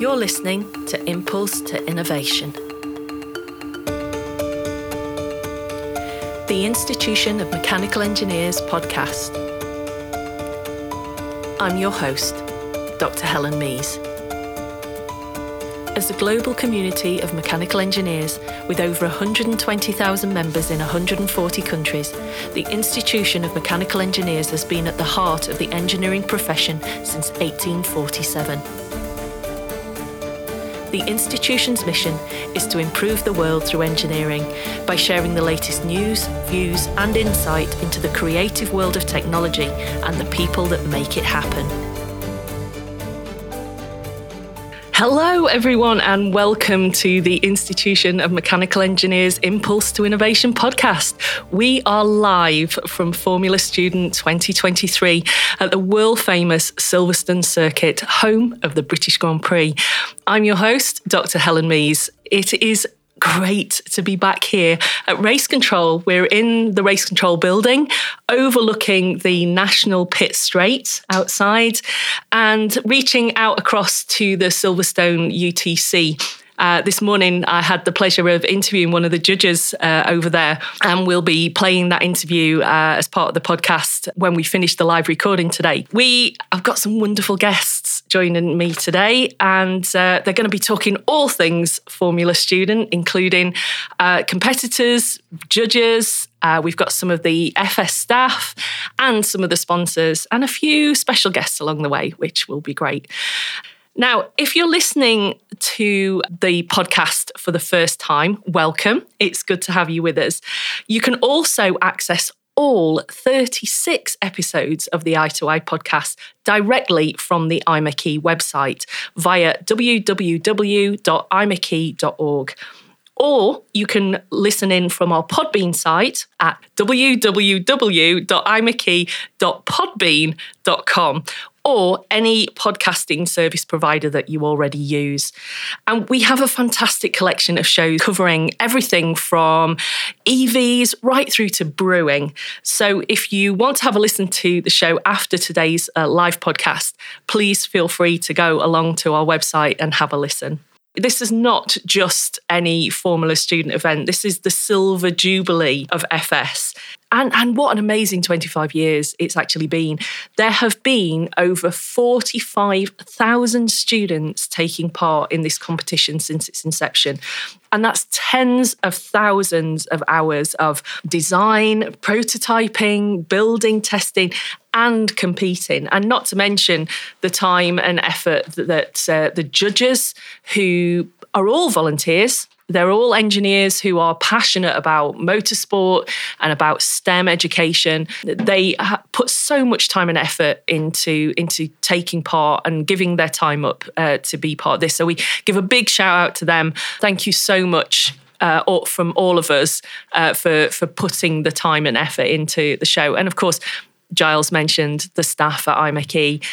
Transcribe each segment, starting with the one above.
You're listening to Impulse to Innovation. The Institution of Mechanical Engineers podcast. I'm your host, Dr. Helen Meese. As a global community of mechanical engineers with over 120,000 members in 140 countries, the Institution of Mechanical Engineers has been at the heart of the engineering profession since 1847. The institution's mission is to improve the world through engineering by sharing the latest news, views, and insight into the creative world of technology and the people that make it happen. Hello, everyone, and welcome to the Institution of Mechanical Engineers Impulse to Innovation podcast. We are live from Formula Student 2023 at the world famous Silverstone Circuit, home of the British Grand Prix. I'm your host, Dr. Helen Meese. It is great to be back here at Race Control. We're in the Race Control building, overlooking the National Pit Straight outside and reaching out across to the Silverstone UTC. Uh, this morning, I had the pleasure of interviewing one of the judges uh, over there, and we'll be playing that interview uh, as part of the podcast when we finish the live recording today. We have got some wonderful guests joining me today, and uh, they're going to be talking all things Formula Student, including uh, competitors, judges, uh, we've got some of the FS staff and some of the sponsors, and a few special guests along the way, which will be great. Now, if you're listening to the podcast for the first time, welcome. It's good to have you with us. You can also access all 36 episodes of the Eye to Eye podcast directly from the IMechE website via www.imechE.org. Or you can listen in from our Podbean site at www.imechE.podbean.com or any podcasting service provider that you already use. And we have a fantastic collection of shows covering everything from EVs right through to brewing. So if you want to have a listen to the show after today's uh, live podcast, please feel free to go along to our website and have a listen. This is not just any Formula student event. This is the silver jubilee of FS. And, and what an amazing 25 years it's actually been. There have been over 45,000 students taking part in this competition since its inception. And that's tens of thousands of hours of design, prototyping, building, testing, and competing. And not to mention the time and effort that, uh, the judges, who are all volunteers, they're all engineers who are passionate about motorsport and about STEM education. They put so much time and effort into into taking part and giving their time up uh, to be part of this. So we give a big shout out to them. Thank you so much uh, from all of us uh, for for putting the time and effort into the show. And of course, Giles mentioned the staff at IMechE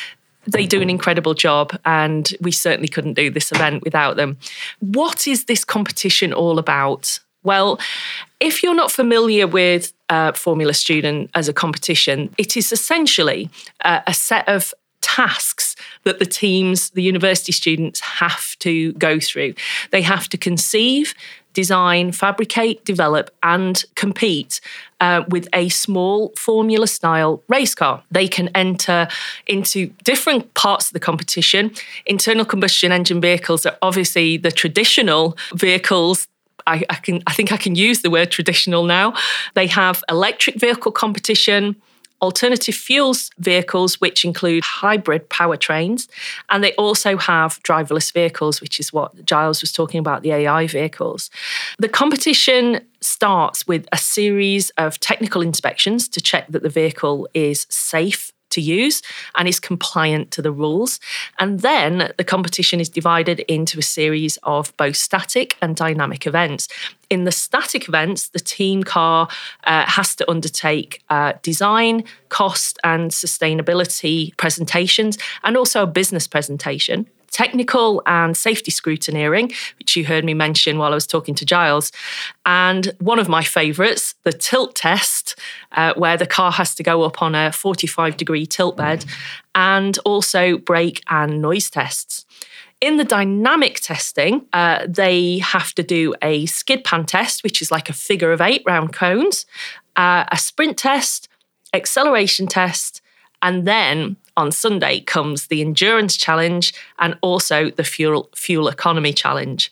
they do an incredible job, and we certainly couldn't do this event without them. What is this competition all about? Well, if you're not familiar with uh, Formula Student as a competition, it is essentially uh, a set of tasks that the teams, the university students have to go through. They have to conceive, design, fabricate, develop, and compete uh, with a small formula style race car. They can enter into different parts of the competition. Internal combustion engine vehicles are obviously the traditional vehicles I, I, can I think I can use the word traditional now. They have electric vehicle competition, alternative fuels vehicles, which include hybrid powertrains, and they also have driverless vehicles, which is what Giles was talking about the AI vehicles. The competition starts with a series of technical inspections to check that the vehicle is safe to use and is compliant to the rules. And then the competition is divided into a series of both static and dynamic events. In the static events, the team car uh, has to undertake uh, design, cost, and sustainability presentations, and also a business presentation technical and safety scrutineering, which you heard me mention while I was talking to Giles. And one of my favourites, the tilt test, uh, where the car has to go up on a 45 degree tilt bed, and also brake and noise tests. In the dynamic testing, uh, they have to do a skid pan test, which is like a figure of eight round cones, uh, a sprint test, acceleration test, and then on Sunday comes the endurance challenge and also the fuel fuel economy challenge.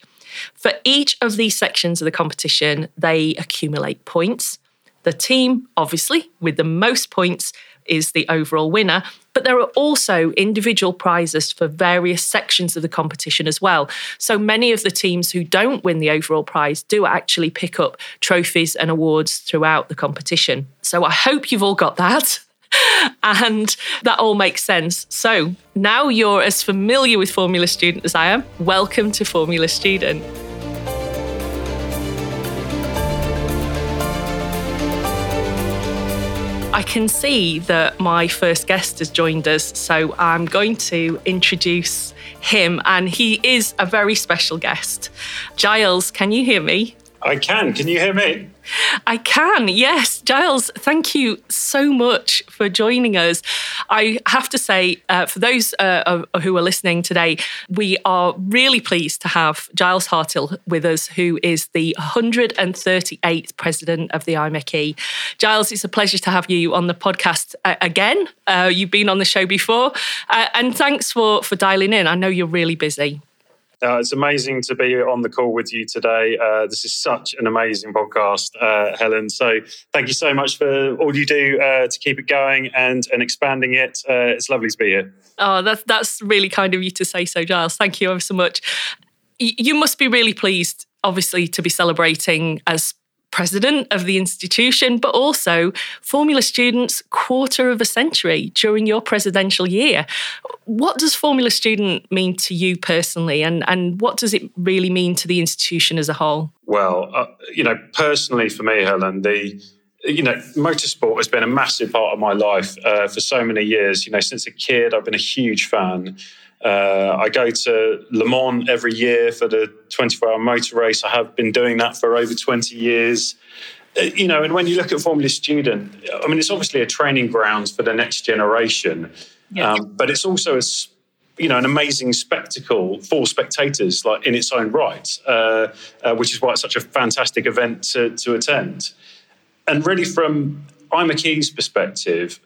For each of these sections of the competition, they accumulate points. The team, obviously, with the most points is the overall winner. But there are also individual prizes for various sections of the competition as well. So many of the teams who don't win the overall prize do actually pick up trophies and awards throughout the competition. So I hope you've all got that. and that all makes sense. So now you're as familiar with Formula Student as I am. Welcome to Formula Student. I can see that my first guest has joined us, so I'm going to introduce him, and he is a very special guest. Giles, can you hear me? I can. Can you hear me? I can, yes. Giles, thank you so much for joining us. I have to say, uh, for those uh, who are listening today, we are really pleased to have Giles Hartill with us, who is the 138th president of the IMechE. Giles, it's a pleasure to have you on the podcast uh, again. Uh, you've been on the show before, uh, and thanks for, for dialing in. I know you're really busy. Uh, it's amazing to be on the call with you today. Uh, this is such an amazing podcast, uh, Helen. So thank you so much for all you do uh, to keep it going and, and expanding it. Uh, it's lovely to be here. Oh, that's, that's really kind of you to say so, Giles. Thank you ever so much. Y- you must be really pleased, obviously, to be celebrating as president of the institution, but also Formula Students quarter of a century during your presidential year. What does Formula Student mean to you personally, and, and what does it really mean to the institution as a whole? Well, uh, you know, personally for me, Helen, the you know, motorsport has been a massive part of my life uh, for so many years. You know, since a kid, I've been a huge fan. Uh, I go to Le Mans every year for the 24 hour motor race. I have been doing that for over 20 years. Uh, you know, and when you look at Formula Student, I mean, it's obviously a training grounds for the next generation, um, but it's also a you know an amazing spectacle for spectators, like in its own right, uh, uh, which is why it's such a fantastic event to, to attend. And really, from IMechE's perspective,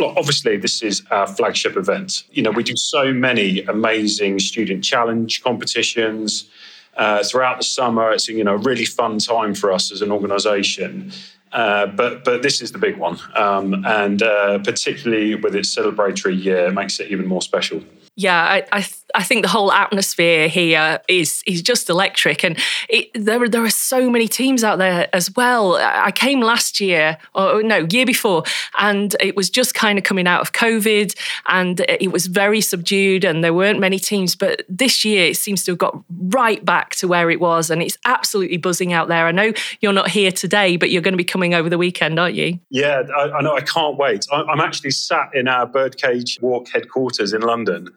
obviously this is our flagship event. You know, we do so many amazing student challenge competitions uh, throughout the summer. It's you know a really fun time for us as an organisation. Uh, but but this is the big one, um, and uh, particularly with its celebratory year, makes it even more special yeah, I I, I, think the whole atmosphere here is is just electric, and it, there there are so many teams out there as well. I came last year, or no, year before, and it was just kind of coming out of COVID, and it was very subdued, and there weren't many teams. But this year, it seems to have got right back to where it was, and it's absolutely buzzing out there. I know you're not here today, but you're going to be coming over the weekend, aren't you? Yeah, I, I know. I can't wait. I'm actually sat in our Birdcage Walk headquarters in London.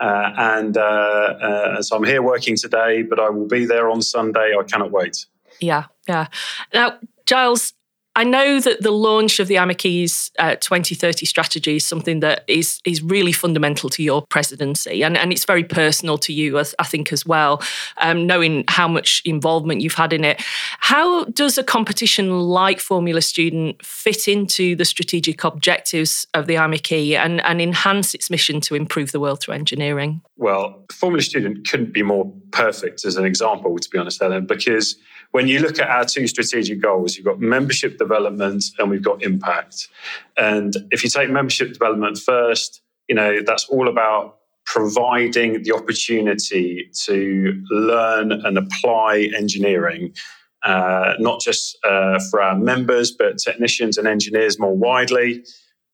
Uh, and uh, uh, so I'm here working today, but I will be there on Sunday. I cannot wait. Yeah, yeah. Now, Giles, I know that the launch of the IMechE's uh, 2030 strategy is something that is is really fundamental to your presidency, and, and it's very personal to you, I, I think, as well. Um, knowing how much involvement you've had in it, how does a competition like Formula Student fit into the strategic objectives of the IMechE and, and enhance its mission to improve the world through engineering? Well, Formula Student couldn't be more perfect as an example, to be honest, Ellen, because when you look at our two strategic goals, you've got membership development and we've got impact. And if you take membership development first, you know, that's all about providing the opportunity to learn and apply engineering, uh, not just uh, for our members, but technicians and engineers more widely.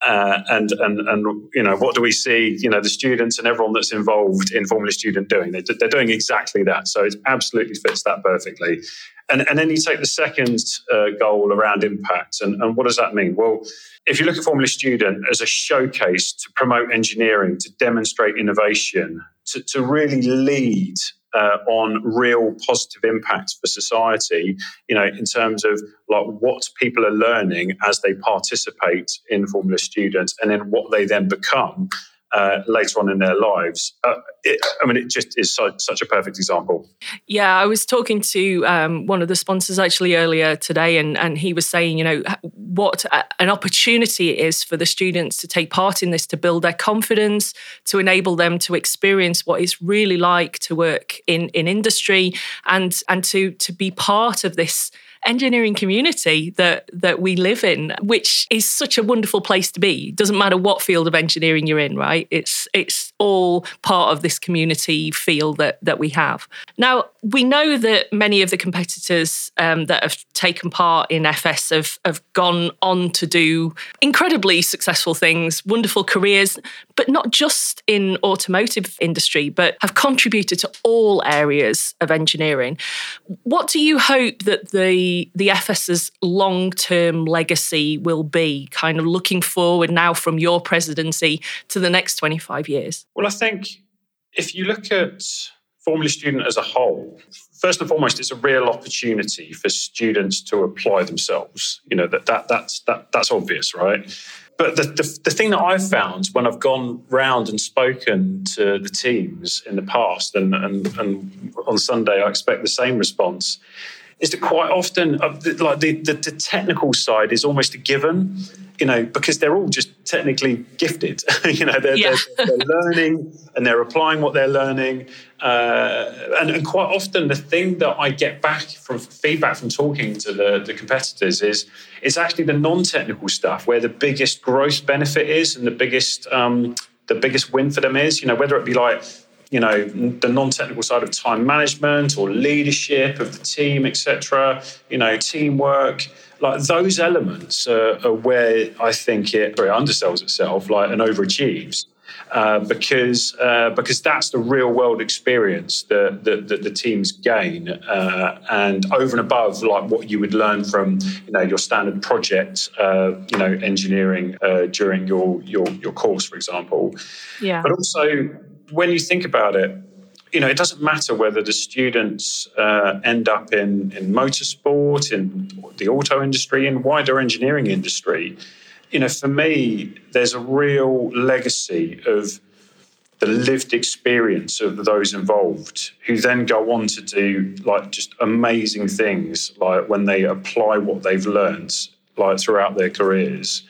Uh, and and and you know what do we see? You know the students and everyone that's involved in Formula Student doing. They, they're doing exactly that. So it absolutely fits that perfectly. And, and then you take the second uh, goal around impact. And, and what does that mean? Well, if you look at Formula Student as a showcase to promote engineering, to demonstrate innovation, to, to really lead uh, on real positive impact for society, you know, in terms of like what people are learning as they participate in Formula Students and then what they then become uh, later on in their lives. Uh, it, I mean, it just is so, such a perfect example. Yeah, I was talking to um, one of the sponsors actually earlier today, and, and he was saying, you know, what an opportunity it is for the students to take part in this, to build their confidence, to enable them to experience what it's really like to work in, in industry and, and to, to be part of this engineering community that that we live in, which is such a wonderful place to be. Doesn't matter what field of engineering you're in, right? It's it's all part of this community feel that that we have. Now we know that many of the competitors um, that have taken part in FS have have gone on to do incredibly successful things, wonderful careers, but not just in automotive industry, but have contributed to all areas of engineering. What do you hope that the the FS's long term legacy will be, kind of looking forward now from your presidency to the next 25 years? Well, I think if you look at Formula Student as a whole, first and foremost, it's a real opportunity for students to apply themselves. You know, that, that that's that that's obvious, right? But the, the, the thing that I've found when I've gone round and spoken to the teams in the past, and, and, and on Sunday I expect the same response, is that quite often, uh, like the, the, the, technical side is almost a given, you know, because they're all just technically gifted. you know, they're, yeah. they're, they're, learning and they're applying what they're learning. Uh, and, and, quite often, the thing that I get back from feedback from talking to the, the competitors is it's actually the non-technical stuff where the biggest growth benefit is and the biggest um, the biggest win for them is. You know, whether it be like you know the non-technical side of time management or leadership of the team etc you know teamwork like those elements are, are where i think it very undersells itself like and overachieves uh, because uh, because that's the real world experience that, that, that the teams gain, uh, and over and above like what you would learn from you know your standard project, uh, you know engineering uh, during your your your course, for example. Yeah. But also when you think about it, you know, it doesn't matter whether the students uh, end up in, in motorsport, in the auto industry, in wider engineering industry. You know, for me, there's a real legacy of the lived experience of those involved who then go on to do like just amazing things like when they apply what they've learned like throughout their careers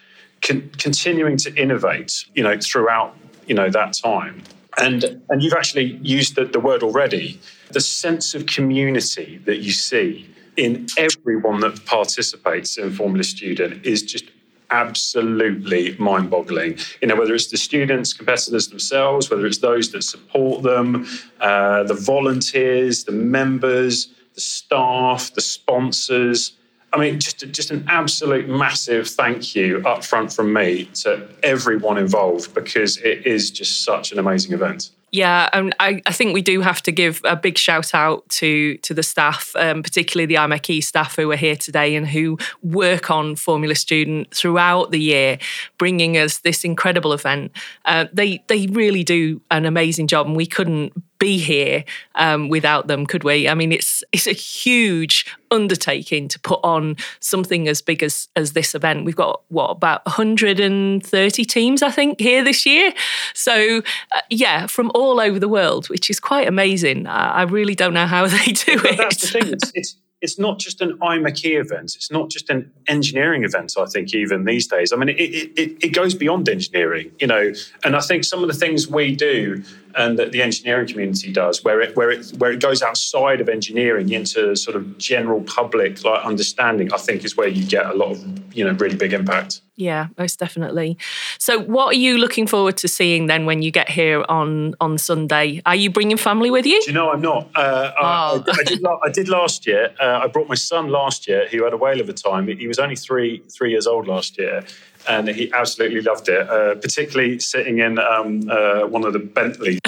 con- continuing to innovate you know throughout you know that time and, and you've actually used the, the word already the sense of community that you see in everyone that participates in Formula Student is just absolutely mind boggling. You know, whether it's the students, competitors themselves, whether it's those that support them, uh, the volunteers, the members, the staff, the sponsors. I mean, just just an absolute massive thank you up front from me to everyone involved because it is just such an amazing event. Yeah, and I, I, think we do have to give a big shout out to to the staff, um, particularly the IMechE staff who are here today and who work on Formula Student throughout the year, bringing us this incredible event. Uh, they they really do an amazing job, and we couldn't be here um, without them, could we? I mean, it's it's a huge undertaking to put on something as big as as this event. We've got what about 130 teams, I think, here this year. So uh, yeah, from all over the world, which is quite amazing. I, I really don't know how they do it. That's the thing. It's, it's, it's not just an IMechE event. It's not just an engineering event. I think even these days. I mean, it, it, it goes beyond engineering, you know. And I think some of the things we do and that the engineering community does, where it where it where it goes outside of engineering into sort of general public like understanding, I think is where you get a lot of you know really big impact. Yeah, most definitely. So, what are you looking forward to seeing then when you get here on on Sunday? Are you bringing family with you? Do you know, I'm not. Uh, oh. I, I, did, I, did, last year. Uh, I brought my son last year, who had a whale of a time. He was only three three years old last year, and he absolutely loved it, uh, particularly sitting in um, uh, one of the Bentleys.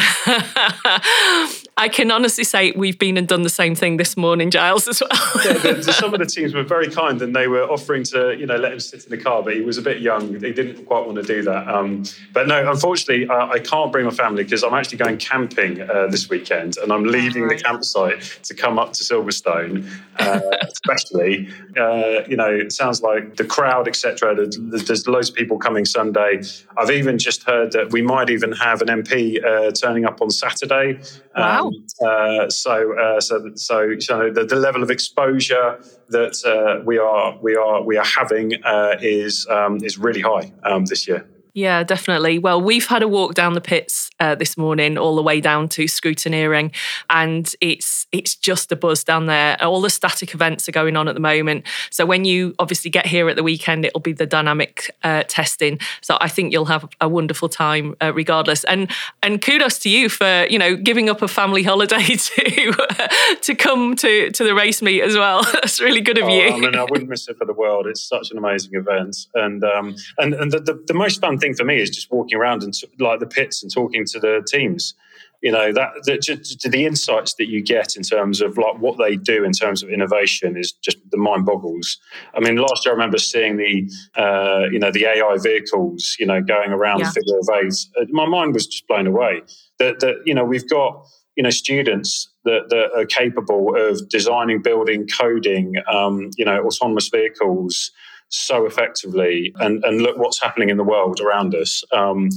I can honestly say we've been and done the same thing this morning, Giles, as well. yeah, the, the, some of the teams were very kind and they were offering to, you know, let him sit in the car, but he was a bit young. He didn't quite want to do that. Um, but no, unfortunately, uh, I can't bring my family because I'm actually going camping uh, this weekend and I'm leaving the campsite to come up to Silverstone, uh, especially. Uh, you know, it sounds like the crowd, etc. There's loads of people coming Sunday. I've even just heard that we might even have an MP uh, turning up on Saturday. Wow. Um, uh, so, uh, so, so, so the, the, level of exposure that uh, we are we are we are having uh, is um, is really high um, this year. Yeah, definitely. Well, we've had a walk down the pits uh, this morning, all the way down to scrutineering, and it's it's just a buzz down there. All the static events are going on at the moment. So when you obviously get here at the weekend, it'll be the dynamic uh, testing. So I think you'll have a wonderful time uh, regardless. And and kudos to you for you know giving up a family holiday to to come to to the race meet as well. That's really good of oh, you. I mean, I wouldn't miss it for the world. It's such an amazing event, and um, and and the, the, the most fun thing thing for me is just walking around and like the pits and talking to the teams. You know that, that just, the insights that you get in terms of like what they do in terms of innovation is just the mind boggles. I mean, last year I remember seeing the uh, you know the AI vehicles you know going around yeah. the figure of eight. Uh, my mind was just blown away. That that you know we've got you know students that, that are capable of designing, building, coding, um, you know, autonomous vehicles so effectively and, and look what's happening in the world around us. Um,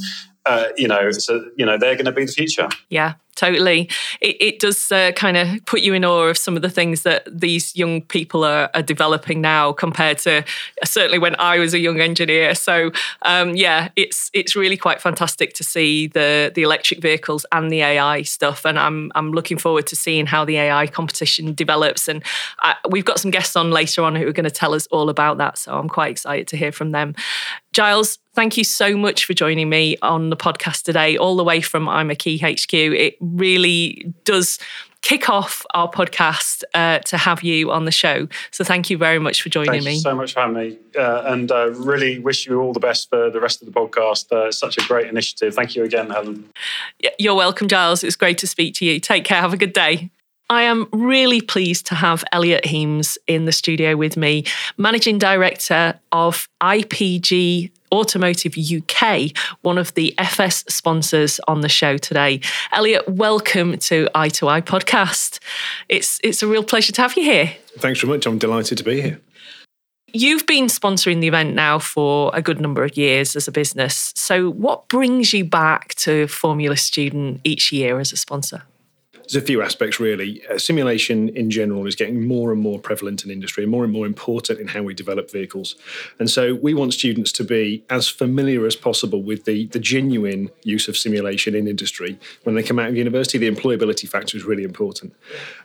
uh, you know, so you know they're going to be the future. Yeah, totally. It, it does uh, kind of put you in awe of some of the things that these young people are, are, developing now compared to certainly when I was a young engineer. So um, yeah, it's it's really quite fantastic to see the the electric vehicles and the AI stuff, and I'm I'm looking forward to seeing how the AI competition develops. And I, uh, we've got some guests on later on who are going to tell us all about that. So I'm quite excited to hear from them. Giles, thank you so much for joining me on the podcast today, all the way from IMechE HQ. It really does kick off our podcast uh, to have you on the show. So thank you very much for joining Thank me. so much for having me. Uh, and uh, really wish you all the best for the rest of the podcast. Uh, such a great initiative. Thank you again, Helen. You're welcome, Giles. It's great to speak to you. Take care. Have a good day. I am really pleased to have Elliot Hemes in the studio with me, Managing Director of IPG Automotive UK, one of the FS sponsors on the show today. Elliot, welcome to Eye to Eye podcast. It's it's a real pleasure to have you here. Thanks very much. I'm delighted to be here. You've been sponsoring the event now for a good number of years as a business. So, what brings you back to Formula Student each year as a sponsor? There's a few aspects really. Uh, simulation in general is getting more and more prevalent in industry, more and more important in how we develop vehicles. And so we want students to be as familiar as possible with the, the genuine use of simulation in industry. When they come out of university, the employability factor is really important.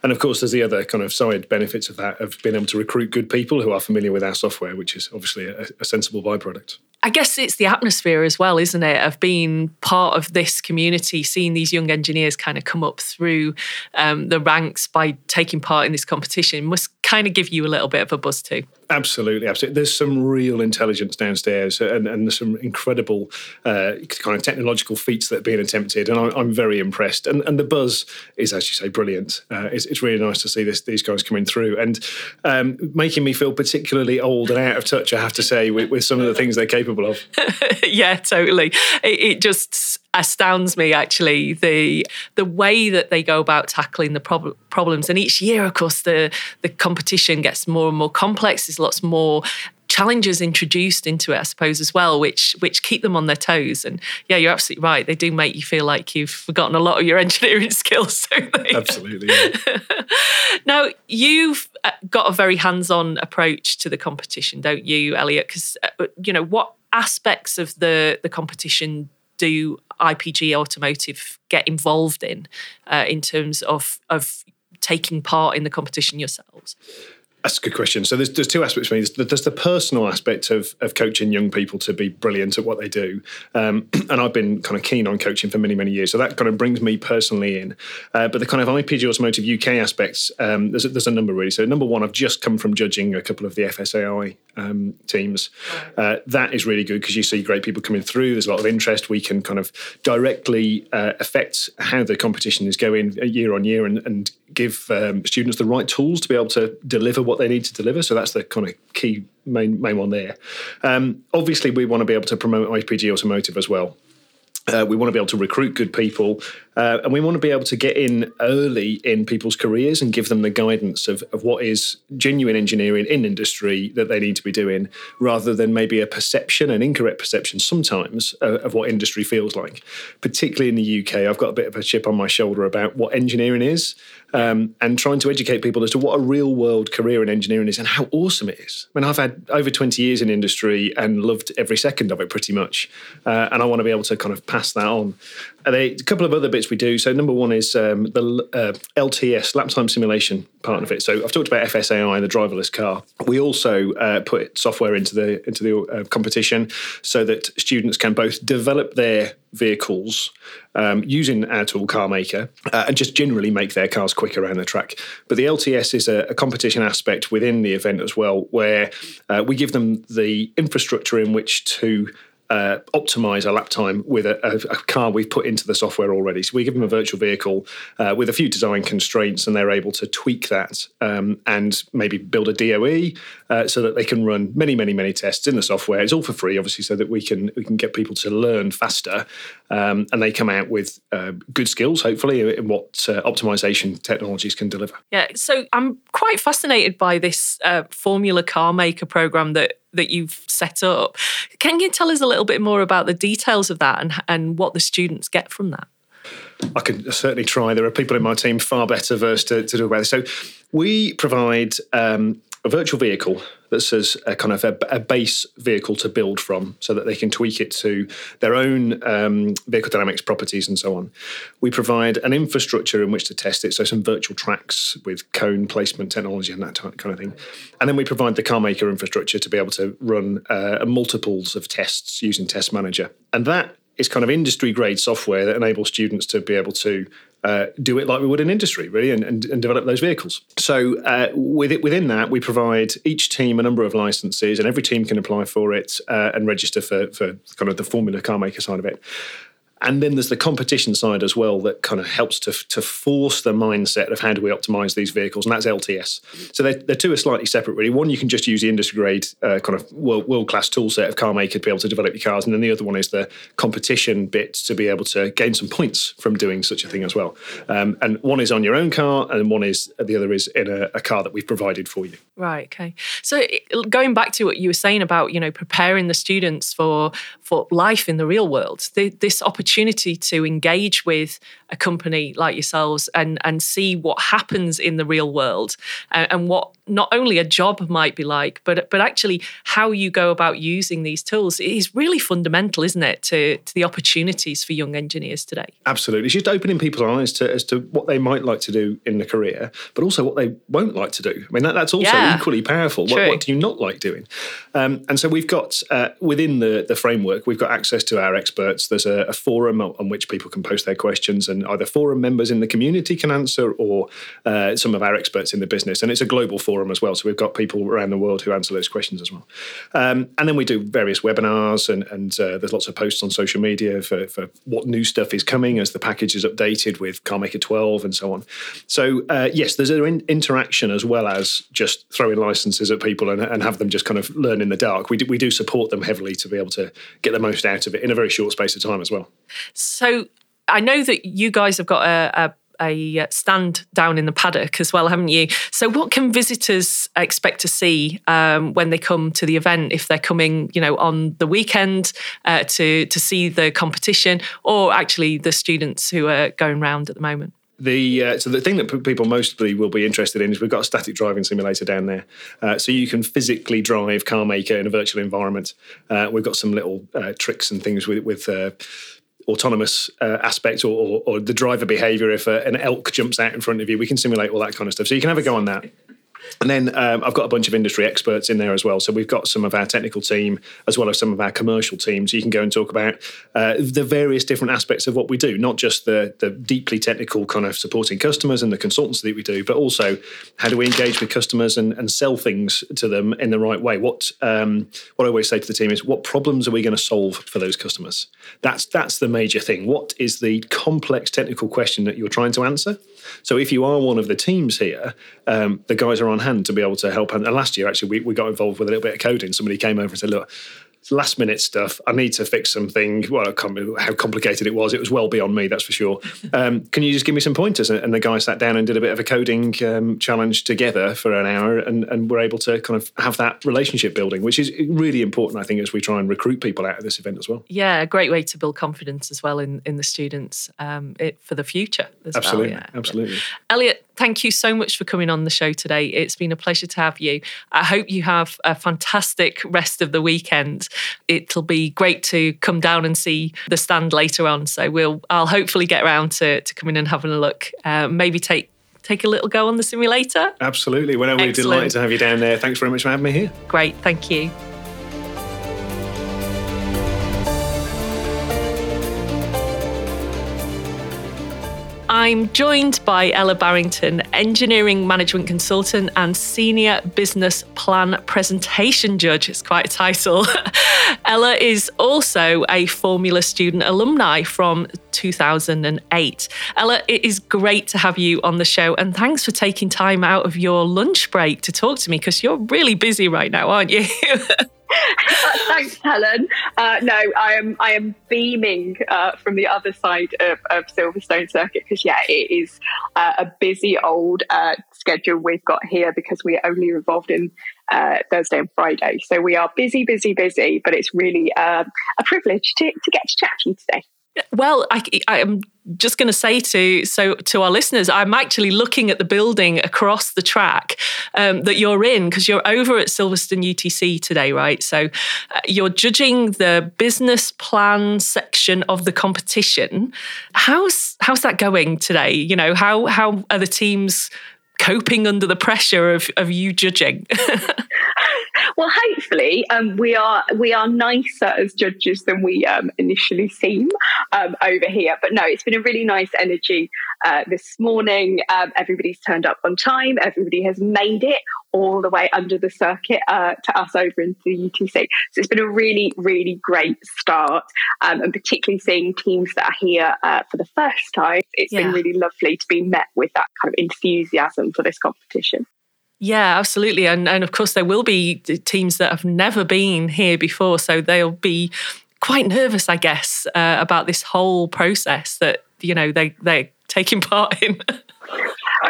And of course, there's the other kind of side benefits of that of being able to recruit good people who are familiar with our software, which is obviously a, a sensible byproduct. I guess it's the atmosphere as well, isn't it, of being part of this community, seeing these young engineers kind of come up through um, the ranks by taking part in this competition must kind of give you a little bit of a buzz too. Absolutely, absolutely. There's some real intelligence downstairs, and, and there's some incredible uh, kind of technological feats that are being attempted, and I'm, I'm very impressed. And, and, the buzz is, as you say, brilliant. Uh, it's, it's, really nice to see this, these guys coming through and um, making me feel particularly old and out of touch. I have to say, with, with some of the things they're capable of. yeah, totally. It, it just astounds me actually the the way that they go about tackling the prob- problems and each year of course the the competition gets more and more complex there's lots more challenges introduced into it, I suppose, as well, which which keep them on their toes. And yeah, you're absolutely right. They do make you feel like you've forgotten a lot of your engineering skills? Absolutely. Yeah. now you've uh, got a very hands-on approach to the competition, don't you, Elliot? Because uh, you know what aspects of the the competition do IPG Automotive get involved in uh, in terms of of taking part in the competition yourselves? That's a good question. So there's, there's two aspects for me. There's, there's the personal aspect of, of coaching young people to be brilliant at what they do. Um, and I've been kind of keen on coaching for many, many years. So that kind of brings me personally in. Uh, but the kind of IPG Automotive UK aspects, um, there's, a, there's a number really. So number one, I've just come from judging a couple of the FSAI um, teams. Uh, that is really good because you see great people coming through. There's a lot of interest. We can kind of directly uh, affect how the competition is going year on year and, and give um, students the right tools to be able to deliver what they need to deliver. So that's the kind of key main main one there. Um, obviously, we want to be able to promote IPG Automotive as well. Uh, we want to be able to recruit good people uh, and we want to be able to get in early in people's careers and give them the guidance of, of what is genuine engineering in industry that they need to be doing rather than maybe a perception, an incorrect perception sometimes uh, of what industry feels like. Particularly in the UK, I've got a bit of a chip on my shoulder about what engineering is um, and trying to educate people as to what a real world career in engineering is and how awesome it is. I mean, I've had over 20 years in industry and loved every second of it pretty much. Uh, and I want to be able to kind of pass that on. And a couple of other bits we do. So, number one is um, the uh, LTS, lap time simulation part of it. So, I've talked about FSAI, the driverless car. We also uh, put software into the into the uh, competition so that students can both develop their vehicles um, using our tool CarMaker uh, and just generally make their cars quicker around the track. But the LTS is a, a competition aspect within the event as well, where uh, we give them the infrastructure in which to uh, optimize a lap time with a, a, a, car we've put into the software already. So we give them a virtual vehicle uh, with a few design constraints, and they're able to tweak that um, and maybe build a DOE uh, so that they can run many, many, many tests in the software. It's all for free, obviously, so that we can we can get people to learn faster, um, and they come out with uh, good skills, hopefully, in what uh, optimization technologies can deliver. Yeah, so I'm quite fascinated by this uh, Formula CarMaker program that that you've set up. Can you tell us a little bit more about the details of that and, and what the students get from that? I can certainly try. There are people in my team far better versed to, to do about this. So, we provide um, a virtual vehicle that's as a kind of a, a, base vehicle to build from so that they can tweak it to their own um, vehicle dynamics properties and so on. We provide an infrastructure in which to test it, so some virtual tracks with cone placement technology and that kind of thing. And then we provide the CarMaker infrastructure to be able to run uh, multiples of tests using Test Manager. And that is kind of industry grade software that enables students to be able to uh, do it like we would in industry, really, and, and, and develop those vehicles. So uh, with it, within that, we provide each team a number of licenses, and every team can apply for it uh, and register for, for kind of the Formula CarMaker side of it. And then there's the competition side as well that kind of helps to, to force the mindset of how do we optimize these vehicles, and that's LTS. So they're, they're two are slightly separate, really. One, you can just use the industry grade uh, kind of world, class tool set of CarMaker to be able to develop your cars, and then the other one is the competition bit to be able to gain some points from doing such a thing as well. Um, and one is on your own car, and one is the other is in a, a car that we've provided for you. Right. Okay. So going back to what you were saying about you know preparing the students for for life in the real world, this opportunity opportunity to engage with a company like yourselves and and see what happens in the real world and, and what not only a job might be like, but but actually how you go about using these tools is really fundamental, isn't it, to, to the opportunities for young engineers today? Absolutely. It's just opening people's eyes to as to what they might like to do in the career, but also what they won't like to do. I mean, that, that's also yeah. equally powerful. What, what, do you not like doing? Um, and so we've got uh, within the, the framework, we've got access to our experts. There's a, a forum on which people can post their questions, and either forum members in the community can answer, or uh, some of our experts in the business. And it's a global forum forum as well. So we've got people around the world who answer those questions as well. Um, and then we do various webinars, and, and uh, there's lots of posts on social media for, for, what new stuff is coming as the package is updated with CarMaker 12 and so on. So uh, yes, there's an interaction as well as just throwing licenses at people and, and have them just kind of learn in the dark. We do, we do support them heavily to be able to get the most out of it in a very short space of time as well. So I know that you guys have got a, a a stand down in the paddock as well, haven't you? So, what can visitors expect to see um, when they come to the event? If they're coming, you know, on the weekend uh, to to see the competition, or actually the students who are going round at the moment? The uh, so the thing that people mostly will be interested in is we've got a static driving simulator down there, uh, so you can physically drive CarMaker in a virtual environment. Uh, we've got some little uh, tricks and things with with uh, autonomous uh, aspect or, or, or, the driver behavior if uh, an elk jumps out in front of you. We can simulate all that kind of stuff. So you can have a go on that And then um, I've got a bunch of industry experts in there as well. So we've got some of our technical team as well as some of our commercial teams. You can go and talk about uh, the various different aspects of what we do, not just the, the deeply technical kind of supporting customers and the consultancy that we do, but also how do we engage with customers and, and sell things to them in the right way. What um, what I always say to the team is, what problems are we going to solve for those customers? That's that's the major thing. What is the complex technical question that you're trying to answer? So if you are one of the teams here, um, the guys are on hand to be able to help. And last year, actually, we, we got involved with a little bit of coding. Somebody came over and said, look, last minute stuff. I need to fix something. Well, I can't remember how complicated it was. It was well beyond me, that's for sure. Um, can you just give me some pointers? And the guy sat down and did a bit of a coding um, challenge together for an hour, and, and we're able to kind of have that relationship building, which is really important, I think, as we try and recruit people out of this event as well. Yeah, a great way to build confidence as well in, in the students um, it, for the future. absolutely, well, yeah. absolutely. Elliot, thank you so much for coming on the show today. It's been a pleasure to have you. I hope you have a fantastic rest of the weekend. It'll be great to come down and see the stand later on. So we'll I'll hopefully get around to, to coming and having a look. Uh, maybe take take a little go on the simulator. Absolutely. Well, we're delighted to have you down there. Thanks very much for having me here. Great. Thank you. I'm joined by Ella Barrington, Engineering Management Consultant and Senior Business Plan Presentation Judge. It's quite a title. Ella is also a Formula Student alumni from 2008. Ella, it is great to have you on the show and thanks for taking time out of your lunch break to talk to me because you're really busy right now, aren't you? Thanks, Helen. Uh, no, I am I am beaming uh, from the other side of, of Silverstone Circuit because yeah, it is uh, a busy old uh, schedule we've got here because we are only involved in uh, Thursday and Friday. So we are busy, busy, busy. But it's really uh, a privilege to, to get to chat to you today. Well, I, am just going to say to so to our listeners, I'm actually looking at the building across the track um, that you're in because you're over at Silverstone UTC today, right? So uh, you're judging the business plan section of the competition. How's how's that going today? You know, how how are the teams coping under the pressure of of you judging? well, hopefully, um, we are we are nicer as judges than we um, initially seem um, over here. But no, it's been a really nice energy uh, this morning. Um, everybody's turned up on time. Everybody has made it all the way under the circuit uh, to us over into the UTC. So it's been a really, really great start, um, and particularly seeing teams that are here uh, for the first time. It's yeah. been really lovely to be met with that kind of enthusiasm for this competition. Yeah, absolutely. And, and of course, there will be teams that have never been here before. So they'll be quite nervous, I guess, uh, about this whole process that, you know, they, they're taking part in.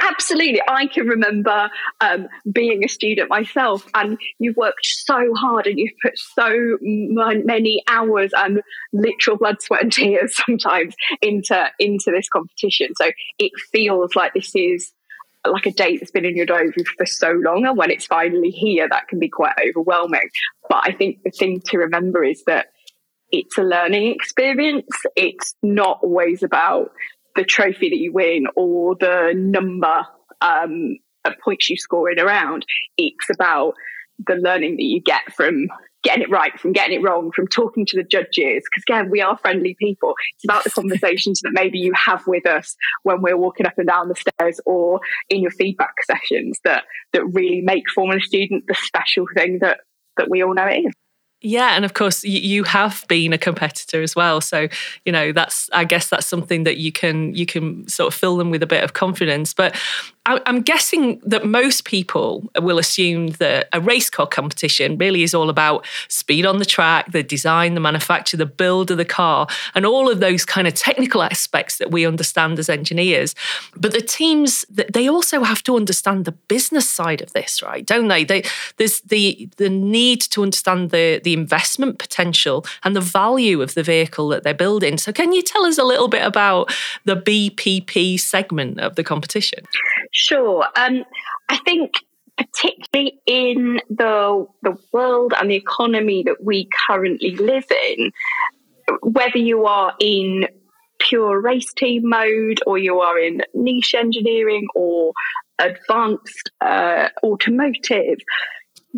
Absolutely. I can remember um, being a student myself, and you've worked so hard and you've put so many hours and literal blood, sweat, and tears sometimes into, into this competition. So it feels like this is like a date that's been in your diary for so long and when it's finally here that can be quite overwhelming. But i think the thing to remember is that it's a learning experience. It's not always about the trophy that you win or the number um, of points you score in a round it's about the learning that you get from getting it right, from getting it wrong, from talking to the judges. Because again, we are friendly people. It's about the conversations that maybe you have with us when we're walking up and down the stairs or in your feedback sessions that that really make Formula Student the special thing that that we all know it is. Yeah, and of course you have been a competitor as well. So you know that's I guess that's something that you can you can sort of fill them with a bit of confidence. But I'm guessing that most people will assume that a race car competition really is all about speed on the track, the design, the manufacture, the build of the car, and all of those kind of technical aspects that we understand as engineers. But the teams, they also have to understand the business side of this, right? Don't they? they there's the the need to understand the the investment potential and the value of the vehicle that they're building. So, can you tell us a little bit about the BPP segment of the competition? Sure. Um, I think particularly in the the world and the economy that we currently live in, whether you are in pure race team mode or you are in niche engineering or advanced uh, automotive,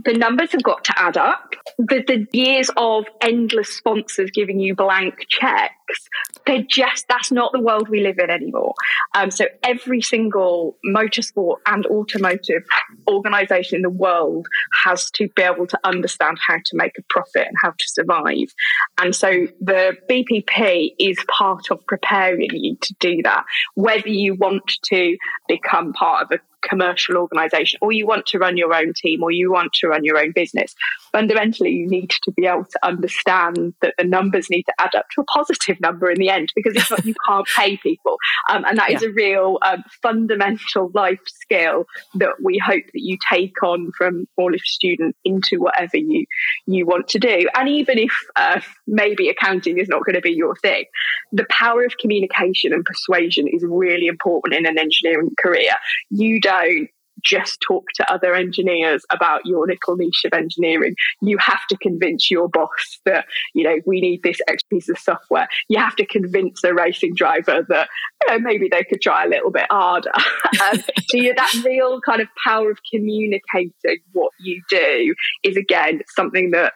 the numbers have got to add up. The, the years of endless sponsors giving you blank checks, they're just, that's not the world we live in anymore. Um, so every single motorsport and automotive organization in the world has to be able to understand how to make a profit and how to survive. And so the BPP is part of preparing you to do that, whether you want to become part of a commercial organization or you want to run your own team or you want to run your own business fundamentally you need to be able to understand that the numbers need to add up to a positive number in the end because if not you can't pay people um, and that yeah. is a real um, fundamental life skill that we hope that you take on from all of students into whatever you you want to do. And even if uh, maybe accounting is not going to be your thing the power of communication and persuasion is really important in an engineering career. You don't just talk to other engineers about your little niche of engineering. You have to convince your boss that, you know, we need this extra piece of software. You have to convince a racing driver that, you know, maybe they could try a little bit harder. um, so you, that real kind of power of communicating what you do is again something that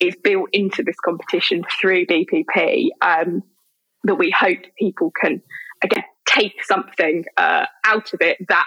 is built into this competition through BPP um, that we hope people can again take something uh, out of it that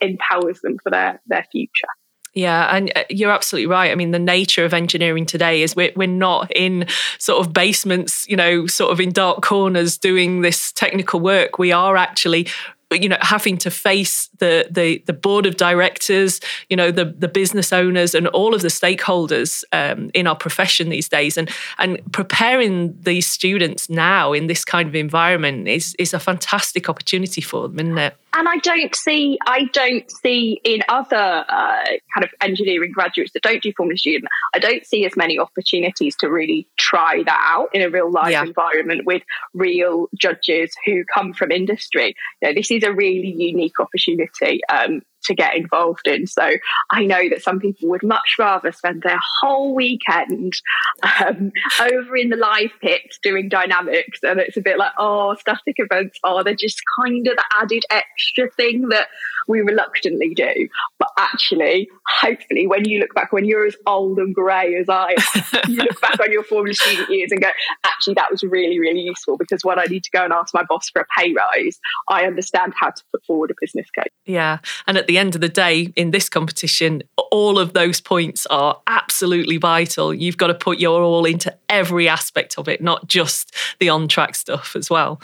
empowers them for their their future. Yeah, and uh, you're absolutely right. I mean, the nature of engineering today is we're, we're not in sort of basements, you know, sort of in dark corners doing this technical work. We are actually you know having to face the the the board of directors you know the the business owners and all of the stakeholders um, in our profession these days and and preparing these students now in this kind of environment is is a fantastic opportunity for them isn't it and I don't see, I don't see in other uh, kind of engineering graduates that don't do formula student, I don't see as many opportunities to really try that out in a real life yeah. environment with real judges who come from industry. You know, this is a really unique opportunity. Um, to get involved in. So I know that some people would much rather spend their whole weekend um, over in the live pit doing dynamics. And it's a bit like, oh, static events are, oh, they're just kind of the added extra thing that we reluctantly do. But actually, hopefully, when you look back, when you're as old and grey as I am, you look back on your Formula Student years and go, actually, that was really, really useful because when I need to go and ask my boss for a pay rise, I understand how to put forward a business case. Yeah. And at the end of the day, in this competition, all of those points are absolutely vital. You've got to put your all into every aspect of it, not just the on track stuff as well.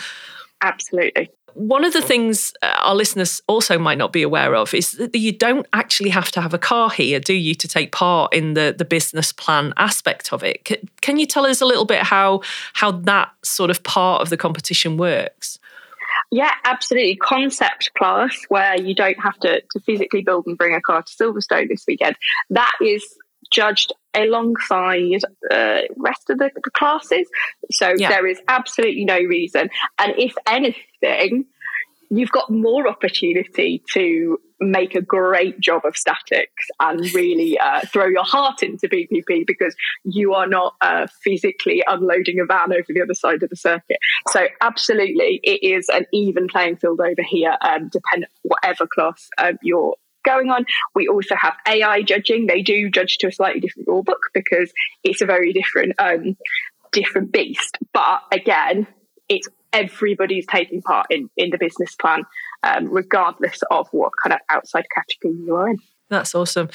Absolutely. One of the things uh, our listeners also might not be aware of is that you don't actually have to have a car here, do you, to take part in the, the business plan aspect of it? Can you tell us a little bit how how that sort of part of the competition works? Yeah, absolutely. Concept class where you don't have to, to physically build and bring a car to Silverstone this weekend. That is judged alongside uh, rest of the, the classes. So yeah. there is absolutely no reason. And if anything, you've got more opportunity to make a great job of statics and really uh, throw your heart into BPP because you are not uh, physically unloading a van over the other side of the circuit. So, absolutely, it is an even playing field over here, um, depending whatever class um, you're going on. We also have AI judging. They do judge to a slightly different rule book because it's a very different um, different beast. But again, it's everybody's taking part in in the business plan, um, regardless of what kind of outside category you are in. That's awesome.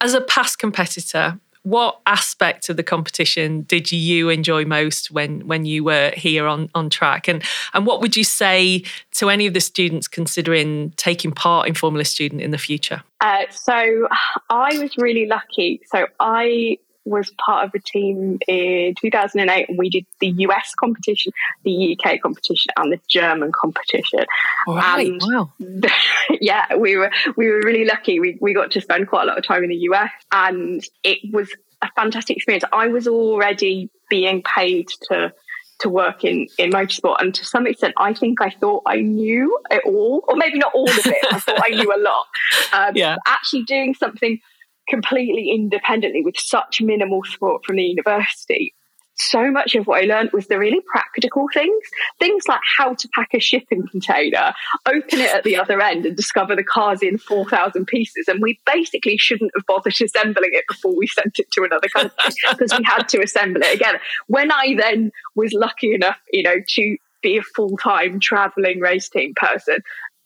As a past competitor, what aspect of the competition did you enjoy most when when you were here on on track and and what would you say to any of the students considering taking part in formula student in the future uh, so i was really lucky so i was part of a team in 2008 and we did the US competition, the UK competition and the German competition. Right, and wow. yeah, we were we were really lucky. We we got to spend quite a lot of time in the US and it was a fantastic experience. I was already being paid to to work in in motorsport and to some extent i think i thought i knew it all or maybe not all of it i thought i knew a lot um, yeah. actually doing something completely independently with such minimal support from the university so much of what I learned was the really practical things, things like how to pack a shipping container, open it at the other end and discover the car's in 4,000 pieces. And we basically shouldn't have bothered assembling it before we sent it to another country because we had to assemble it again. When I then was lucky enough, you know, to be a full time traveling race team person,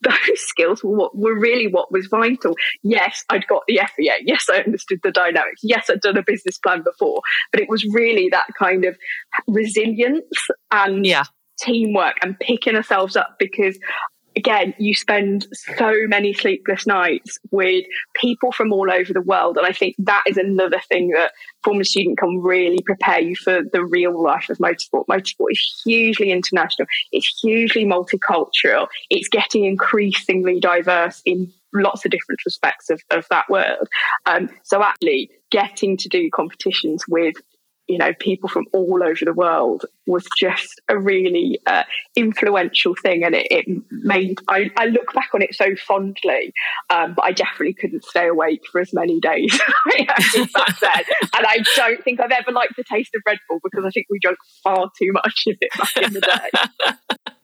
those skills were what were really what was vital. Yes, I'd got the FEA. Yes, I understood the dynamics. Yes, I'd done a business plan before, but it was really that kind of resilience and yeah. teamwork and picking ourselves up because again, you spend so many sleepless nights with people from all over the world. And I think that is another thing that Formula Student can really prepare you for the real life of motorsport. Motorsport is hugely international. It's hugely multicultural. It's getting increasingly diverse in lots of different respects of, of that world. Um, so actually getting to do competitions with you know people from all over the world was just a really uh, influential thing. And it, it made I, I, look back on it so fondly um, but I definitely couldn't stay awake for as many days back and I don't think I've ever liked the taste of Red Bull because I think we drank far too much of it back in the day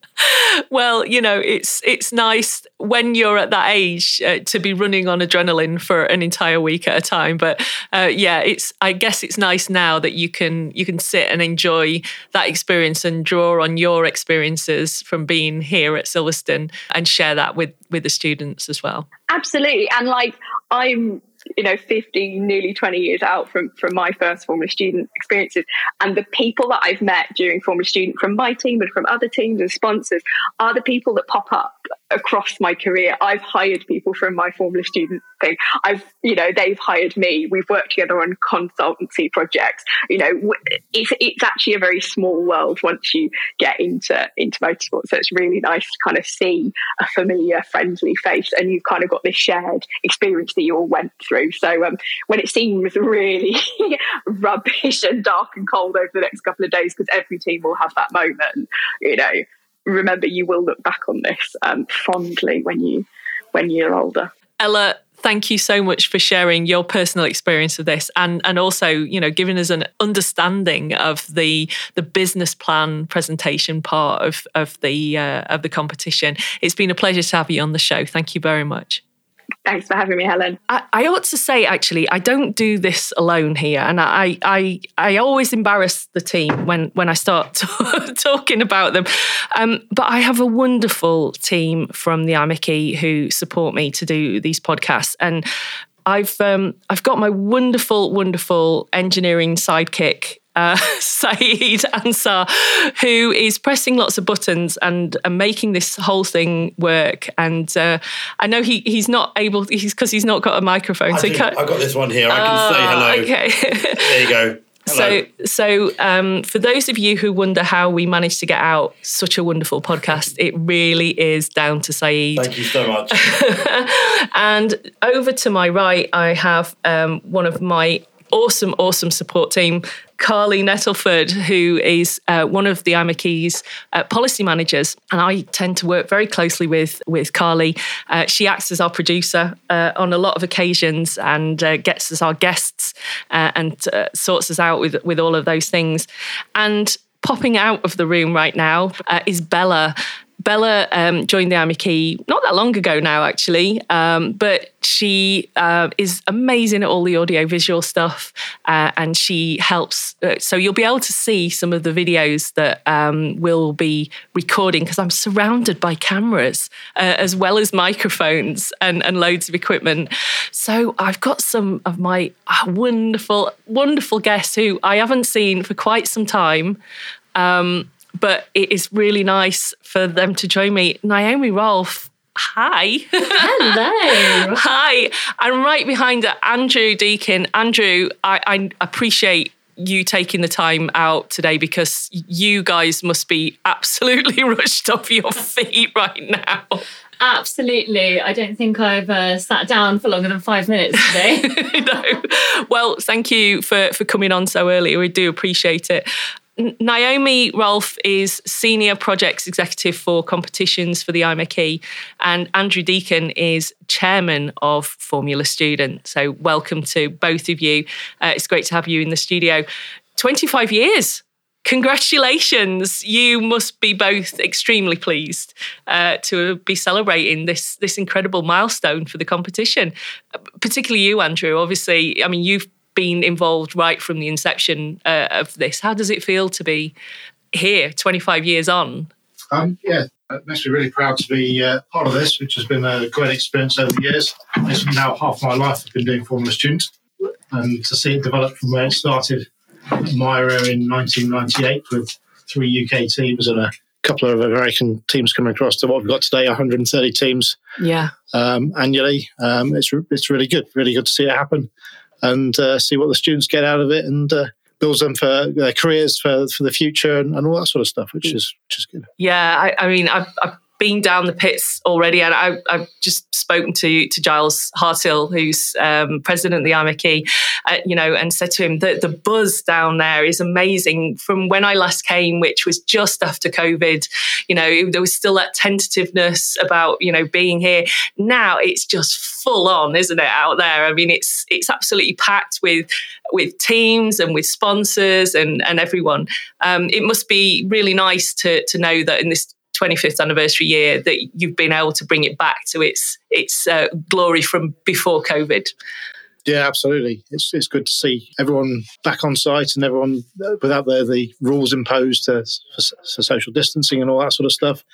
well, you know, it's it's nice when you're at that age uh, to be running on adrenaline for an entire week at a time. But uh, yeah, it's I guess it's nice now that you can you can sit and enjoy that experience and draw on your experiences from being here at Silverstone and share that with with the students as well. Absolutely, and like I'm you know 15 nearly 20 years out from from my first Formula Student experiences. And the people that i've met during Formula Student from my team and from other teams and sponsors are the people that pop up across my career. I've hired people from my Formula Student thing. I've you know they've hired me. We've worked together on consultancy projects. You know it's, it's actually a very small world once you get into into motorsport so it's really nice to kind of see a familiar friendly face and you've kind of got this shared experience that you all went through so um, when it seems really rubbish and dark and cold over the next couple of days because every team will have that moment you know remember you will look back on this um, fondly when you when you're older. Ella, thank you so much for sharing your personal experience of this and and also you know giving us an understanding of the the business plan presentation part of of the uh, of the competition. It's been a pleasure to have you on the show. Thank you very much Thanks for having me, Helen. I, I, ought to say, actually, I don't do this alone here, and I I, I always embarrass the team when when I start talking about them. Um, but I have a wonderful team from the IMechE who support me to do these podcasts, and I've um, I've got my wonderful, wonderful engineering sidekick uh, Saeed Ansar, who is pressing lots of buttons and, and making this whole thing work. And uh, I know he, he's not able, he's because he's not got a microphone. I so do. I've got this one here. I can uh, say hello. Ah, okay. there you go. Hello. So, so um, for those of you who wonder how we managed to get out such a wonderful podcast, it really is down to Saeed. Thank you so much. and over to my right, I have um, one of my awesome, awesome support team, Carly Nettleford, who is uh, one of the IMechE's uh, policy managers, and I tend to work very closely with with Carly. Uh, she acts as our producer uh, on a lot of occasions and uh, gets us our guests uh, and sorts us out with with all of those things. And popping out of the room right now is Bella, Bella um, joined the IMechE not that long ago now, actually, um, but she uh, is amazing at all the audio visual stuff uh, and she helps. Uh, so you'll be able to see some of the videos that um, we'll be recording because I'm surrounded by cameras uh, as well as microphones and, and loads of equipment. So I've got some of my uh, wonderful, wonderful guests who I haven't seen for quite some time. Um, but it is really nice for them to join me. Naomi Rolfe, hi. Hello. hi. I'm right behind Andrew Deakin. Andrew, I, I appreciate you taking the time out today because you guys must be absolutely rushed off your feet right now. Absolutely. I don't think I've uh, sat down for longer than five minutes today. no. Well, thank you for, for coming on so early. We do appreciate it. Naomi Rolfe is Senior Projects Executive for Competitions for the IMechE, and Andrew Deakin is Chairman of Formula Student. So, welcome to both of you. Uh, it's great to have you in the studio. 25 years congratulations! You must be both extremely pleased uh, to be celebrating this this incredible milestone for the competition. Particularly you, Andrew. Obviously, I mean you've been involved right from the inception uh, of this. How does it feel to be here, 25 years on? Um, yeah, it makes me really proud to be uh, part of this, which has been a great experience over the years. It's now half my life I've been doing Formula Student, and to see it develop from where it started my era in 1998 with three UK teams and a couple of American teams coming across to what we've got today 130 teams yeah um, annually um, it's, it's really good really good to see it happen and uh, see what the students get out of it and uh, builds them for their careers for, for the future and, and all that sort of stuff which is which is good. Yeah i, I mean I've, I've been down the pits already, and I, have just spoken to to Giles Hartill, who's um, president of the IMechE, uh, you know, and said to him that the buzz down there is amazing. From when I last came, which was just after COVID, you know, there was still that tentativeness about you know being here. Now it's just full on, isn't it, out there? I mean, it's it's absolutely packed with with teams and with sponsors and and everyone. Um, it must be really nice to to know that in this 25th anniversary year that you've been able to bring it back to its its uh, glory from before COVID. Yeah, absolutely. It's it's good to see everyone back on site and everyone uh, without the the rules imposed for, for social distancing and all that sort of stuff.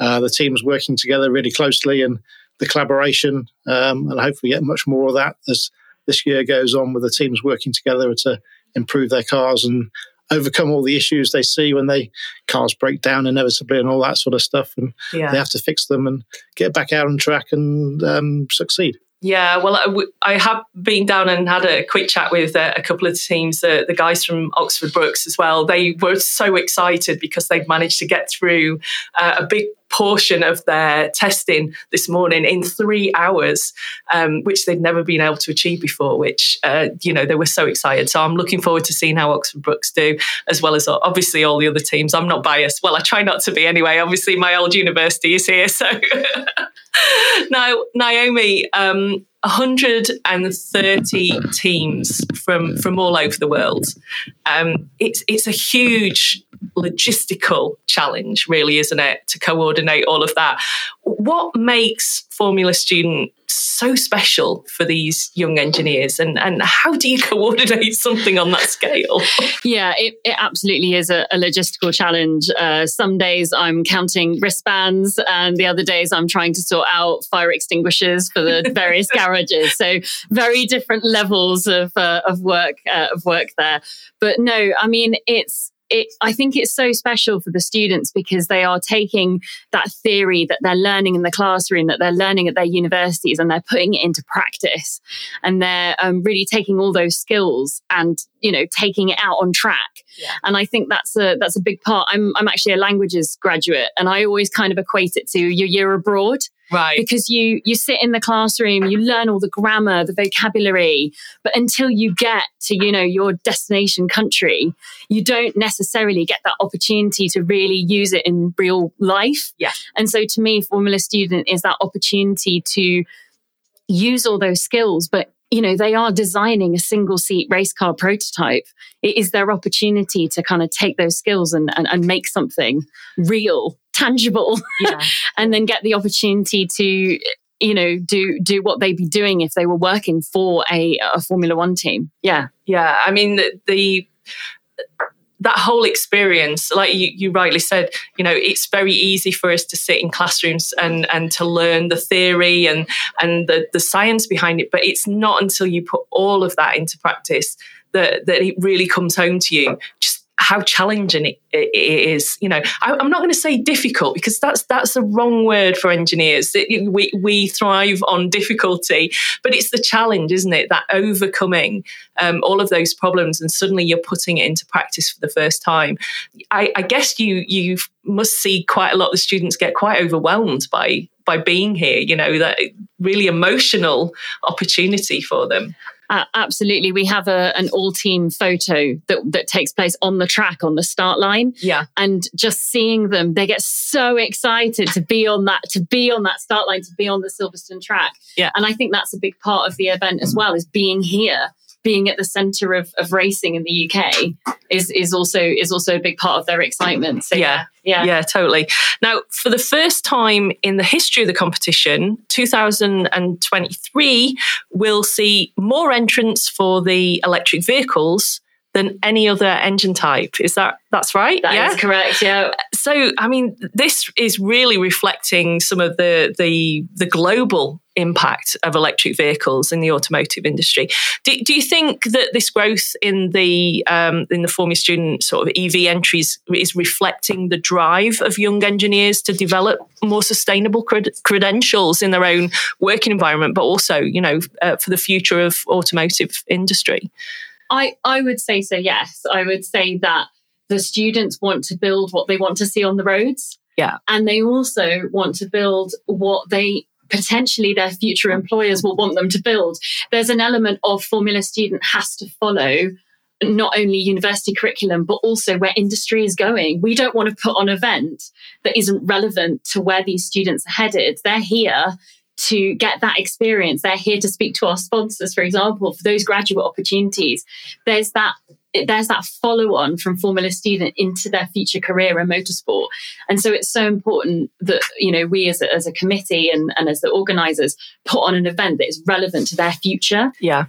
Uh, the teams working together really closely and the collaboration, um, and hopefully get much more of that as this year goes on with the teams working together to improve their cars and overcome all the issues they see when they cars break down inevitably and all that sort of stuff, and yeah. they have to fix them and get back out on track and um, succeed. Yeah, well, I, have been down and had a quick chat with uh, a couple of teams, uh, the guys from Oxford Brookes as well. They were so excited because they'd managed to get through uh, a big portion of their testing this morning in three hours, um, which they'd never been able to achieve before, which, uh, you know, they were so excited. So I'm looking forward to seeing how Oxford Brookes do, as well as obviously all the other teams. I'm not biased. Well, I try not to be anyway. Obviously, my old university is here. So now, Naomi, um, 130 teams from from all over the world. Um, it's it's a huge logistical challenge, really, isn't it, to coordinate all of that? What makes Formula Student so special for these young engineers, and, and how do you coordinate something on that scale? Yeah, it, it absolutely is a, a logistical challenge. Uh, some days I'm counting wristbands, and the other days I'm trying to sort out fire extinguishers for the various garages. So very different levels of uh, of work uh, of work there. But no, I mean it's it, I think it's so special for the students because they are taking that theory that they're learning in the classroom, that they're learning at their universities, and they're putting it into practice. And they're um, really taking all those skills and you know taking it out on track. Yeah. And I think that's a that's a big part. I'm I'm actually a languages graduate, and I always kind of equate it to your year abroad right. Because you you sit in the classroom you learn all the grammar the vocabulary but until you get to you know your destination country you don't necessarily get that opportunity to really use it in real life. Yeah. And so to me formula student is that opportunity to use all those skills but you know they are designing a single seat race car prototype. It is their opportunity to kind of take those skills and, and, and make something real tangible yeah. and then get the opportunity to you know do do what they'd be doing if they were working for a, a formula one team yeah yeah i mean the, the that whole experience, like you, you, rightly said, you know, it's very easy for us to sit in classrooms and and to learn the theory and and the, the science behind it. But it's not until you put all of that into practice that that it really comes home to you. How challenging it, it is. You know, I, am not going to say difficult because that's that's the wrong word for engineers. It, we we thrive on difficulty, but it's the challenge, isn't it? That overcoming um, all of those problems and suddenly you're putting it into practice for the first time. I, I guess you you must see quite a lot of students get quite overwhelmed by by being here. You know, that really emotional opportunity for them. Uh, absolutely. We have a, an all team photo that, that takes place on the track on the start line. Yeah. And just seeing them, they get so excited to be on that, to be on that start line, to be on the Silverstone track. Yeah. And I think that's a big part of the event as well, is being here being at the center of, of racing in the UK is is also is also a big part of their excitement. So yeah, yeah, yeah, totally. Now, for the first time in the history of the competition, 2023 will see more entrants for the electric vehicles than any other engine type. Is that that's right? That yeah? is correct. Yeah. So I mean, this is really reflecting some of the the the global impact of electric vehicles in the automotive industry. Do, do you think that this growth in the um, in the Formula Student sort of EV entries is reflecting the drive of young engineers to develop more sustainable cred- credentials in their own working environment, but also, you know, uh, for the future of automotive industry? I, I would say so, yes. I would say that the students want to build what they want to see on the roads. Yeah. And they also want to build what they potentially their future employers will want them to build. There's an element of Formula Student has to follow not only university curriculum, but also where industry is going. We don't want to put on an event that isn't relevant to where these students are headed. They're here to get that experience. They're here to speak to our sponsors, for example, for those graduate opportunities. There's that there's that follow on from Formula Student into their future career in motorsport. And so it's so important that, you know, we as a, as a committee and, and as the organisers put on an event that is relevant to their future. Yeah.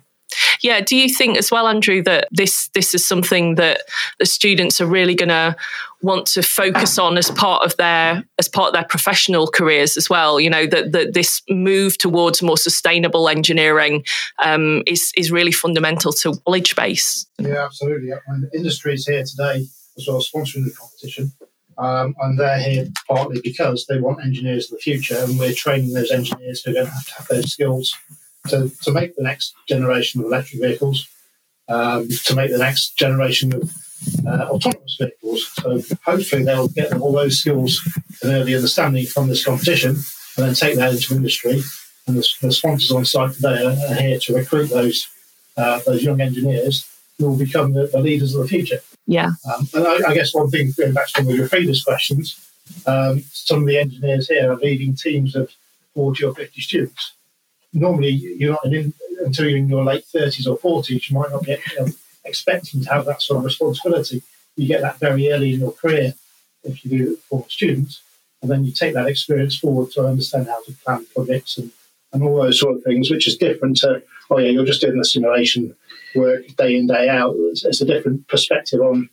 Yeah. Do you think as well, Andrew, that this this is something that the students are really going to want to focus on as part of their as part of their professional careers as well? You know that that this move towards more sustainable engineering um, is is really fundamental to knowledge base. Yeah, absolutely. I mean, the industry is here today as well, sponsoring the competition. Um, and they're here partly because they want engineers of the future, and we're training those engineers who don't have to have those skills to, to make the next generation of electric vehicles, um, to make the next generation of uh, autonomous vehicles. So hopefully they'll get all those skills and early understanding from this competition and then take that into industry. And the, the sponsors on site today are, are, here to recruit those uh, those young engineers who will become the, the leaders of the future. Yeah. Um, and I, I, guess one thing, going back to some of your previous questions, um, some of the engineers here are leading teams of 40 or 50 students normally you're not in, until you're in your late 30s or 40s, you might not get you know, expecting to have that sort of responsibility. You get that very early in your career if you do it for students, and then you take that experience forward to understand how to plan projects and, and all those sort of things, which is different to, oh yeah, you're just doing the simulation work day in, day out. It's, it's a different perspective on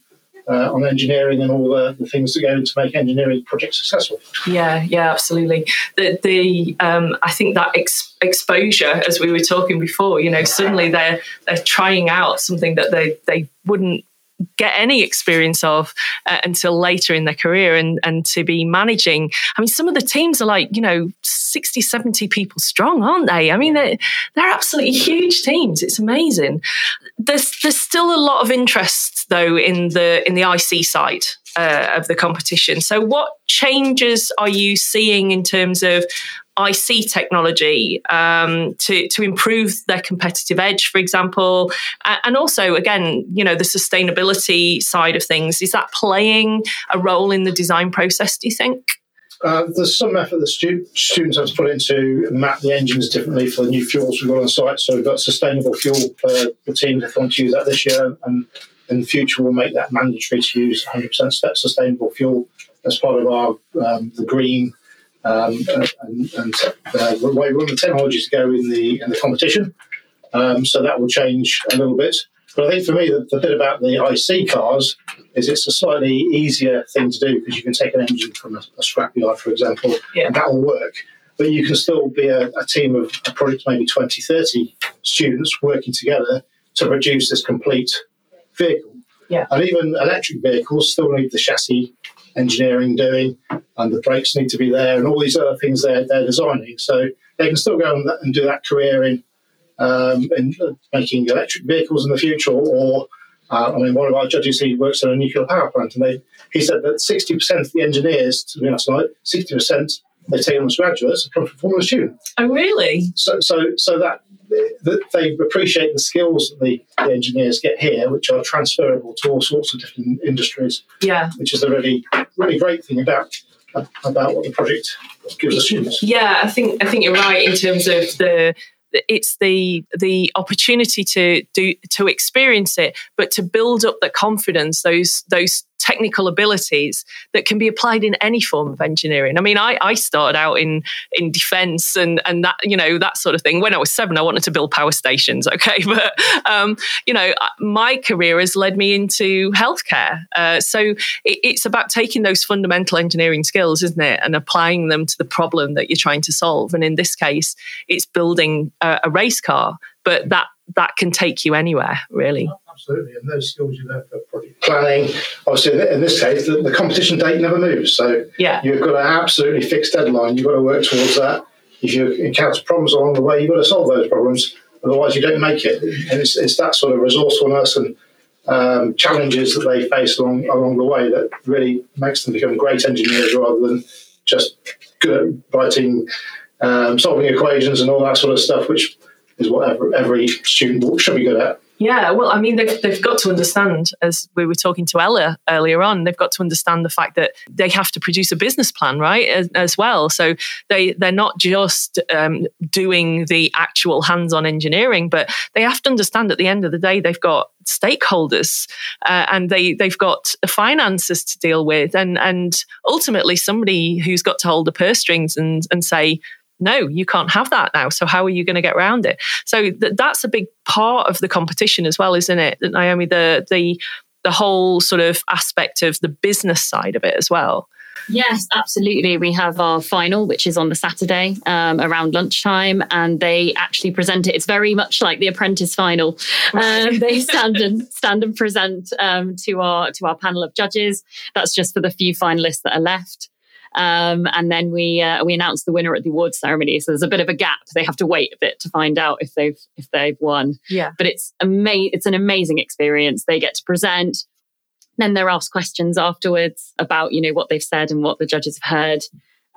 uh, on engineering and all the, the, things that go into make engineering projects successful. Yeah, yeah, absolutely. The the um, I think that ex- exposure, as we were talking before, you know, suddenly they're they're trying out something that they they wouldn't get any experience of uh, until later in their career and and to be managing. I mean some of the teams are like you know 60 70 people strong aren't they? I mean they're, they're absolutely huge teams. It's amazing. There's there's still a lot of interest though in the in the ic side uh, of the competition. So what changes are you seeing in terms of IC technology um, to to improve their competitive edge, for example, and also again, you know, the sustainability side of things. Is that playing a role in the design process? Do you think? Uh, there's some effort that stu- students have to put into map the engines differently for the new fuels we've got on site. So we've got sustainable fuel for the teams they want to use that this year, and in the future we'll make that mandatory to use 100% sustainable fuel as part of our um, the green um, and, and uh, the way we want the technologies to go in the in the competition. Um, so that will change a little bit. But I think for me, the, the, bit about the IC cars is it's a slightly easier thing to do because you can take an engine from a, a scrapyard, for example, yeah. and that will work. But you can still be a, a team of a project, maybe 20, 30 students working together to produce this complete vehicle. Yeah. And even electric vehicles still need the chassis engineering doing, and the brakes need to be there, and all these other things they're, they're designing. So they can still go and do that career in, um, in making electric vehicles in the future, or uh, I mean, one of our judges, he works in a nuclear power plant, and they, he said that 60% of the engineers, to be honest, 60% they take on as graduates come from Formula students. Oh, really? So, so, so that that they appreciate the skills that the, the, engineers get here, which are transferable to all sorts of different industries. Yeah, which is a really really great thing about about what the project gives the students. Yeah, I think I think you're right in terms of the it's the the opportunity to do to experience it, but to build up the confidence, those those technical abilities that can be applied in any form of engineering. I mean, I, I started out in in defence and and that you know that sort of thing. When I was seven, I wanted to build power stations. Okay, but um, you know, uh, my career has led me into healthcare. Uh, so it, it's about taking those fundamental engineering skills, isn't it, and applying them to the problem that you're trying to solve. And in this case, it's building a, a race car, but that that can take you anywhere, really. Absolutely, and those skills you learn for project planning. Obviously, in this case, the, the, competition date never moves, so yeah. you've got an absolutely fixed deadline. You've got to work towards that. If you encounter problems along the way, you've got to solve those problems. Otherwise, you don't make it. And it's, it's that sort of resourcefulness and um, challenges that they face along along the way that really makes them become great engineers rather than just good at writing, um, solving equations, and all that sort of stuff, which is what every, every student should be good at. Yeah, well, I mean, they've, they've got to understand, as we were talking to Ella earlier on, they've got to understand the fact that they have to produce a business plan, right, as, as well. So they, they're not just um, doing the actual hands on engineering, but they have to understand at the end of the day, they've got stakeholders uh, and they, they've got finances to deal with. And, and ultimately, somebody who's got to hold the purse strings and, and say, no, you can't have that now. So how are you going to get around it? So th- that's a big part of the competition as well, isn't it, Naomi? The the the whole sort of aspect of the business side of it as well. Yes, absolutely. We have our final, which is on the Saturday um, around lunchtime, and they actually present it. It's very much like the Apprentice final. Um, they stand and stand and present um, to our to our panel of judges. That's just for the few finalists that are left. Um, and then we uh, we announce the winner at the awards ceremony. So there's a bit of a gap. They have to wait a bit to find out if they've if they've won. Yeah. But it's ama- It's an amazing experience. They get to present. Then they're asked questions afterwards about you know what they've said and what the judges have heard.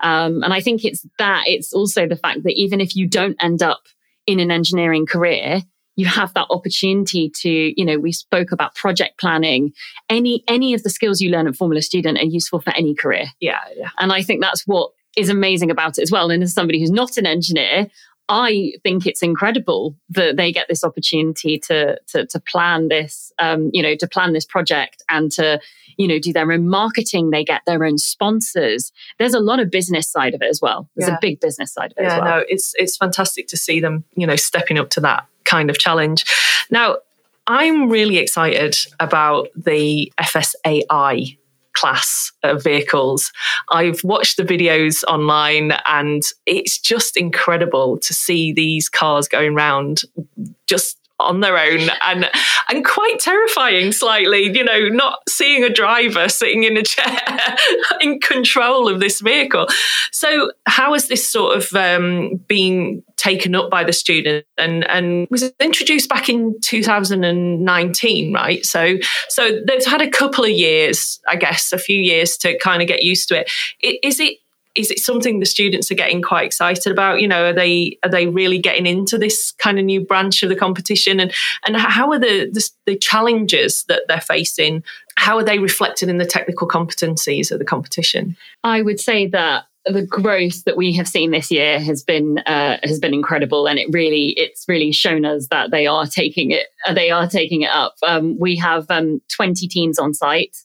Um, and I think it's that. It's also the fact that even if you don't end up in an engineering career, you have that opportunity to you know we spoke about project planning any any of the skills you learn at formula student are useful for any career yeah, yeah. and i think that's what is amazing about it as well and as somebody who's not an engineer I think it's incredible that they get this opportunity to to, to plan this, um, you know, to plan this project and to, you know, do their own marketing. They get their own sponsors. There's a lot of business side of it as well. There's yeah. a big business side of it. Yeah, well. no, it's it's fantastic to see them, you know, stepping up to that kind of challenge. Now, I'm really excited about the FSAI class of vehicles. I've watched the videos online and it's just incredible to see these cars going around just on their own. And and quite terrifying slightly you know not seeing a driver sitting in a chair in control of this vehicle. So how has this sort of um, been taken up by the student? And and was introduced back in 2019 right? So so they've had a couple of years i guess a few years to kind of get used to it. Is it is it something the students are getting quite excited about? You know, are they are they really getting into this kind of new branch of the competition, and and how are the the, the challenges that they're facing? How are they reflected in the technical competencies of the competition? I would say that the growth that we have seen this year has been uh, has been incredible, and it really it's really shown us that they are taking it they are taking it up. Um, we have um, twenty teams on site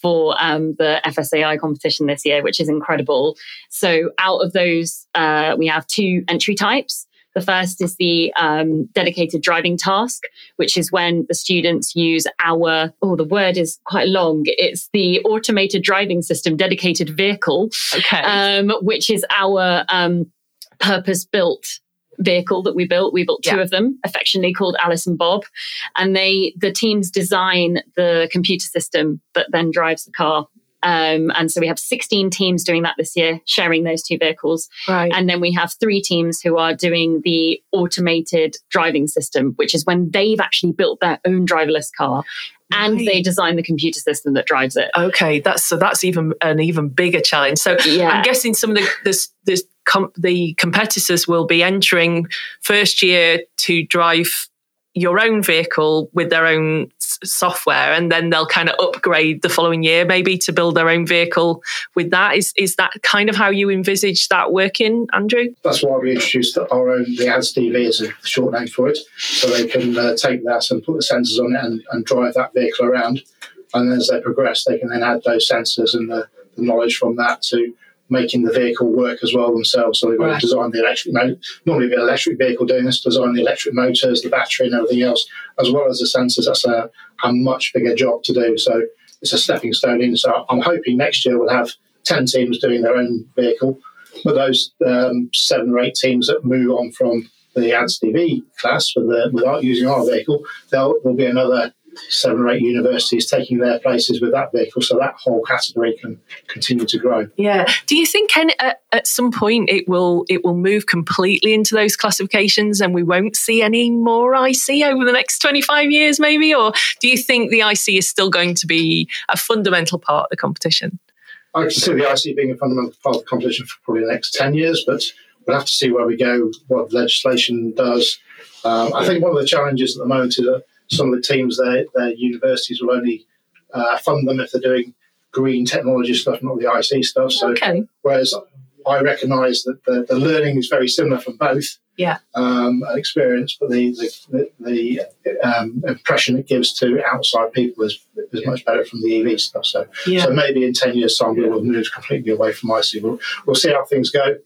for um, the FSAI competition this year, which is incredible. So, out of those, uh, we have two entry types. The first is the um, dedicated driving task, which is when the students use our, oh, the word is quite long. It's the automated driving system dedicated vehicle, okay. um, which is our um, purpose built vehicle that we built. We built two yeah. of them, affectionately called Alice and Bob, and they the teams design the computer system that then drives the car. Um, and so we have 16 teams doing that this year, sharing those two vehicles. Right. And then we have three teams who are doing the automated driving system, which is when they've actually built their own driverless car and right. they design the computer system that drives it. Okay, that's so that's even an even bigger challenge. So yeah. I'm guessing some of the this this com- the competitors will be entering first year to drive your own vehicle with their own software and then they'll kind of upgrade the following year maybe to build their own vehicle with that. Is is that kind of how you envisage that working andrew? That's why we introduced our own the ADS-DV as a short name for it so they can uh, take that and put the sensors on it and, and, drive that vehicle around. And as they progress they can then add those sensors and the, the knowledge from that to making the vehicle work as well themselves. So they've got right. to design the electric motor. Normally, an electric vehicle doing this, design the electric motors, the battery, and everything else, as well as the sensors. That's a, a much bigger job to do. So it's a stepping stone in. So I'm hoping next year we'll have 10 teams doing their own vehicle. But those um, seven or eight teams that move on from the ADS-DV class with the, without using our vehicle, there'll, there'll be another seven or eight universities taking their places with that vehicle so that whole category can continue to grow. Yeah. Do you think at, at some point it will it will move completely into those classifications and we won't see any more ic over the next 25 years maybe? Or do you think the ic is still going to be a fundamental part of the competition? I can see the ic being a fundamental part of the competition for probably the next 10 years but we'll have to see where we go what legislation does. Um, I think one of the challenges at the moment is that some of the teams, their, their universities will only uh, fund them if they're doing green technology stuff, not the IC stuff. So, okay. whereas I recognise that the, the learning is very similar from both. Yeah. Um, experience, but the the, the, the um, impression it gives to outside people is, is much better from the EV stuff. So, yeah. so maybe in ten years' time we will move completely away from IC. We'll, we'll see how things go.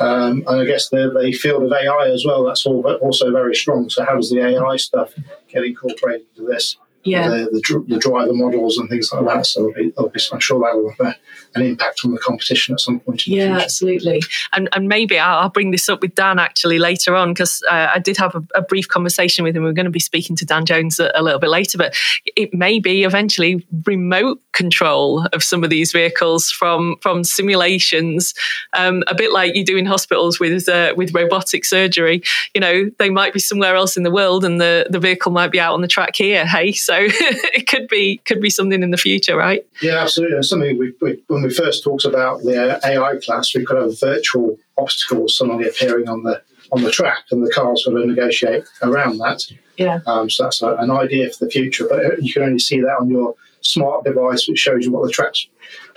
Um, and I guess the, the field of AI as well, that's all, also very strong. So, how does the AI stuff get incorporated into this? Yeah. the, the, the, driver models and things like that. So be, I'm sure that will have an impact on the competition at some point. yeah, absolutely. And, and maybe I'll, bring this up with Dan actually later on because uh, I did have a, a, brief conversation with him. We're going to be speaking to Dan Jones a, a, little bit later, but it may be eventually remote control of some of these vehicles from from simulations, um, a bit like you do in hospitals with uh, with robotic surgery. You know, they might be somewhere else in the world, and the the vehicle might be out on the track here. Hey, so so it could be could be something in the future, right? Yeah, absolutely. It's something we, we, when we first talked about the AI class, we could have virtual obstacles suddenly appearing on the on the track, and the cars sort of negotiate around that. Yeah. Um, so that's a, an idea for the future, but you can only see that on your smart device, which shows you what the tracks,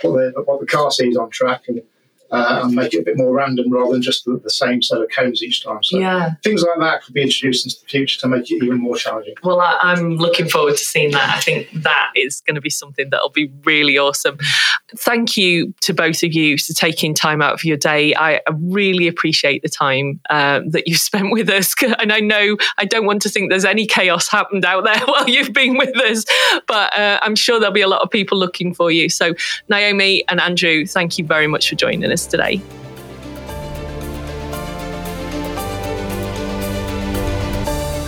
what the what the car sees on track, and uh, and make it a bit more random rather than just the, the, same set of cones each time. So yeah. things like that could be introduced into the future to make it even more challenging. Well, I, am looking forward to seeing that. I think that is going to be something that'll be really awesome. Thank you to both of you for taking time out of your day. I, I really appreciate the time um, that you've spent with us. And I know I don't want to think there's any chaos happened out there while you've been with us, but uh, I'm sure there'll be a lot of people looking for you. So, Naomi and Andrew, thank you very much for joining us today.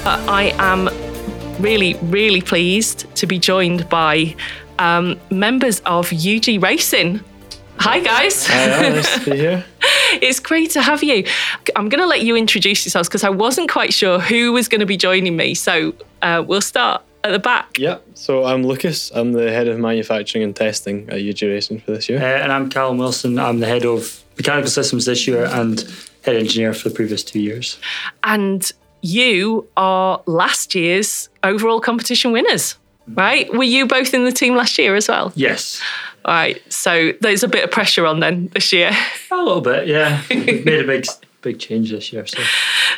Uh, I am really, really pleased to be joined by um, members of UG Racing. Hi, guys. Hi, nice to be here. it's great to have you. I'm going to let you introduce yourselves because I wasn't quite sure who was going to be joining me. So uh, we'll start at the back. Yeah, so I'm Lucas. I'm the head of manufacturing and testing at UG Racing for this year. Uh, and I'm Callum Wilson. I'm the head of mechanical systems this year and head engineer for the previous two years. And you are last year's overall competition winners, right? Were you both in the team last year as well? Yes. All right. So there's a bit of pressure on then this year. A little bit, yeah. We've made a big big change this year. So,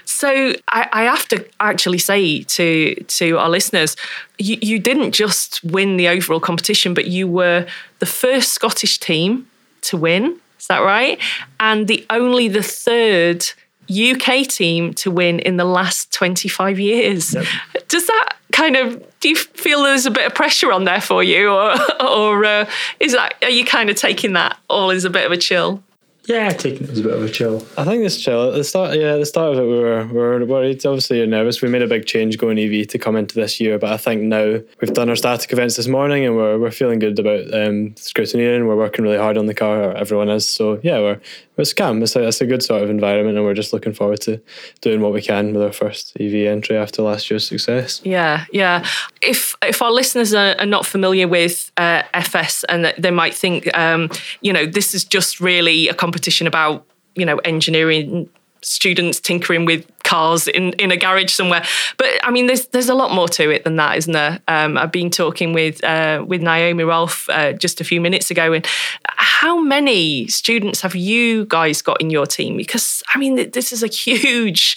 so I, I, have to actually say to to our listeners, you, you didn't just win the overall competition, but you were the first Scottish team to win. Is that right? And the only the third UK team to win in the last 25 years. Yep. Does that kind of do you feel there's a bit of pressure on there for you or or uh, is that are you kind of taking that all as a bit of a chill? Yeah, taking it as a bit of a chill. I think it's chill. At the start, yeah, at the start of it, we were, we were worried. Obviously, you're nervous. We made a big change going EV to come into this year, but I think now we've done our static events this morning and we're, we're feeling good about um, scrutineering. We're working really hard on the car, everyone is. So, yeah, we're, it's calm. It's a, it's a good sort of environment, and we're just looking forward to doing what we can with our first EV entry after last year's success. Yeah, yeah. If if our listeners are, are not familiar with uh, FS and they might think, um, you know, this is just really a competition about you know engineering students tinkering with cars in, in a garage somewhere. But I mean, there's there's a lot more to it than that, isn't there? Um, I've been talking with uh, with Naomi Rolfe uh, just a few minutes ago, and how many students have you guys got in your team? Because I mean, this is a huge,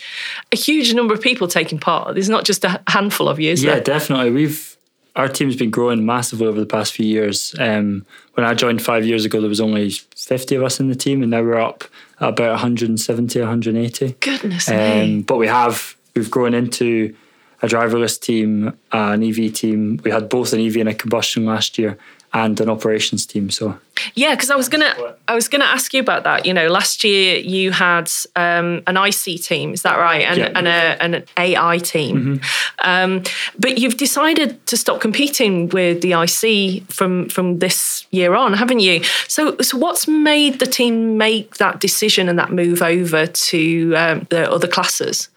a huge number of people taking part. There's not just a handful of you, is yeah, there? definitely. We've our team's been growing massively over the past few years. Um, when I joined five years ago, there was only 50 of us in the team, and now we're up about 170, 180. Goodness um, me! But we have we've grown into a driverless team, an EV team. We had both an EV and a combustion last year, and an operations team. So yeah, because I was gonna I was gonna ask you about that. You know, last year you had um, an IC team, is that right? And, yeah. and, a, and an AI team. Mm-hmm. Um, but you've decided to stop competing with the IC from from this year on, haven't you? So so what's made the team make that decision and that move over to um, the other classes?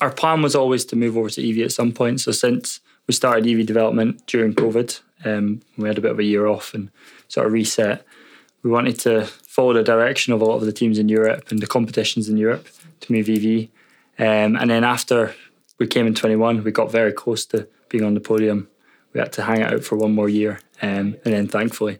Our plan was always to move over to EV at some point. So since we started EV development during COVID, um, we had a bit of a year off and sort of reset. We wanted to follow the direction of a lot of the teams in Europe and the competitions in Europe to move EV. Um, and then after we came in 21, we got very close to being on the podium. We had to hang it out for one more year. Um, and then thankfully,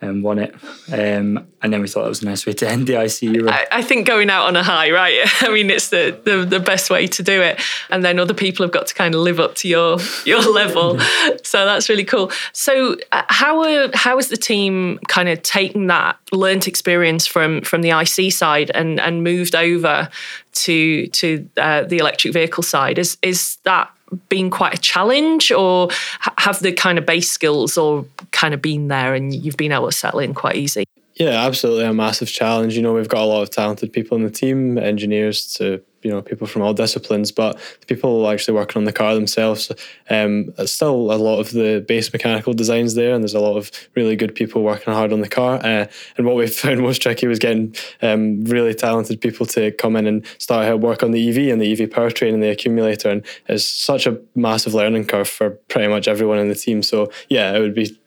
and won it. Um, and then we thought that was a nice way to end the IC era. I, I, think going out on a high, right? I mean, it's the, the, the best way to do it. And then other people have got to kind of live up to your your level. so that's really cool. So uh, how are, how is the team kind of taken that learnt experience from from the IC side and and moved over to to uh, the electric vehicle side? Is is that been quite a challenge or have the kind of base skills or kind of been there and you've been able to settle in quite easy? Yeah, absolutely a massive challenge. You know, we've got a lot of talented people in the team, engineers to you know people from all disciplines, but the people actually working on the car themselves, um, still a lot of the base mechanical designs there, and there's a lot of really good people working hard on the car. Uh, and what we found most tricky was getting um, really talented people to come in and start to work on the EV and the EV powertrain and the accumulator, and it's such a massive learning curve for pretty much everyone in the team. So yeah, it would be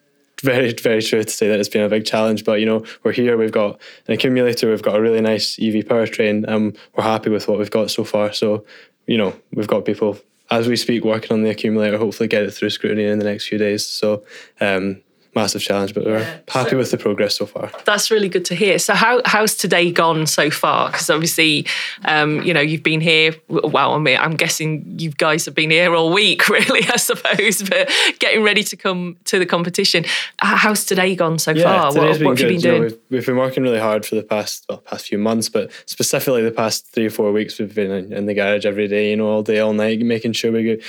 very, very true to say that it's been a big challenge. But you know, we're here. We've got an accumulator. We've got a really nice EV powertrain, and we're happy with what we've got so far. So, you know, we've got people as we speak working on the accumulator. Hopefully, get it through scrutiny in the next few days. So, um, massive challenge, but we're yeah. happy so, with the progress so far. That's really good to hear. So, how how's today gone so far? Because obviously, um, you know, you've been here. Well, I mean, I'm guessing you guys have been here all week, really. I suppose, but getting ready to come to the competition. How's today gone so yeah, far? Today's what, what have you been doing? You know, we've, we've, been working really hard for the past well, past few months, but specifically the past three or four weeks, we've been in, in the garage every day, you know, all day, all night, making sure we get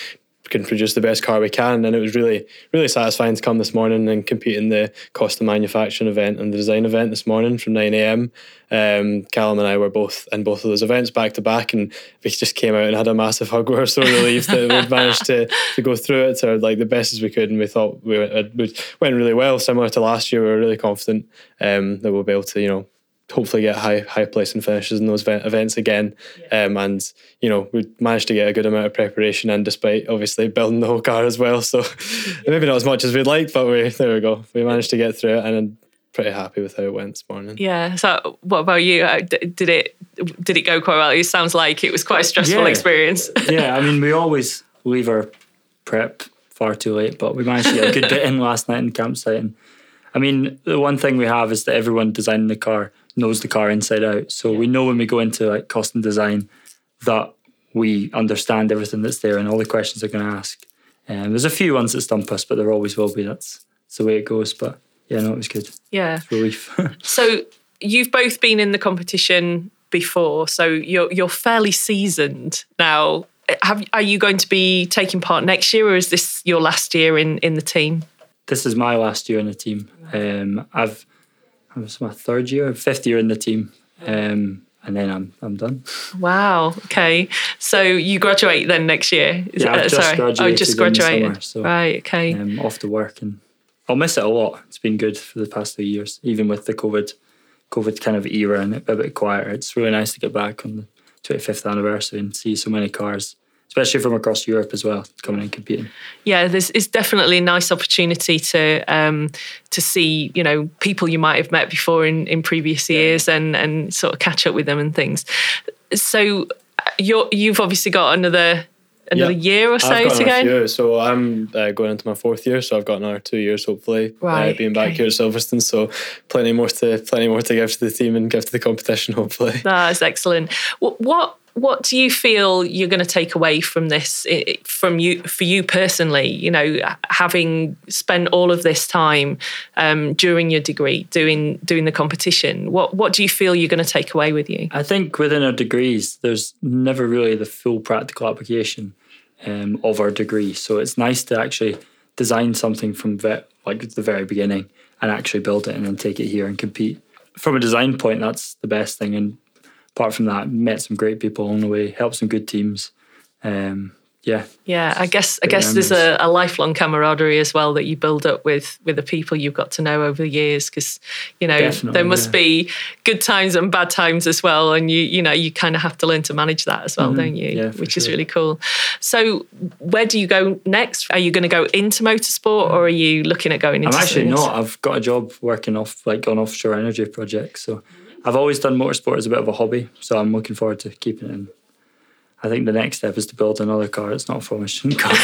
can produce the best car we can. And it was really, really satisfying to come this morning and compete in the cost of manufacturing event and the design event this morning from 9 a.m. Um, Callum and I were both in both of those events back to back, and we just came out and had a massive hug. We were so relieved that we'd managed to, to go through it to like the best as we could, and we thought we went, went really well. Similar to last year, we were really confident um, that we'll be able to, you know, hopefully get high high placing finishes in those events again. Yeah. Um, and you know we managed to get a good amount of preparation and despite obviously building the whole car as well. So maybe not as much as we'd like, but we there we go. We managed to get through it and. I'm pretty happy with how it went this morning. Yeah. So, what about you? Uh, did it did it go quite well? It sounds like it was quite a stressful yeah. experience. yeah. I mean, we always leave our prep far too late, but we managed to get a good bit in last night in campsite. And I mean, the one thing we have is that everyone designing the car knows the car inside out. So yeah. we know when we go into like custom design that we understand everything that's there and all the questions they're going to ask. And um, there's a few ones that stump us, but there always will be. That's, that's the way it goes. But yeah, no, it was good. Yeah, relief. so you've both been in the competition before, so you're you're fairly seasoned now. Have, are you going to be taking part next year, or is this your last year in in the team? This is my last year in the team. Um, I've it was my third year, fifth year in the team. Um, and then I'm I'm done. Wow. Okay. So you graduate then next year? Is yeah, I've just sorry. graduated. Oh, just graduated. Summer, so, right. Okay. Um, off to work, and I'll miss it a lot. It's been good for the past two years, even with the COVID, COVID kind of era and a bit quieter. It's really nice to get back on the 25th anniversary and see so many cars especially from across Europe as well, coming and competing. Yeah, there's it's definitely a nice opportunity to um, to see you know people you might have met before in in previous years and and sort of catch up with them and things. So you you've obviously got another another yep. year or so to go. Year, so I'm uh, going into my fourth year, so I've got another two years hopefully. Uh, right, uh, being back here at Silverstone, so plenty more to plenty more to give to the team and give to the competition. Hopefully, that's excellent. What, what what do you feel you're going to take away from this from you for you personally you know having spent all of this time um, during your degree doing doing the competition what what do you feel you're going to take away with you? I think within our degrees there's never really the full practical application um, of our degree. So it's nice to actually design something from ve- like the very beginning and actually build it and then take it here and compete. From a design point that's the best thing. And apart from that, met some great people along the way, helped some good teams. Um, yeah. Yeah, I guess I guess memories. there's a, a, lifelong camaraderie as well that you build up with with the people you've got to know over the years because you know Definitely, there must yeah. be good times and bad times as well and you you know you kind of have to learn to manage that as well mm-hmm. don't you yeah, which sure. is really cool so where do you go next are you going to go into motorsport or are you looking at going into I'm actually not I've got a job working off like on offshore energy projects so I've always done motorsport as a bit of a hobby, so I'm looking forward to keeping it. In. I think the next step is to build another car. It's not a formation car,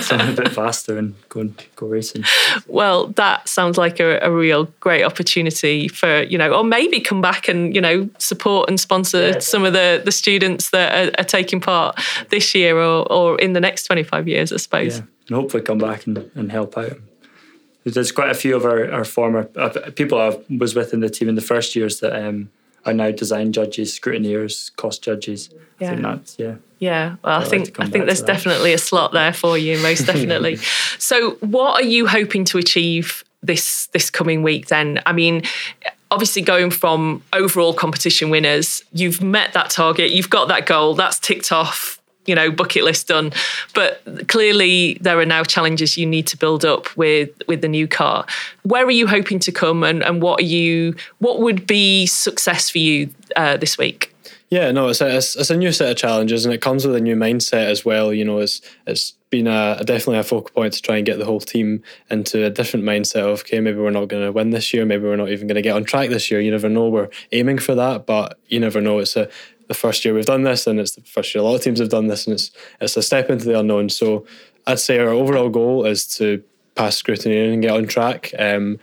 something a bit faster and go and go racing. Well, that sounds like a, a, real great opportunity for you know, or maybe come back and you know support and sponsor yeah. some of the the students that are, are, taking part this year or or in the next 25 years, I suppose. Yeah, and hopefully come back and, and help out there's quite a few of our, our former uh, people I was with in the team in the first years that um, are now design judges, scrutineers, cost judges. Yeah. I yeah. Yeah, well, I think like I think there's definitely a slot there for you, most definitely. so, what are you hoping to achieve this this coming week? Then, I mean, obviously going from overall competition winners, you've met that target, you've got that goal, that's ticked off you know bucket list done but clearly there are now challenges you need to build up with with the new car where are you hoping to come and, and what are you what would be success for you uh, this week yeah, no, it's a, it's, a new set of challenges, and it comes with a new mindset as well. You know, it's it's been a, a, definitely a focal point to try and get the whole team into a different mindset of okay, maybe we're not going to win this year, maybe we're not even going to get on track this year. You never know. We're aiming for that, but you never know. It's a the first year we've done this, and it's the first year a lot of teams have done this, and it's it's a step into the unknown. So I'd say our overall goal is to pass scrutiny and get on track. Um,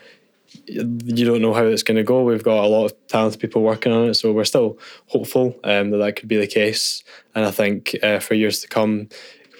you don't know how it's going to go. We've got a lot of talented people working on it, so we're still hopeful um, that that could be the case. And I think uh, for years to come,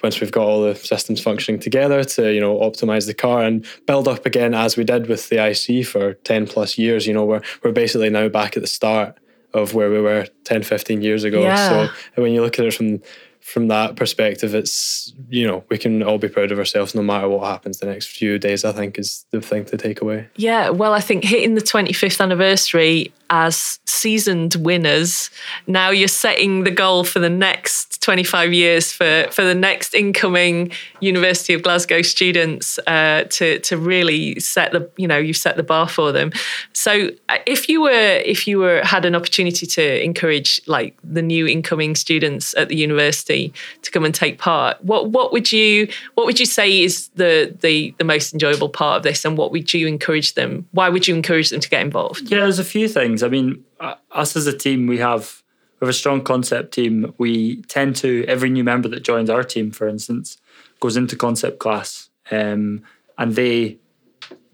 once we've got all the systems functioning together to you know optimize the car and build up again as we did with the IC for ten plus years, you know we're we're basically now back at the start of where we were 10, 15 years ago. Yeah. So when you look at it from from that perspective, it's you know we can all be proud of ourselves no matter what happens the next few days. I think is the thing to take away. Yeah, well, I think hitting the 25th anniversary as seasoned winners, now you're setting the goal for the next 25 years for, for the next incoming University of Glasgow students uh, to, to really set the, you know, you've set the bar for them. So uh, if you were, if you were, had an opportunity to encourage like the new incoming students at the university to come and take part, what, what would you, what would you say is the, the, the most enjoyable part of this and what would you encourage them? Why would you encourage them to get involved? Yeah, there's a few things. I mean, us as a team, we have we have a strong concept team. We tend to every new member that joins our team, for instance, goes into concept class, um, and they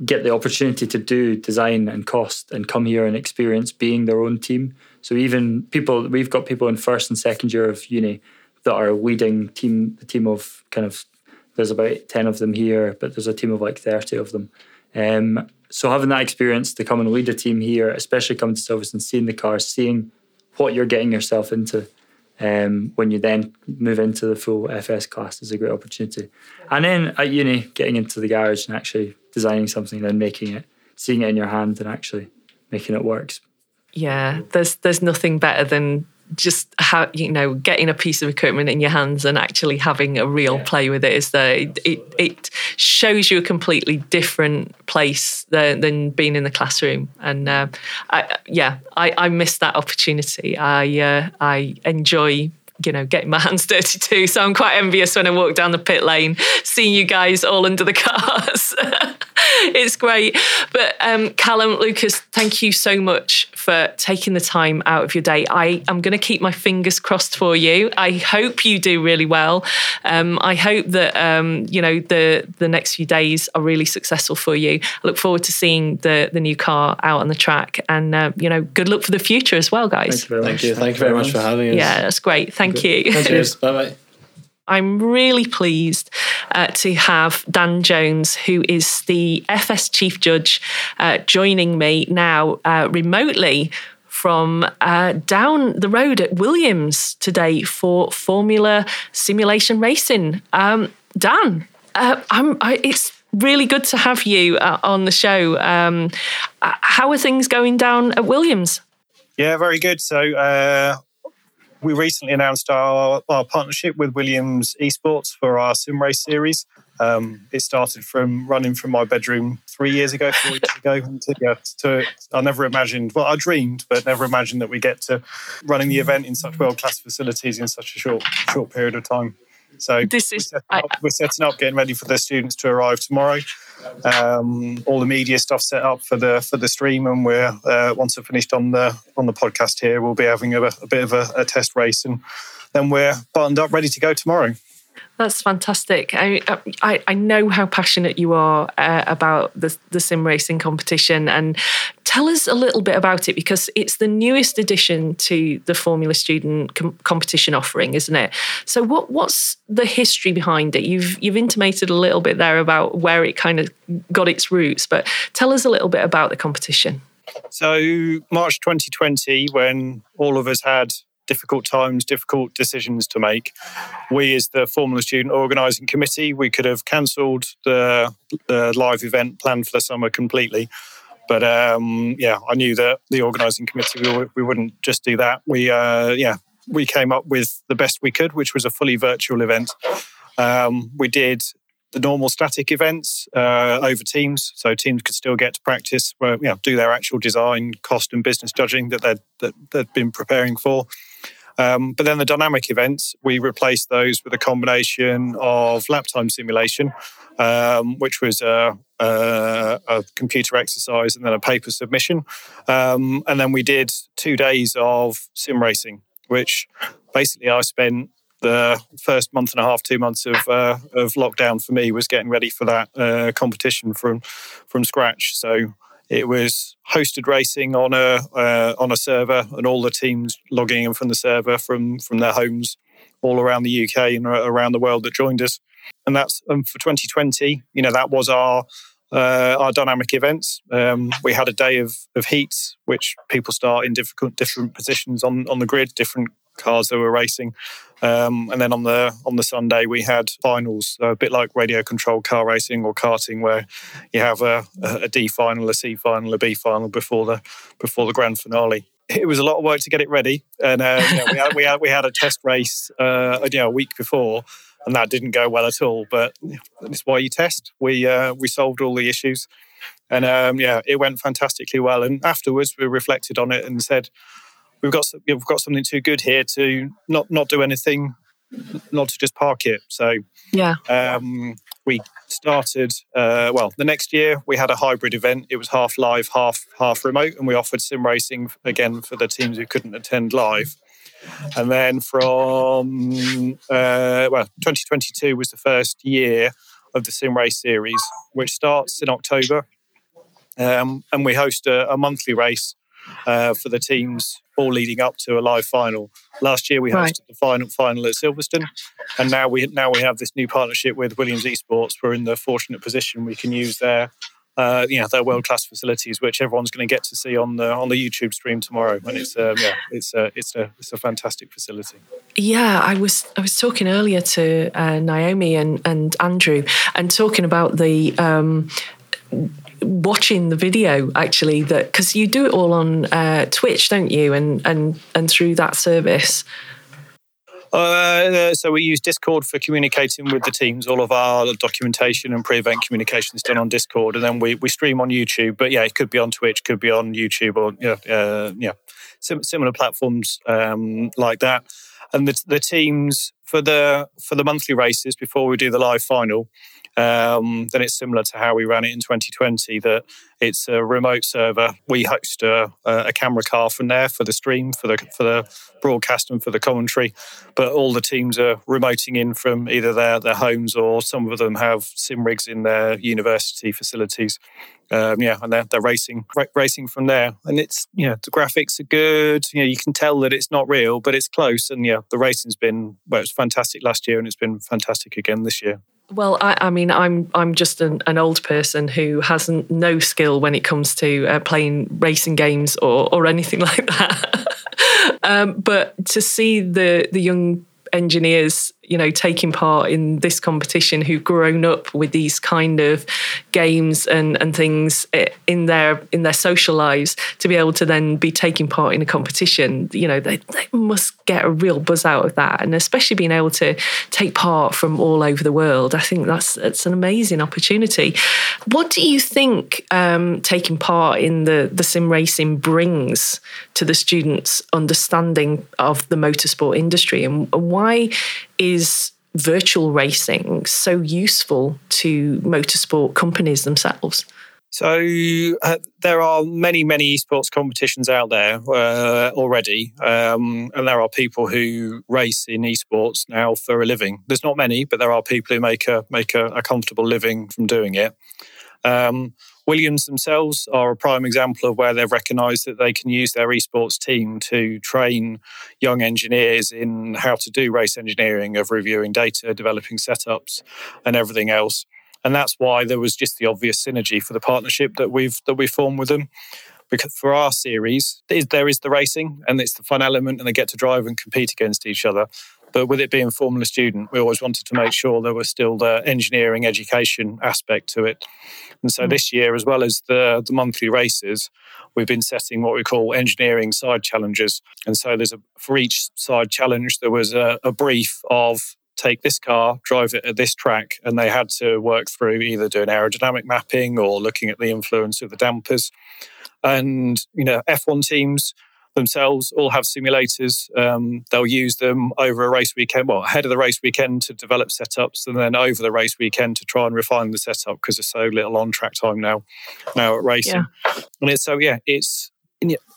get the opportunity to do design and cost and come here and experience being their own team. So even people, we've got people in first and second year of uni that are leading team the team of kind of there's about 10 of them here but there's a team of like 30 of them um, so having that experience to come and lead a team here, especially coming to Silverstone and seeing the cars, seeing what you're getting yourself into um, when you then move into the full FS class is a great opportunity. And then at uni, getting into the garage and actually designing something and making it, seeing it in your hand and actually making it work. Yeah, there's there's nothing better than just how you know getting a piece of equipment in your hands and actually having a real yeah. play with it is that it, it, it shows you a completely different place than, than being in the classroom and uh, I, yeah I, I miss that opportunity I uh, I enjoy you know, getting my hands dirty too. So I'm quite envious when I walk down the pit lane, seeing you guys all under the cars. it's great. But um, Callum, Lucas, thank you so much for taking the time out of your day. I am going to keep my fingers crossed for you. I hope you do really well. Um, I hope that um, you know the the next few days are really successful for you. I look forward to seeing the the new car out on the track, and uh, you know, good luck for the future as well, guys. Thank you. Thank you, Thank you very much for having us. Yeah, that's great. Thank you. Cheers. bye bye. I'm really pleased uh, to have Dan Jones, who is the FS Chief Judge, uh, joining me now uh, remotely from uh, down the road at Williams today for Formula Simulation Racing. Um, Dan, uh, I, it's really good to have you uh, on the show. Um, how are things going down at Williams? Yeah, very good. So we recently announced our, our partnership with Williams Esports for our sim race series. Um, it started from running from my bedroom three years ago, four years ago. To, yeah, to, I never imagined, well, I dreamed, but never imagined that we get to running the event in such world class facilities in such a short short period of time. So this is we're setting, up, we're setting up, getting ready for the students to arrive tomorrow. Um, all the media stuff set up for the for the stream, and we're uh, once I've finished on the on the podcast here, we'll be having a, a bit of a, a test race, and then we're buttoned up, ready to go tomorrow. That's fantastic. I, I, I know how passionate you are uh, about the, the sim racing competition. And tell us a little bit about it because it's the newest addition to the Formula Student com- competition offering, isn't it? So, what, what's the history behind it? You've, you've intimated a little bit there about where it kind of got its roots, but tell us a little bit about the competition. So, March 2020, when all of us had difficult times, difficult decisions to make. We, as the Formula Student Organising Committee, we could have cancelled the, the, live event planned for the summer completely. But um, yeah, I knew that the organising committee we, we, wouldn't just do that. We uh, yeah we came up with the best we could, which was a fully virtual event. Um, we did the normal static events uh, over teams, so teams could still get to practice, where, you know, do their actual design, cost, and business judging that they'd, that they'd been preparing for. Um, but then the dynamic events, we replaced those with a combination of lap time simulation, um, which was a, a, a, computer exercise and then a paper submission. Um, and then we did two days of sim racing, which basically I spent the first month and a half, two months of uh, of lockdown for me was getting ready for that uh, competition from from scratch. So it was hosted racing on a uh, on a server, and all the teams logging in from the server from from their homes all around the UK and around the world that joined us. And that's um, for 2020. You know that was our uh, our dynamic events. Um, we had a day of, of heats, which people start in different different positions on on the grid, different cars that were racing. Um, and then on the on the Sunday we had finals, a bit like radio controlled car racing or karting, where you have a, a D final, a C final, a B final before the before the grand finale. It was a lot of work to get it ready, and uh, you know, we, had, we had we had a test race, uh, you know, a week before, and that didn't go well at all. But that's why you test. We uh, we solved all the issues, and um, yeah, it went fantastically well. And afterwards, we reflected on it and said, we've got we've got something too good here to not not do anything, not to just park it. So yeah, um, we started. Uh, well, the next year we had a hybrid event. It was half live, half half remote, and we offered sim racing again for the teams who couldn't attend live. And then from uh, well, 2022 was the first year of the sim race series, which starts in October, um, and we host a, a monthly race uh, for the teams all leading up to a live final. Last year we hosted right. the final final at Silverstone, and now we now we have this new partnership with Williams Esports. We're in the fortunate position we can use their uh, you know their world class facilities, which everyone's going to get to see on the on the YouTube stream tomorrow. And it's um, yeah, it's a it's a it's a fantastic facility. Yeah, I was I was talking earlier to uh, Naomi and and Andrew and talking about the. Um, watching the video actually that because you do it all on uh, Twitch, don't you? And and and through that service. Uh, so we use Discord for communicating with the teams. All of our documentation and pre-event communication is done on Discord, and then we, we stream on YouTube. But yeah, it could be on Twitch, could be on YouTube, or yeah, uh, yeah, Sim- similar platforms um, like that. And the, the teams for the for the monthly races before we do the live final, um, then it's similar to how we ran it in 2020. That it's a remote server. We host a, a, camera car from there for the stream, for the for the broadcast, and for the commentary. But all the teams are remoting in from either their their homes or some of them have sim rigs in their university facilities. Um, yeah, and they're, they're racing ra- racing from there. And it's you know the graphics are good. You know you can tell that it's not real, but it's close. And yeah, the racing's been well, it was fantastic last year, and it's been fantastic again this year. Well, I, I, mean, I'm I'm just an, an, old person who has no skill when it comes to uh, playing racing games or or anything like that. um, but to see the the young engineers you know taking part in this competition who've grown up with these kind of games and and things in their in their social lives to be able to then be taking part in a competition you know they, they must get a real buzz out of that. And especially being able to take part from all over the world i think that's it's an amazing opportunity. What do you think um, taking part in the the sim racing brings to the students understanding of the motorsport industry? And why is virtual racing so useful to motorsport companies themselves? So uh, there are many, many esports competitions out there uh, already, um, and there are people who race in esports now for a living. There's not many, but there are people who make a make a, a comfortable living from doing it. Um, Williams themselves are a prime example of where they've recognised that they can use their esports team to train young engineers in how to do race engineering, of reviewing data, developing setups, and everything else. And that's why there was just the obvious synergy for the partnership that we've that we formed with them. Because for our series, there is the racing and it's the fun element, and they get to drive and compete against each other. But with it being Formula Student, we always wanted to make sure there was still the engineering education aspect to it. And so mm. this year, as well as the, the monthly races, we've been setting what we call engineering side challenges. And so there's a for each side challenge, there was a, a brief of take this car, drive it at this track, and they had to work through either doing aerodynamic mapping or looking at the influence of the dampers. And you know, F1 teams themselves all have simulators. Um, they'll use them over a race weekend, well, ahead of the race weekend to develop setups, and then over the race weekend to try and refine the setup because there's so little on track time now, now at racing. Yeah. And it's so yeah, it's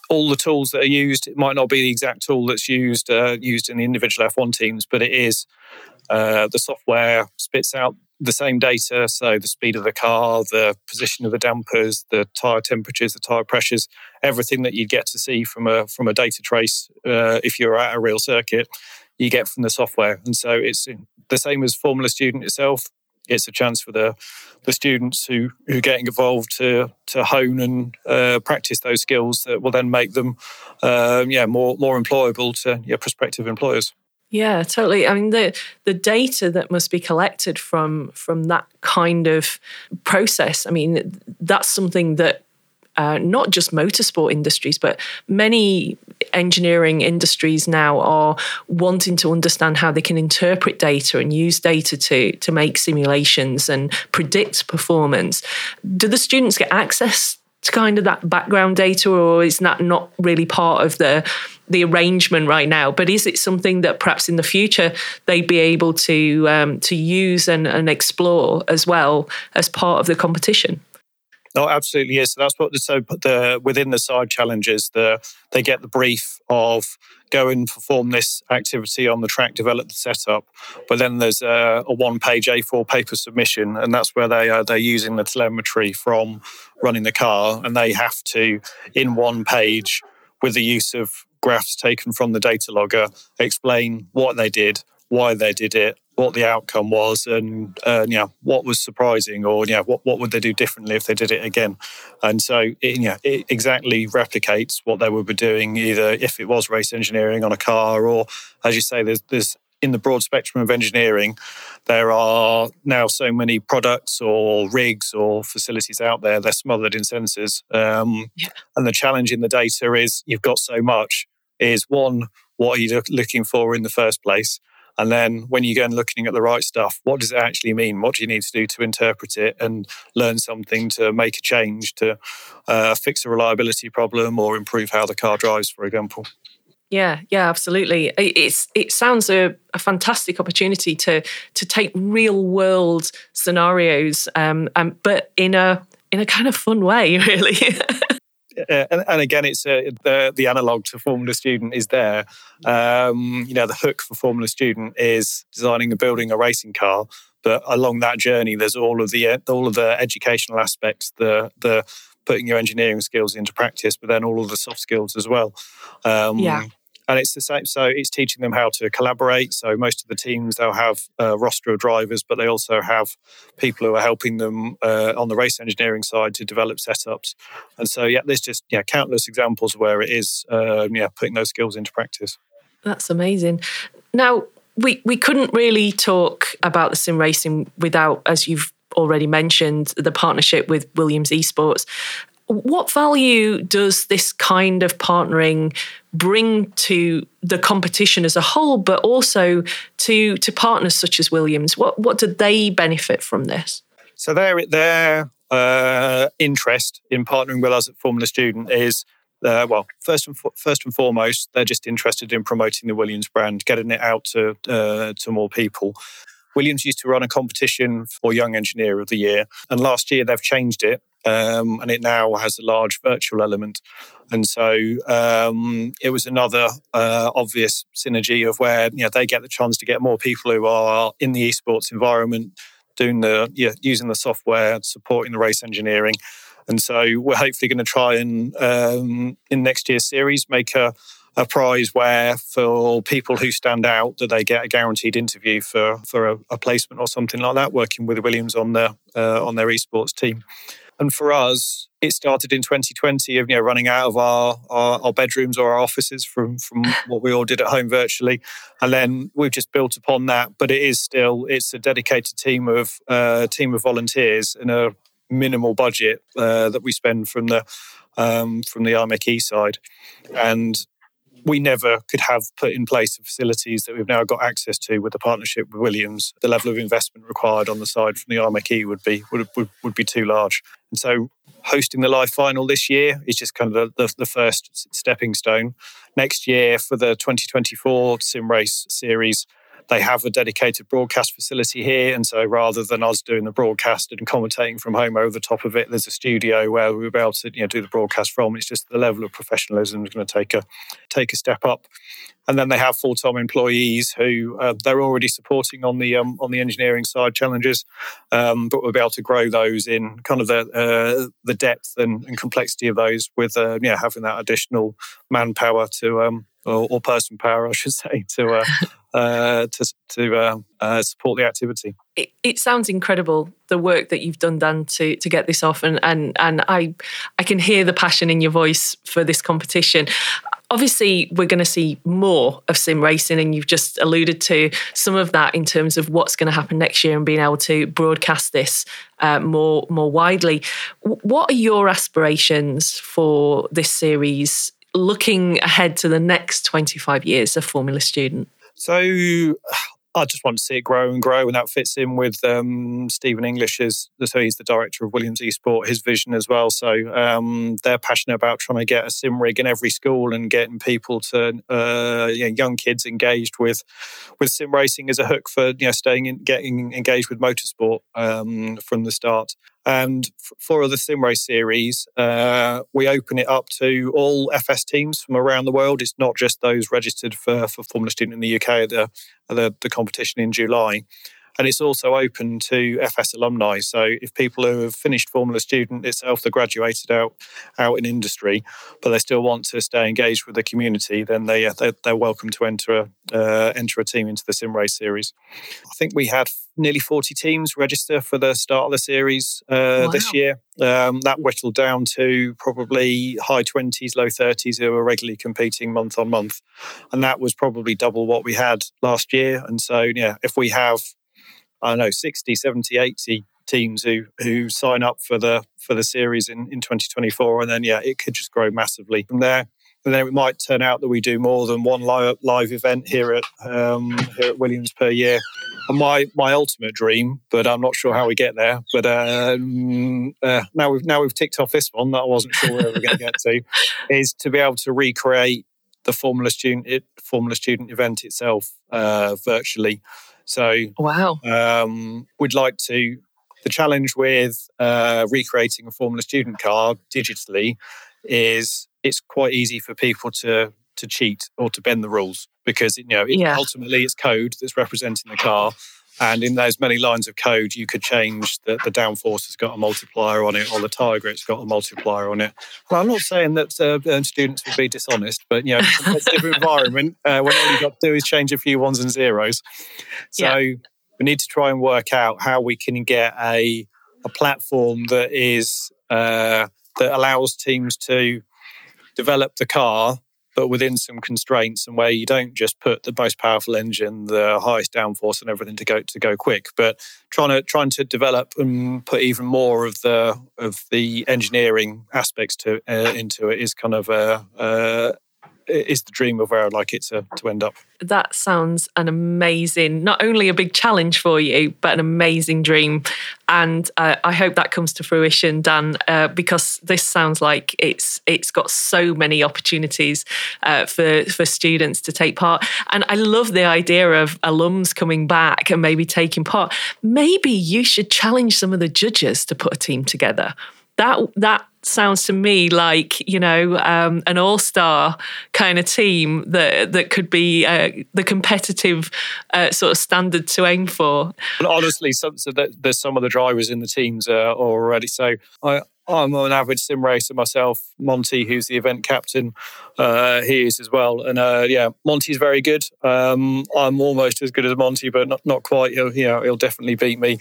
all the tools that are used. It might not be the exact tool that's used uh, used in the individual F1 teams, but it is. Uh, the software spits out the same data, so the speed of the car, the position of the dampers, the tire temperatures, the tire pressures, everything that you'd get to see from a from a data trace uh, if you're at a real circuit, you get from the software. And so it's the same as Formula Student itself. It's a chance for the the students who who are getting involved to to hone and uh, practice those skills that will then make them, um, yeah, more more employable to yeah, prospective employers. Yeah, totally. I mean the the data that must be collected from from that kind of process. I mean, that's something that uh, not just motorsport industries, but many engineering industries now are wanting to understand how they can interpret data and use data to to make simulations and predict performance. Do the students get access to kind of that background data, or is that not really part of the the arrangement right now? But is it something that perhaps in the future they'd be able to um, to use and, and explore as well as part of the competition? No, absolutely Yes, So that's what so the within the side challenges, the they get the brief of go and perform this activity on the track, develop the setup. But then there's a, a one-page A4 paper submission, and that's where they are they're using the telemetry from running the car, and they have to in one page with the use of graphs taken from the data logger explain what they did, why they did it, what the outcome was, and uh, yeah, what was surprising, or yeah, what what would they do differently if they did it again? And so, it, yeah, it exactly replicates what they would be doing, either if it was race engineering on a car, or as you say, there's there's in the broad spectrum of engineering, there are now so many products or rigs or facilities out there. They're smothered in sensors, um, yeah. and the challenge in the data is you've got so much. Is one, what are you looking for in the first place? And then when you go and looking at the right stuff, what does it actually mean? What do you need to do to interpret it and learn something to make a change to uh, fix a reliability problem or improve how the car drives, for example? Yeah, yeah, absolutely. It's it sounds a, a fantastic opportunity to to take real world scenarios, um, um, but in a in a kind of fun way, really. Uh, and, and, again, it's uh, the the analog to Formula Student is there. Um, you know, the hook for Formula Student is designing and building a racing car, but along that journey, there's all of the uh, all of the educational aspects, the the putting your engineering skills into practice, but then all of the soft skills as well. Um, yeah and it's the same. So it's teaching them how to collaborate. So most of the teams they'll have a roster of drivers, but they also have people who are helping them uh, on the race engineering side to develop setups. And so yeah, there's just yeah countless examples where it is um, yeah putting those skills into practice. That's amazing. Now we we couldn't really talk about the sim racing without, as you've already mentioned, the partnership with Williams Esports what value does this kind of partnering bring to the competition as a whole, but also to to partners such as Williams? What what do they benefit from this? So their their uh, interest in partnering with us at Formula Student is. Uh, well, first and fo- first and foremost, they're just interested in promoting the Williams brand, getting it out to uh, to more people. Williams used to run a competition for Young Engineer of the Year, and last year they've changed it um, and it now has a large virtual element. And so um, it was another uh, obvious synergy of where you know they get the chance to get more people who are in the esports environment, doing the yeah, using the software, supporting the race engineering. And so we're hopefully going to try and um, in next year's series make a a prize where for people who stand out that they get a guaranteed interview for for a, a placement or something like that working with Williams on their uh, on their esports team and for us, it started in 2020 of you know running out of our, our, our bedrooms or our offices from from what we all did at home virtually, and then we've just built upon that. But it is still it's a dedicated team of uh, team of volunteers and a minimal budget uh, that we spend from the um, from the IMechE side, and we never could have put in place the facilities that we've now got access to with the partnership with Williams. The level of investment required on the side from the IMechE would be would, would, would be too large. And so hosting the live final this year is just kind of the, the, the, first stepping stone. Next year for the 2024 sim race series, they have a dedicated broadcast facility here. And so rather than us doing the broadcast and commentating from home over the top of it, there's a studio where we'll be able to you know, do the broadcast from. It's just the level of professionalism is going to take a take a step up. And then they have full-time employees who uh, they're already supporting on the um, on the engineering side challenges, um, but we'll be able to grow those in kind of the uh, the depth and, and, complexity of those with uh, having that additional manpower to um, or, or person power, I should say, to uh, uh, to to uh, uh, support the activity. It, it, sounds incredible the work that you've done, Dan, to to get this off, and and and I I can hear the passion in your voice for this competition. Obviously, we're going to see more of sim racing, and you've just alluded to some of that in terms of what's going to happen next year and being able to broadcast this uh, more more widely. What are your aspirations for this series looking ahead to the next 25 years of Formula Student? So I just want to see it grow and grow, and that fits in with um, Stephen English's. So he's the director of Williams Esport, his vision as well. So um, they're passionate about trying to get a sim rig in every school and getting people to uh, you know, young kids engaged with with sim racing as a hook for you know staying in, getting engaged with motorsport um, from the start. And for the sim race series, uh, we open it up to all FS teams from around the world. It's not just those registered for, for Formula Student in the UK, the, the, the competition in July. And it's also open to FS alumni. So if people who have finished Formula Student itself, they're graduated out out in industry, but they still want to stay engaged with the community, then they uh, they're, they're welcome to enter a, uh, enter a team into the sim race series. I think we had nearly 40 teams register for the start of the series uh, wow. this year. Um, that whittled down to probably high 20s, low 30s who were regularly competing month on month. And that was probably double what we had last year. And so, yeah, if we have I don't know, 60, 70, 80 teams who who sign up for the for the series in, in 2024 and then yeah it could just grow massively from there and then it might turn out that we do more than one live, live event here at um, here at Williams per year. And my my ultimate dream, but I'm not sure how we get there. But um, uh, now we've now we've ticked off this one that I wasn't sure where we are going to get to, is to be able to recreate the Formula student it, Formula student event itself uh, virtually. So wow, um, we'd like to. The challenge with uh, recreating a Formula student car digitally is it's quite easy for people to to cheat or to bend the rules because you know it, yeah. ultimately it's code that's representing the car and in those many lines of code, you could change that the downforce has got a multiplier on it or the tire grip's got a multiplier on it. Well, I'm not saying that uh, students would be dishonest, but you know, it's a different environment uh, when all you've got to do is change a few ones and zeros. So yeah. we need to try and work out how we can get a a platform that is uh, that allows teams to develop the car but within some constraints and where you don't just put the most powerful engine, the highest downforce and everything to go to go quick, but trying to trying to develop and put even more of the of the engineering aspects to uh, into it is kind of a, a is the dream of where I'd like it to, to end up. That sounds an amazing, not only a big challenge for you, but an amazing dream. And uh, I hope that comes to fruition, Dan, uh, because this sounds like it's it's got so many opportunities uh, for for students to take part. And I love the idea of alums coming back and maybe taking part. Maybe you should challenge some of the judges to put a team together that that sounds to me like you know um, an all-star kind of team that that could be uh, the competitive uh, sort of standard to aim for. honestly, some, so there's some of the drivers in the teams uh, already. So I, I'm an average sim racer myself. Monty, who's the event captain, uh, he is as well. And uh, yeah, Monty's very good. Um, I'm almost as good as Monty, but not, not quite. He'll, you know, he'll definitely beat me.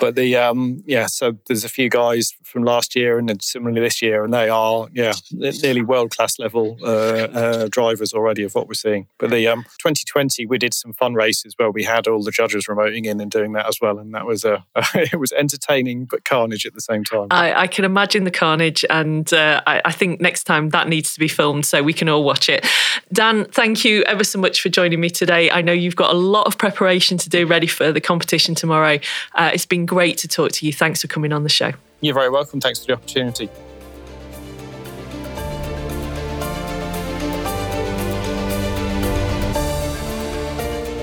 But the um, yeah, so there's a few guys from last year and then similarly this year, and they are yeah nearly world class level uh, uh, drivers already of what we're seeing. But the um, 2020 we did some fun races where we had all the judges remoting in and doing that as well, and that was uh, it was entertaining but carnage at the same time. I, I can imagine the carnage, and uh, I, I think next time that needs to be filmed so we can all watch it. Dan, thank you ever so much for joining me today. I know you've got a lot of preparation to do ready for the competition tomorrow. Uh, it's been great to talk to you. Thanks for coming on the show. You're very welcome. Thanks for the opportunity.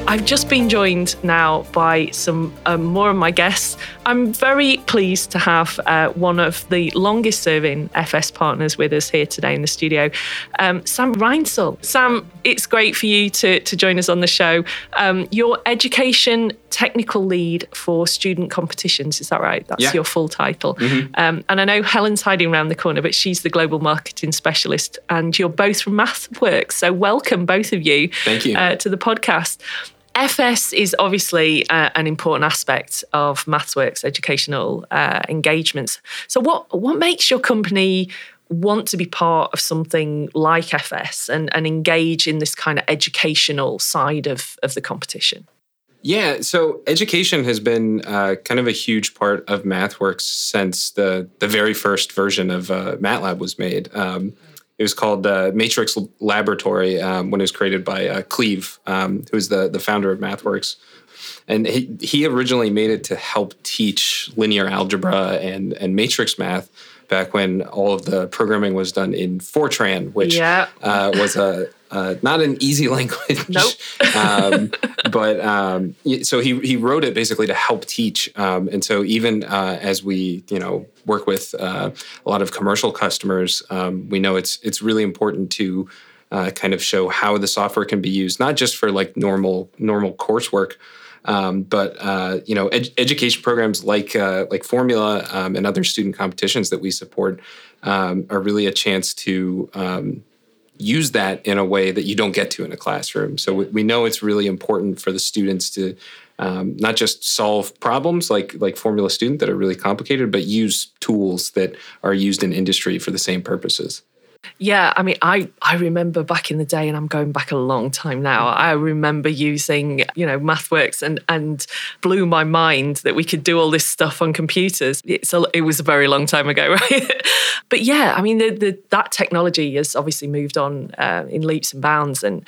I've just been joined now by some um, more of my guests. I'm very pleased to have uh, one of the longest serving FS partners with us here today in the studio, um, Sam Reinsel. Sam, it's great for you to, to join us on the show. Um, your education technical lead for student competitions, is that right? That's yeah. your full title. Mm-hmm. Um, and I know Helen's hiding around the corner, but she's the global marketing specialist, and you're both from MathWorks. So welcome, both of you. Thank you. Uh, to the podcast. FS is obviously uh, an important aspect of MathWorks educational uh, engagements. So, what what makes your company want to be part of something like FS and, and engage in this kind of educational side of, of the competition? Yeah, so education has been uh, kind of a huge part of MathWorks since the the very first version of uh, MATLAB was made. Um, it was called uh, Matrix Laboratory um, when it was created by uh, Cleve, um, who was the the founder of MathWorks. And he, he originally made it to help teach linear algebra and, and matrix math back when all of the programming was done in Fortran, which uh, was a uh, not an easy language. Nope. um, but um, so he he wrote it basically to help teach, um, and so even uh, as we you know work with uh, a lot of commercial customers, um, we know it's it's really important to uh, kind of show how the software can be used, not just for like normal normal coursework. Um, but uh, you know, ed- education programs like uh, like Formula um, and other student competitions that we support um, are really a chance to um, use that in a way that you don't get to in a classroom. So we, we know it's really important for the students to um, not just solve problems like like Formula Student that are really complicated, but use tools that are used in industry for the same purposes. Yeah, I mean, I I remember back in the day, and I'm going back a long time now. I remember using, you know, MathWorks, and and blew my mind that we could do all this stuff on computers. It's a, it was a very long time ago, right? but yeah, I mean, the, the, that technology has obviously moved on uh, in leaps and bounds, and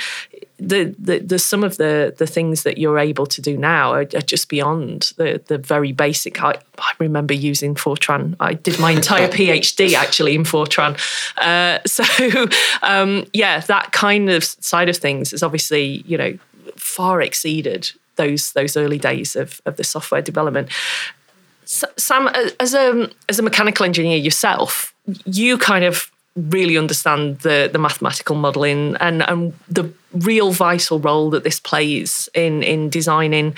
the, the, the some of the the things that you're able to do now are, are just beyond the the very basic. I, I remember using Fortran. I did my entire PhD actually in Fortran. Uh, so um, yeah, that kind of side of things is obviously you know far exceeded those those early days of of the software development. Sam, as a as a mechanical engineer yourself, you kind of really understand the the mathematical modelling and and the real vital role that this plays in in designing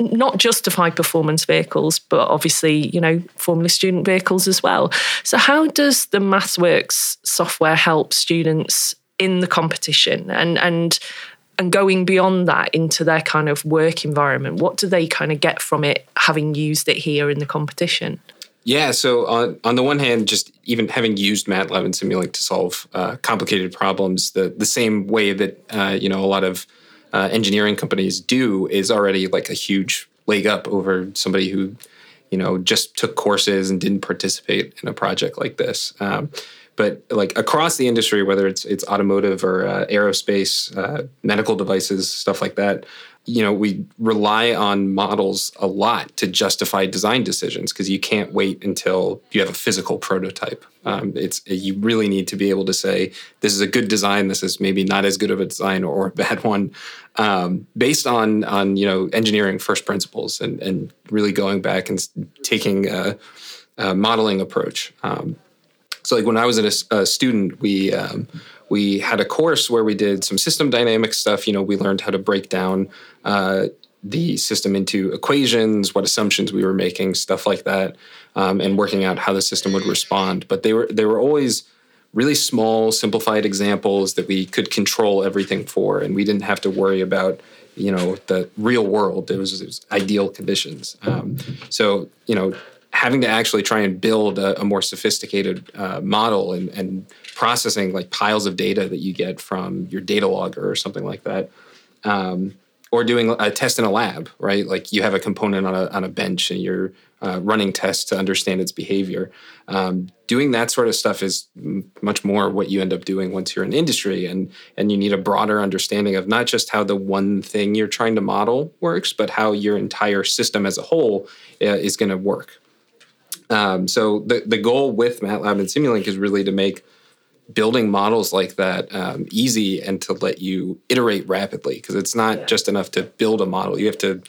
not just of high performance vehicles, but obviously, you know, Formula student vehicles as well. So, how does the MathsWorks software help students in the competition and and and going beyond that into their kind of work environment? What do they kind of get from it, having used it here in the competition? Yeah, so on, on the one hand, just even having used MATLAB and Simulink to solve uh, complicated problems, the the same way that uh, you know a lot of uh, engineering companies do is already like a huge leg up over somebody who you know just took courses and didn't participate in a project like this. Um, but like across the industry, whether it's it's automotive or uh, aerospace, uh, medical devices, stuff like that, you know we rely on models a lot to justify design decisions because you can't wait until you have a physical prototype. Um, it's you really need to be able to say this is a good design. This is maybe not as good of a design or a bad one um, based on on you know engineering first principles and and really going back and taking a, a modeling approach. Um, so like when i was a, a student we um, we had a course where we did some system dynamic stuff. You know, we learned how to break down uh, the system into equations, what assumptions we were making, stuff like that, um, and working out how the system would respond. But they were they were always really small, simplified examples that we could control everything for, and we didn't have to worry about you know the real world. It was, it was ideal conditions. Um, so you know having to actually try and build a, a more sophisticated uh, model and, and, processing like piles of data that you get from your data logger or something like that. Um, or doing a test in a lab, right? Like you have a component on a, on a bench and you're uh, running tests to understand its behavior. Um, doing that sort of stuff is m- much more what you end up doing once you're in industry, and and you need a broader understanding of not just how the one thing you're trying to model works, but how your entire system as a whole uh, is going to work. Um, so the the goal with MATLAB and Simulink is really to make building models like that um, easy and to let you iterate rapidly because it's not yeah. just enough to build a model. You have to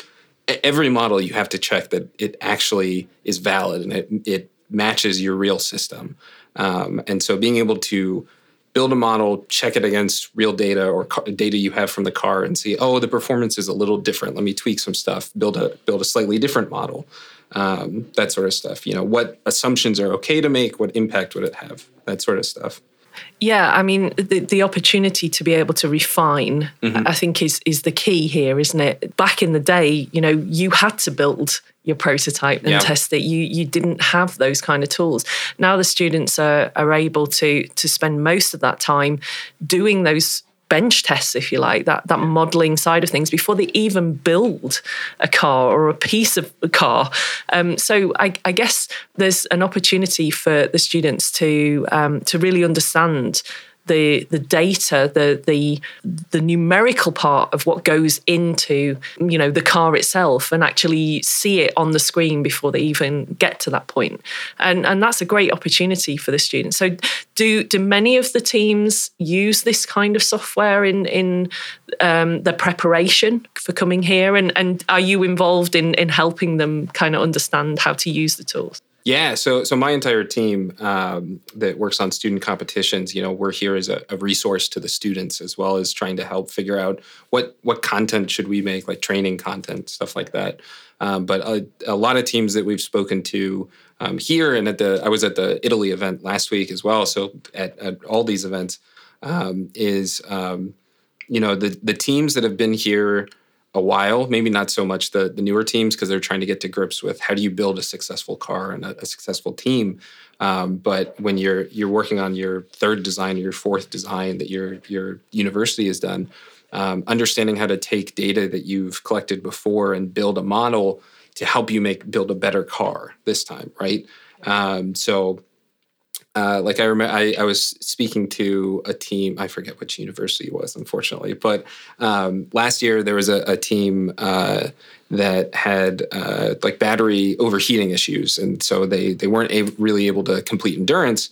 every model you have to check that it actually is valid and it it matches your real system. Um, and so being able to build a model, check it against real data or data you have from the car, and see, oh, the performance is a little different. Let me tweak some stuff. Build a build a slightly different model um, that sort of stuff. You know, what assumptions are okay to make? What impact would it have? That sort of stuff. Yeah, I mean, the, the opportunity to be able to refine, mm-hmm. I think, is is the key here, isn't it? Back in the day, you know, you had to build your prototype and yeah. test it. You you didn't have those kind of tools. Now the students are are able to to spend most of that time doing those bench tests, if you like, that that modelling side of things before they even build a car or a piece of a car. Um, so I, I, guess there's an opportunity for the students to um, to really understand the the data, the the the numerical part of what goes into you know the car itself, and actually see it on the screen before they even get to that point. And and that's a great opportunity for the students. So do do many of the teams use this kind of software in in um, the preparation for coming here, and and are you involved in in helping them kind of understand how to use the tools? Yeah, so so my entire team um, that works on student competitions, you know, we're here as a, a, resource to the students as well as trying to help figure out what what content should we make, like training content, stuff like that. Um, but a, a, lot of teams that we've spoken to um, here and at the I was at the Italy event last week as well. So at, at all these events um, is um, you know the the teams that have been here a while, maybe not so much the, the newer teams because they're trying to get to grips with how do you build a successful car and a, a successful team. Um, but when you're you're working on your third design or your fourth design that your your university has done, um, understanding how to take data that you've collected before and build a model to help you make build a better car this time, right? Um, so uh, like I remember, I, I, was speaking to a team. I forget which university it was, unfortunately, but um, last year there was a, a team uh, that had uh, like battery overheating issues, and so they they weren't able, really able to complete endurance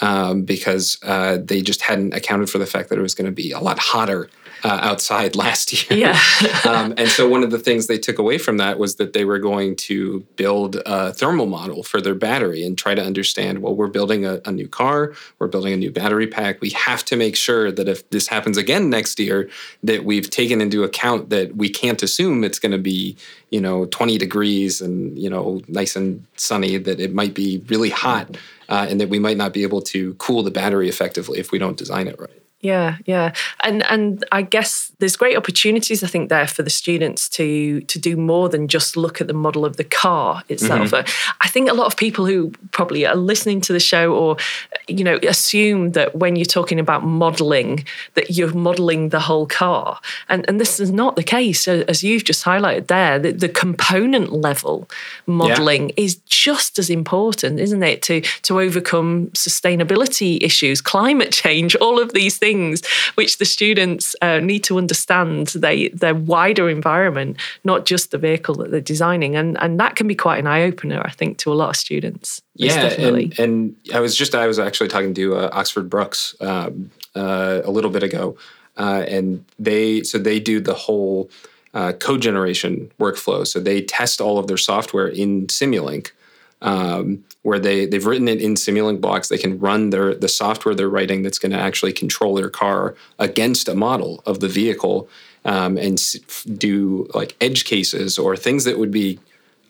um, because uh, they just hadn't accounted for the fact that it was going to be a lot hotter uh, outside last year. Yeah. um, and so one of the things they took away from that was that they were going to build a thermal model for their battery and try to understand well, we're building a, a new car, we're building a new battery pack. We have to make sure that if this happens again next year, that we've taken into account that we can't assume it's going to be, you know, 20 degrees and, you know, nice and sunny, that it might be really hot. Uh, and that we might not be able to cool the battery effectively if we don't design it right. Yeah, yeah, and and I guess there's great opportunities I think there for the students to to do more than just look at the model of the car itself. Mm-hmm. I think a lot of people who probably are listening to the show or you know assume that when you're talking about modeling that you're modeling the whole car, and and this is not the case as you've just highlighted there. The, the component level modeling yeah. is just as important, isn't it, to to overcome sustainability issues, climate change, all of these things things which the students uh, need to understand they, their wider environment, not just the vehicle that they're designing. And, and that can be quite an eye opener, I think, to a lot of students. Yeah, and, and, I was just, I was actually talking to uh, Oxford Brookes um, uh, a little bit ago. Uh, and they, so they do the whole uh, code generation workflow. So they test all of their software in Simulink um, where they they've written it in Simulink blocks. They can run their the software they're writing that's going to actually control their car against a model of the vehicle um, and do like edge cases or things that would be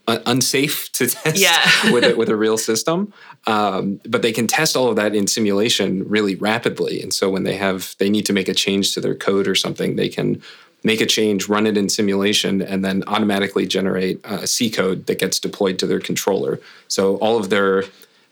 unsafe to test yeah. with it with a real system. Um, but they can test all of that in simulation really rapidly. And so when they have they need to make a change to their code or something, they can make a change, run it in simulation, and then automatically generate a C code that gets deployed to their controller. So all of their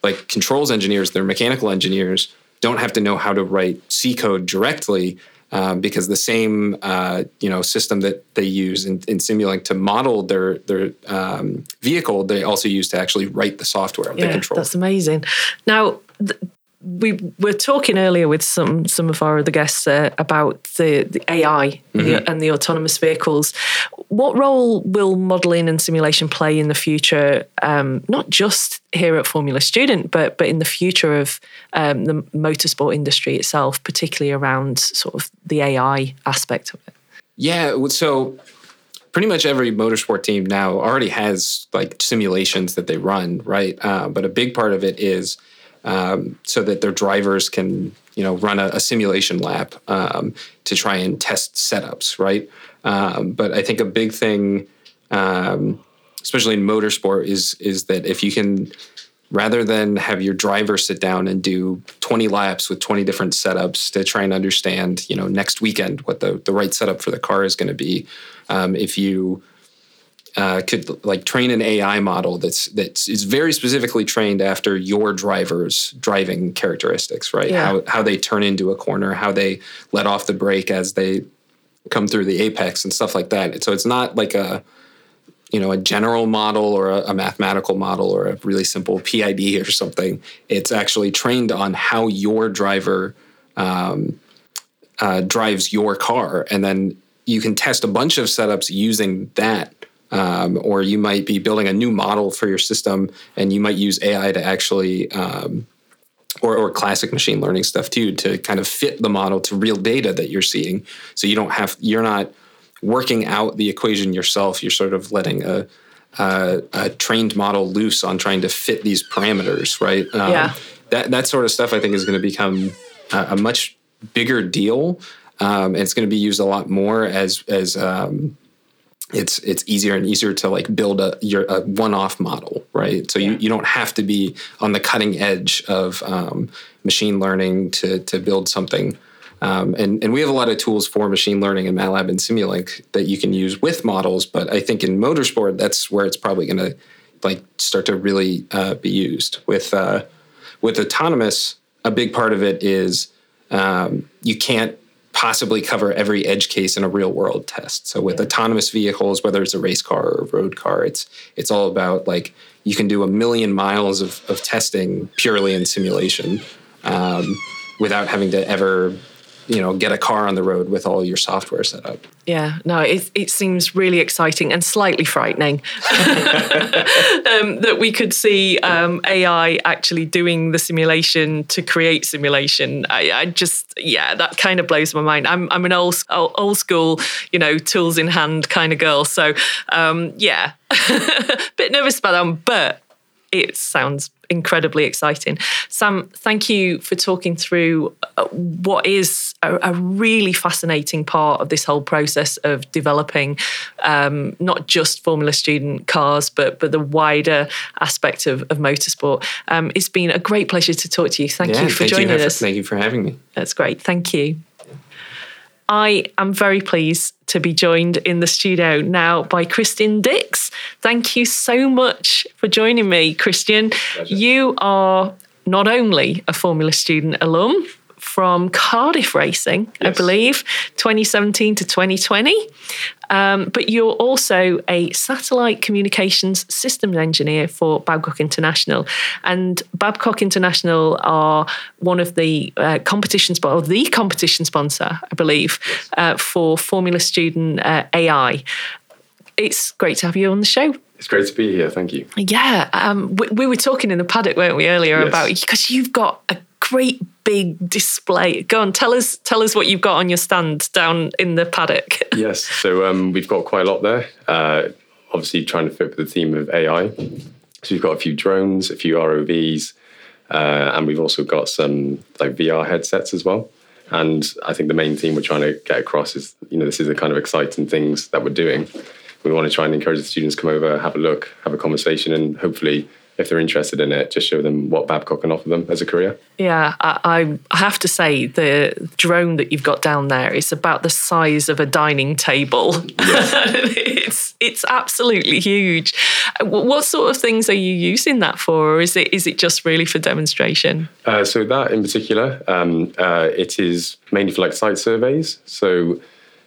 like controls engineers, their mechanical engineers don't have to know how to write C code directly um, because the same uh, you know system that they use in, in Simulink to model their their um, vehicle, they also use to actually write the software of yeah, the controller. That's amazing. Now. Th- we were talking earlier with some some of our other guests uh, about the, the AI mm-hmm. the, and the autonomous vehicles. What role will modelling and simulation play in the future? Um, not just here at Formula Student, but but in the future of um, the motorsport industry itself, particularly around sort of the AI aspect of it. Yeah. So pretty much every motorsport team now already has like simulations that they run, right? Uh, but a big part of it is um, so that their drivers can you know run a, a simulation lap um, to try and test setups, right? Um, but I think a big thing, um, especially in motorsport, is is that if you can rather than have your driver sit down and do 20 laps with 20 different setups to try and understand, you know, next weekend what the, the right setup for the car is going to be. Um, if you uh, could like train an AI model that's that is very specifically trained after your driver's driving characteristics, right? Yeah. How how they turn into a corner, how they let off the brake as they come through the apex and stuff like that. So it's not like a you know a general model or a, a mathematical model or a really simple PID or something. It's actually trained on how your driver um, uh, drives your car, and then you can test a bunch of setups using that um, or you might be building a new model for your system and you might use AI to actually, um, or, or classic machine learning stuff too, to kind of fit the model to real data that you're seeing. So you don't have, you're not working out the equation yourself. You're sort of letting a, a, a trained model loose on trying to fit these parameters, right? Um, yeah. That, that sort of stuff I think is going to become a, a much bigger deal. Um, and it's going to be used a lot more as, as, um, it's it's easier and easier to like build a your a one-off model right? So yeah. you, you don't have to be on the cutting edge of um, machine learning to to build something. Um, and and we have a lot of tools for machine learning in MATLAB and Simulink that you can use with models but I think in motorsport that's where it's probably going to like start to really uh, be used. With uh, with autonomous a big part of it is um, you can't possibly cover every edge case in a real world test. So with autonomous vehicles, whether it's a race car or a road car, it's it's all about like you can do a million miles of, of testing purely in simulation um, without having to ever you know get a car on the road with all your software set up. Yeah no it, it seems really exciting and slightly frightening um, that we could see um, ai actually doing the simulation to create simulation. I, I, just yeah that kind of blows my mind. I'm, I'm an old, old school you know tools in hand kind of girl. So um, yeah bit nervous about them but it sounds incredibly exciting. Sam, thank you for talking through uh, what is a, a really fascinating part of this whole process of developing um, not just Formula Student cars, but but the wider aspect of, of motorsport. Um, it's been a great pleasure to talk to you. Thank yeah, you for joining you us. Thank you for having me. That's great. Thank you. I am very pleased to be joined in the studio now by Christian Dix. Thank you so much for joining me, Christian. Pleasure. You are not only a Formula Student alum, from Cardiff Racing, yes. I believe, 2017 to 2020. Um, but you're also a satellite communications systems engineer for Babcock International. And Babcock International are one of the uh, competition or the competition sponsor, I believe, uh, for Formula Student uh, AI. It's great to have you on the show. It's great to be here. Thank you. Yeah, um, we, we, were talking in the paddock, weren't we, earlier yes. about because you've got a great big display. Go on, tell us tell us what you've got on your stand down in the paddock. yes, so um, we've got quite a lot there. Uh, obviously, trying to fit with the theme of AI. So we've got a few drones, a few ROVs, uh, and we've also got some like VR headsets as well. And I think the main theme we're trying to get across is, you know, this is the kind of exciting things that we're doing. We want to try and encourage the students to come over, have a look, have a conversation, and hopefully if they're interested in it, just show them what Babcock can offer them as a career. Yeah, I, I, have to say the drone that you've got down there is about the size of a dining table. Yes. it's it's absolutely huge. What sort of things are you using that for, or is it is it just really for demonstration? Uh, so that in particular, um, uh, it is mainly for like site surveys. So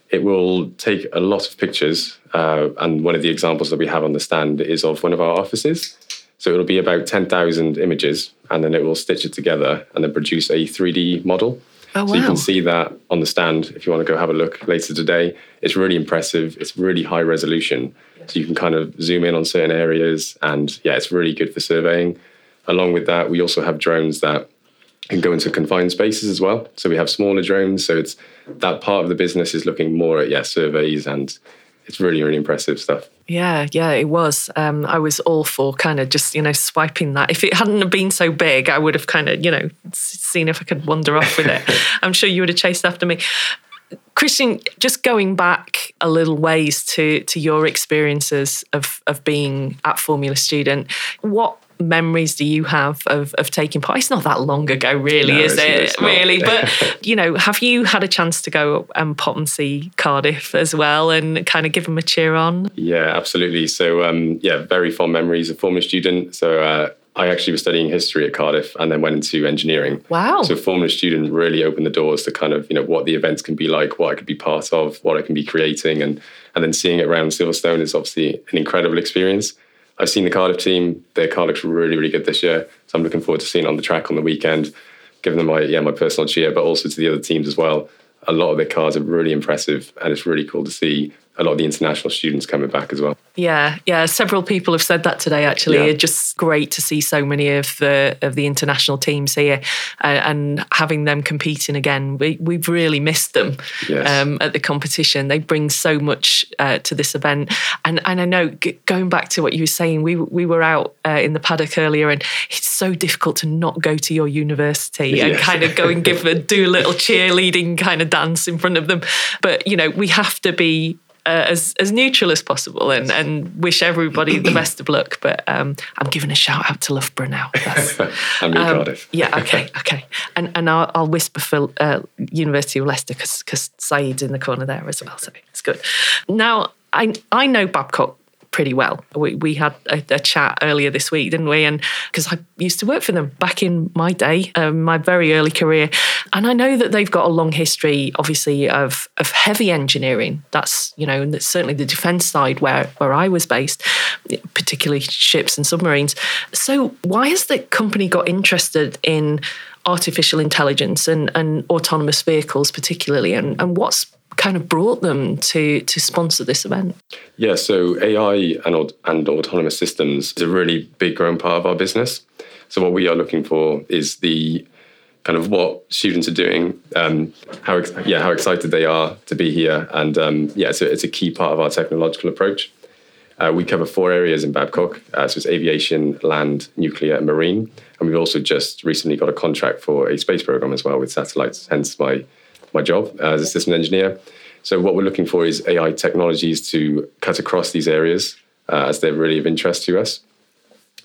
it will take a lot of pictures, uh, and one of the examples that we have on the stand is of one of our offices. So it'll be about 10,000 images and then it will stitch it together and then produce a 3D model. Oh, wow. So you can see that on the stand if you want to go have a look later today. It's really impressive. It's really high resolution. So you can kind of zoom in on certain areas and yeah, it's really good for surveying. Along with that, we also have drones that can go into confined spaces as well. So we have smaller drones. So it's that part of the business is looking more at yeah, surveys and it's really, really impressive stuff. Yeah, yeah, it was. Um, I was all for kind of just, you know, swiping that. If it hadn't been so big, I would have kind of, you know, seen if I could wander off with it. I'm sure you would have chased after me. Christian, just going back a little ways to to your experiences of of being at Formula Student, what memories do you have of, of taking part? It's not that long ago, really, no, is it? Really, but you know, have you had a chance to go and pop and see Cardiff as well, and kind of give them a cheer on? Yeah, absolutely. So, um, yeah, very fond memories A Formula Student. So. Uh, I actually was studying history at Cardiff and then went into engineering. Wow. So Formula Student really opened the doors to kind of, you know, what the events can be like, what I could be part of, what I can be creating and and then seeing it around Silverstone is obviously an incredible experience. I've seen the Cardiff team. Their car looks really, really good this year. So I'm looking forward to seeing on the track on the weekend, giving them my yeah my personal cheer, but also to the other teams as well. A lot of their cars are really impressive, and it's really cool to see a lot of the international students coming back as well. Yeah, yeah. Several people have said that today. Actually, yeah. it's just great to see so many of the of the international teams here uh, and having them competing again. We we've really missed them yes. um, at the competition. They bring so much uh, to this event. And and I know g- going back to what you were saying, we we were out uh, in the paddock earlier, and it's so difficult to not go to your university yes. and kind of go and give a do a little cheerleading kind of dance in front of them. But you know, we have to be uh, as as neutral as possible and, and wish everybody the best of luck. But um, I'm giving a shout out to Loughborough now. I'm in um, Cardiff. yeah, okay, okay. And and I'll, I'll whisper for uh, University of Leicester because because Saeed's in the corner there as well, so it's good. Now I I know Babcock pretty well. We, we had a, a, chat earlier this week, didn't we? And because I used to work for them back in my day, um, my very early career, and I know that they've got a long history, obviously, of of heavy engineering. That's you know, and that's certainly the defence side where where I was based, particularly ships and submarines. So why has the company got interested in artificial intelligence and, and autonomous vehicles particularly and, and what's kind of brought them to to sponsor this event? Yeah, so AI and and autonomous systems is a really big growing part of our business. So what we are looking for is the kind of what students are doing, um, how yeah how excited they are to be here, and um, yeah, a, it's a key part of our technological approach. Uh, we cover four areas in Babcock, uh, so it's aviation, land, nuclear, and marine. And we've also just recently got a contract for a space program as well with satellites, hence my my job as a system engineer. So what we're looking for is AI technologies to cut across these areas uh, as they're really of interest to us.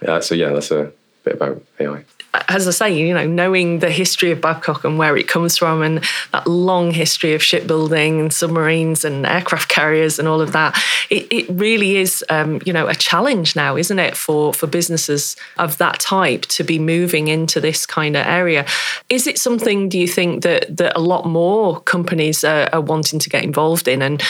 Uh, so yeah, that's a bit about AI as I say, you know, knowing the history of Babcock and where it comes from and that long history of shipbuilding and submarines and aircraft carriers and all of that, it, it really is, um, you know, a challenge now, isn't it, for, for businesses of that type to be moving into this kind of area. Is it something, do you think, that, that a lot more companies are, are wanting to get involved in and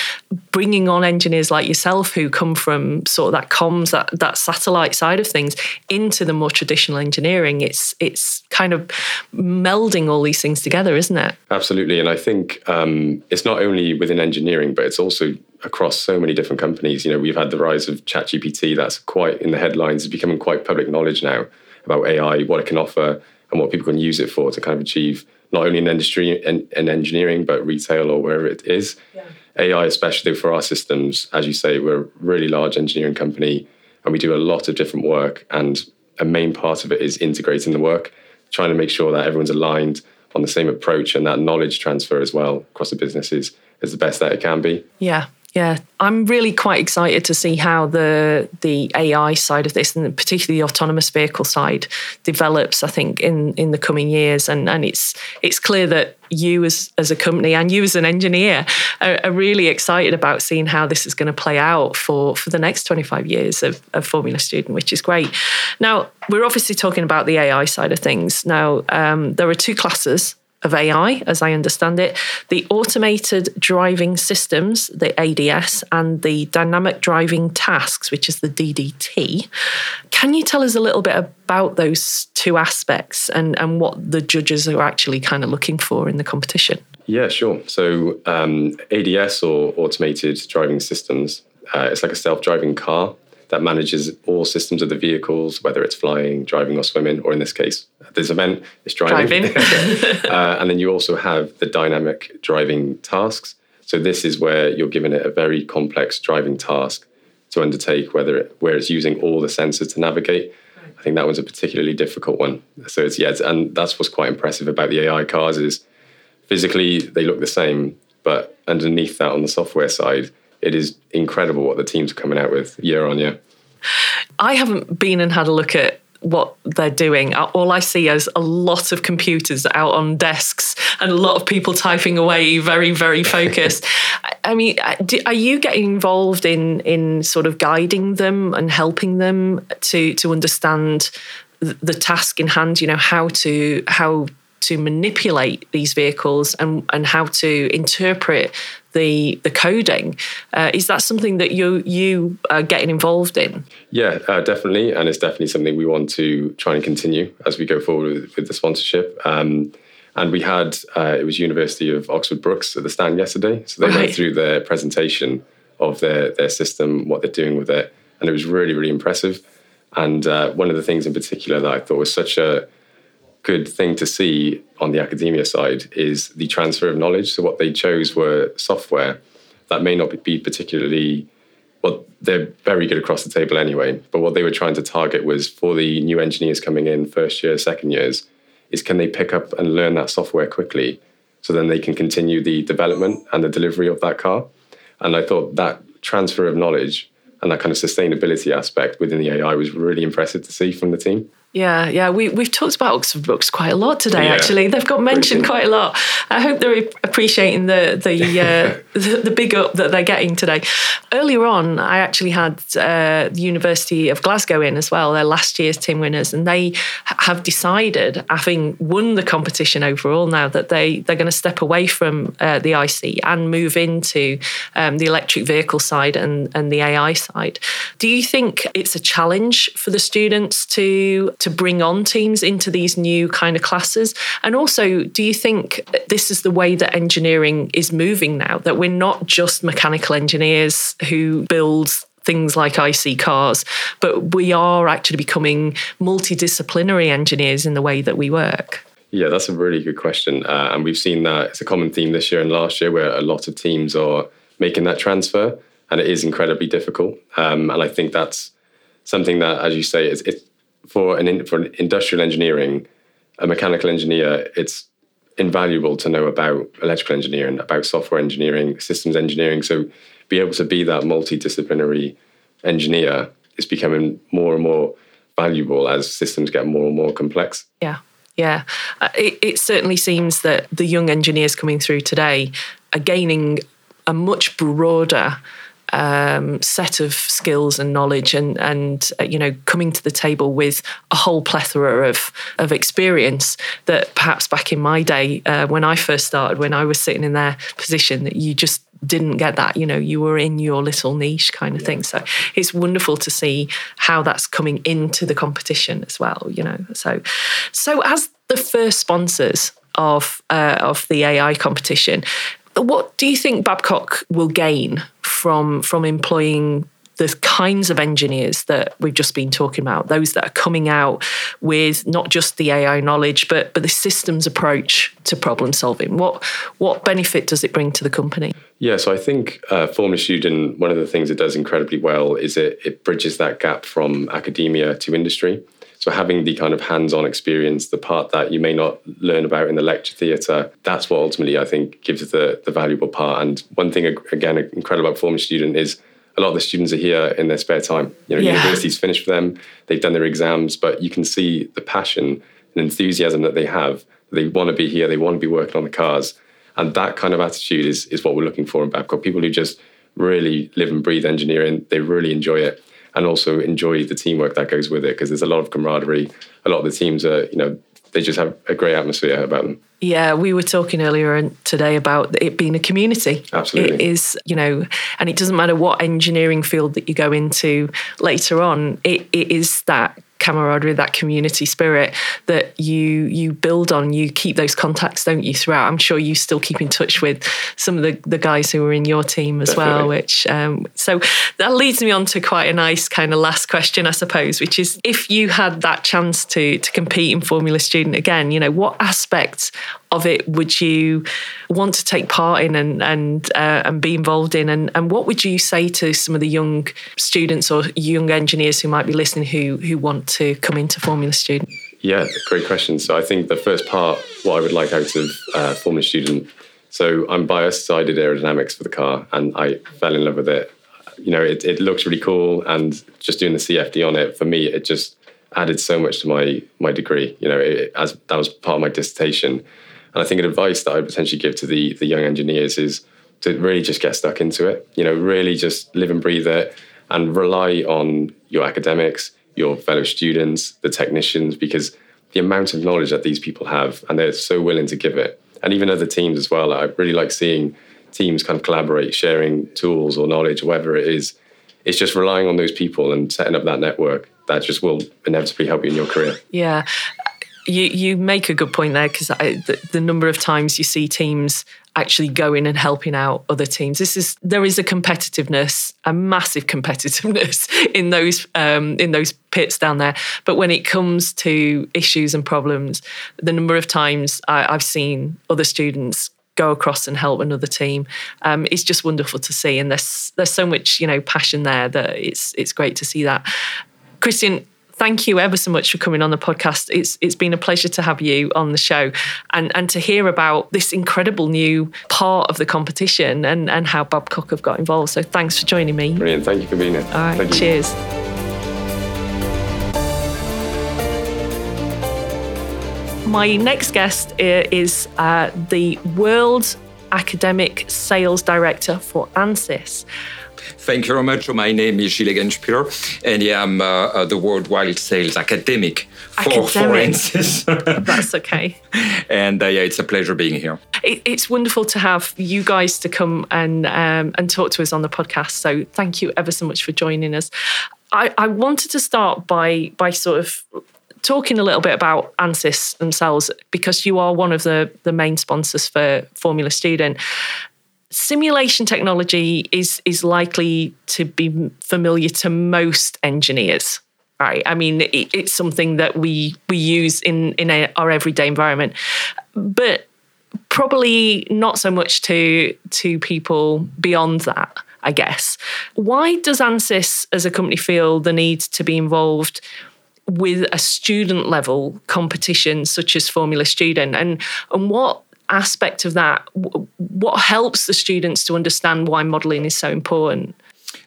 bringing on engineers like yourself who come from sort of that comms, that, that satellite side of things into the more traditional engineering? It's it's kind of melding all these things together, isn't it? Absolutely, and I think um, it's not only within engineering, but it's also across so many different companies. You know, we've had the rise of ChatGPT. That's quite in the headlines. It's becoming quite public knowledge now about AI, what it can offer, and what people can use it for to kind of achieve not only in industry and, and engineering, but retail or wherever it is. Yeah. AI, especially for our systems, as you say, we're a really large engineering company and we do a lot of different work. And a main part of it is integrating the work, trying to make sure that everyone's aligned on the same approach and that knowledge transfer as well across the businesses is the best that it can be. Yeah, yeah, I'm really quite excited to see how the the AI side of this, and particularly the autonomous vehicle side, develops. I think in in the coming years, and and it's it's clear that you as as a company and you as an engineer are, are really excited about seeing how this is going to play out for for the next 25 years of, of Formula Student, which is great. Now we're obviously talking about the AI side of things. Now um, there are two classes of AI, as I understand it, the automated driving systems, the ADS, and the dynamic driving tasks, which is the DDT. Can you tell us a little bit about those two aspects and, and what the judges are actually kind of looking for in the competition? Yeah, sure. So, um, ADS or automated driving systems, uh, it's like a self driving car that manages all systems of the vehicles, whether it's flying, driving, or swimming, or in this case, this event, it's driving. driving. uh, and then you also have the dynamic driving tasks. So this is where you're given it a very complex driving task to undertake, whether it, where it's using all the sensors to navigate. I think that one's a particularly difficult one. So it's yeah, it's, and that's what's quite impressive about the AI cars is physically they look the same, but underneath that on the software side, it is incredible what the teams are coming out with year on year. I haven't been and had a look at what they're doing. All I see is a lot of computers out on desks and a lot of people typing away, very, very focused. I mean, uh, are you getting involved in in sort of guiding them and helping them to to understand the task in hand? You know how to how to manipulate these vehicles and, and how to interpret the the coding. Uh, is that something that you you are getting involved in? Yeah, uh, definitely, and it's definitely something we want to try and continue as we go forward with, with the sponsorship. Um, and we had uh, it was University of Oxford Brookes at the stand yesterday, so they right. went through their presentation of their their system, what they're doing with it, and it was really really impressive. And uh, one of the things in particular that I thought was such a good thing to see on the academia side is the transfer of knowledge. So what they chose were software that may not be particularly well, they're very good across the table anyway. But what they were trying to target was for the new engineers coming in first year, second years, is can they pick up and learn that software quickly so then they can continue the development and the delivery of that car. And I thought that transfer of knowledge and that kind of sustainability aspect within the AI was really impressive to see from the team. Yeah, yeah, we we've talked about Oxford Brookes quite a lot today. Yeah. Actually, they've got mentioned quite a lot. I hope they're appreciating the the uh, the, the big up that they're getting today. Earlier on, I actually had uh, the University of Glasgow in as well. They're last year's team winners, and they have decided, having won the competition overall, now that they they're going to step away from uh, the IC and move into um, the electric vehicle side and and the AI side. Do you think it's a challenge for the students to to bring on teams into these new kind of classes? And also, do you think this is the way that engineering is moving now? That we're not just mechanical engineers who build things like IC cars, but we are actually becoming multidisciplinary engineers in the way that we work. Yeah, that's a really good question. Uh, and we've seen that it's a common theme this year and last year where a lot of teams are making that transfer, and it is incredibly difficult. Um, and I think that's something that, as you say, is for an for an industrial engineering, a mechanical engineer, it's invaluable to know about electrical engineering, about software engineering, systems engineering. So be able to be that multidisciplinary engineer is becoming more and more valuable as systems get more and more complex. Yeah. Yeah, uh, it, it certainly seems that the young engineers coming through today are gaining a much broader um, set of skills and knowledge and and uh, you know coming to the table with a whole plethora of of experience that perhaps back in my day uh, when I first started when I was sitting in their position that you just didn't get that you know you were in your little niche kind of thing. So it's wonderful to see how that's coming into the competition as well you know. So so as the first sponsors of uh, of the AI competition what do you think Babcock will gain from from employing the kinds of engineers that we've just been talking about, those that are coming out with not just the AI knowledge, but but the systems approach to problem solving. What what benefit does it bring to the company? Yeah, so I think uh, Formula Student, one of the things it does incredibly well is it it bridges that gap from academia to industry. So having the kind of hands-on experience, the part that you may not learn about in the lecture theatre, that's what ultimately I think gives the the valuable part. And one thing again incredible about Formula Student is a lot of the students are here in their spare time. You know, yeah. university's finished for them, they've done their exams, but you can see the passion and enthusiasm that they have. They want to be here, they want to be working on the cars. And that kind of attitude is, is what we're looking for in Babcock. People who just really live and breathe engineering, they really enjoy it and also enjoy the teamwork that goes with it because there's a lot of camaraderie. A lot of the teams are, you know, they just have a great atmosphere about them. Yeah, we were talking earlier today about it being a community. Absolutely. It is, you know, and it doesn't matter what engineering field that you go into later on, it, it is that camaraderie, that community spirit that you you build on. You keep those contacts, don't you, throughout? I'm sure you still keep in touch with some of the, the guys who were in your team as Definitely. well. Which um, so that leads me on to quite a nice kind of last question, I suppose, which is if you had that chance to to compete in Formula Student again, you know, what aspects of it would you want to take part in and and uh, and be involved in and and what would you say to some of the young students or young engineers who might be listening who who want to come into Formula Student? Yeah, great question. So I think the first part, what I would like out of uh, Formula Student. So I'm biased. So I did aerodynamics for the car, and I fell in love with it. You know, it, it looks really cool, and just doing the CFD on it for me, it just added so much to my my degree. You know, it, as that was part of my dissertation and I think an advice that I would potentially give to the the young engineers is to really just get stuck into it. You know, really just live and breathe it and rely on your academics, your fellow students, the technicians, because the amount of knowledge that these people have and they're so willing to give it. And even other teams as well. I really like seeing teams kind of collaborate, sharing tools or knowledge, whatever it is. It's just relying on those people and setting up that network that just will inevitably help you in your career. Yeah you you make a good point there because the, the, number of times you see teams actually going and helping out other teams. This is there is a competitiveness, a massive competitiveness in those um, in those pits down there. But when it comes to issues and problems, the number of times I, have seen other students go across and help another team um, it's just wonderful to see and there's there's so much you know passion there that it's it's great to see that christian thank you ever so much for coming on the podcast. It's it's been a pleasure to have you on the show and and to hear about this incredible new part of the competition and and how Babcock have got involved. So thanks for joining me. Brilliant. Thank you for being here. All right. Thank cheers. You. My next guest is uh, the world Academic Sales Director for ANSYS. Thank you very much. My name is Gilles Genspieler, and I am uh, uh, the worldwide sales academic for Forensis. That's okay. and uh, yeah, it's a pleasure being here. It, it's wonderful to have you guys to come and um, and talk to us on the podcast. So thank you ever so much for joining us. I, I wanted to start by by sort of talking a little bit about ANSYS themselves because you are one of the the main sponsors for Formula Student simulation technology is is likely to be familiar to most engineers right? I mean it, it's something that we we use in in a, our everyday environment. But probably not so much to to people beyond that i guess. Why does ansys as a company feel the need to be involved with a student level competition such as formula student? And and what aspect of that, what helps the students to understand why modeling is so important?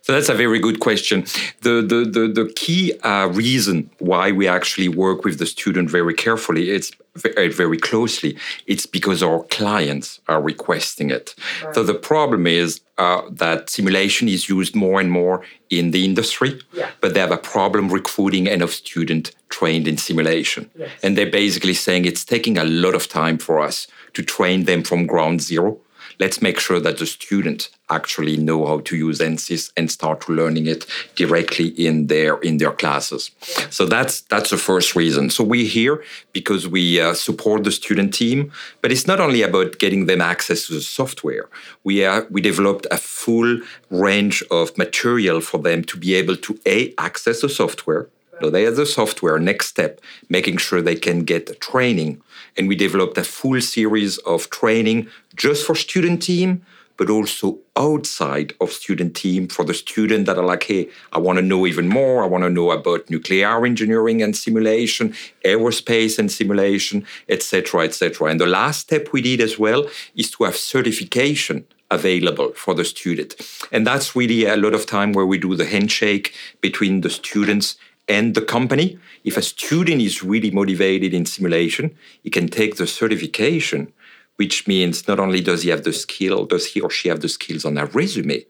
So that's a very good question. The the the, the key uh, reason why we actually work with the student very carefully, it's very, very closely. It's because our clients are requesting it. Right. So the problem is uh, that simulation is used more and more in the industry, yeah. but they have a problem recruiting enough student trained in simulation. Yes. And they're basically saying it's taking a lot of time for us to train them from ground zero let's make sure that the students actually know how to use ANSYS and start learning it directly in their in their classes. So that's that's the first reason. So we're here because we uh, support the student team, but it's not only about getting them access to the software. We are we developed a full range of material for them to be able to a access the software. So they have the software. Next step, making sure they can get training and we developed a full series of training just for student team but also outside of student team for the student that are like hey i want to know even more. I want to know about nuclear engineering and simulation aerospace and simulation etc etc and the last step we did as well is to have certification available for the student. And that's really a lot of time where we do the handshake between the students and the company. If a student is really motivated in simulation, he can take the certification, which means not only does he have the skill, does he or she have the skills on a resume,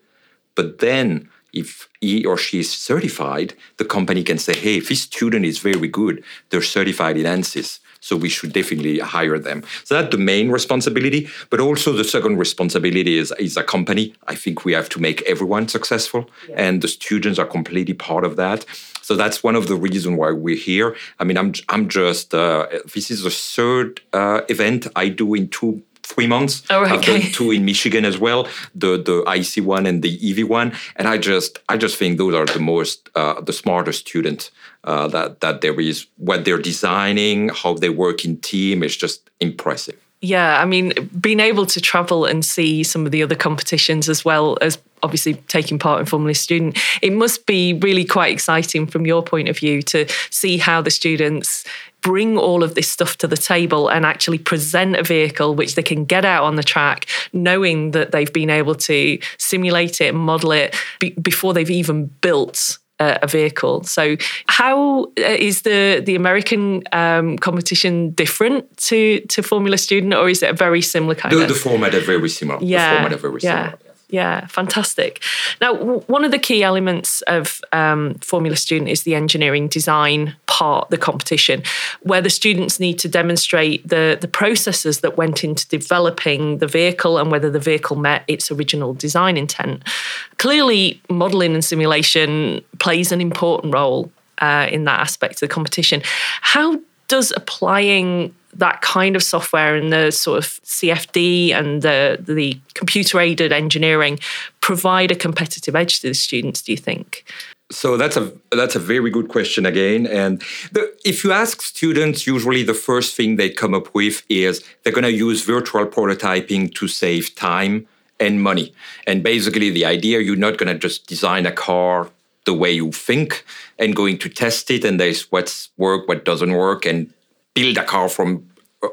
but then if he or she is certified, the company can say, hey, if this student is very good, they're certified in ANSYS. So we should definitely hire them. So that's the main responsibility. But also the second responsibility is, is a company. I think we have to make everyone successful. Yeah. And the students are completely part of that. So that's one of the reasons why we're here. I mean, I'm I'm just uh, this is the third uh, event I do in two three months. Oh, okay. I've done two in Michigan as well, the the IC one and the EV one, and I just I just think those are the most uh, the smartest students uh, that that there is. What they're designing, how they work in team is just impressive. Yeah, I mean, being able to travel and see some of the other competitions as well as obviously taking part in Formula Student, it must be really quite exciting from your point of view to see how the students bring all of this stuff to the table and actually present a vehicle which they can get out on the track, knowing that they've been able to simulate it and model it be- before they've even built a vehicle. So, how uh, the the American um, competition different to to Formula Student, or is it a very similar kind the, of? The format are very similar. Yeah, the format are very yeah. similar. Yeah, fantastic. Now, w- one of the key elements of um, Formula Student is the engineering design part, the competition, where the students need to demonstrate the, the processes that went into developing the vehicle and whether the vehicle met its original design intent. Clearly, modelling and simulation plays an important role uh, in that aspect of the competition. How does applying that kind of software and the sort of CFD and the the computer aided engineering provide a competitive edge to the students? Do you think? So that's a that's a very good question again. And the, if you ask students, usually the first thing they come up with is they're going to use virtual prototyping to save time and money. And basically, the idea you're not going to just design a car the way you think and going to test it and there's what's work, what doesn't work, and build a car from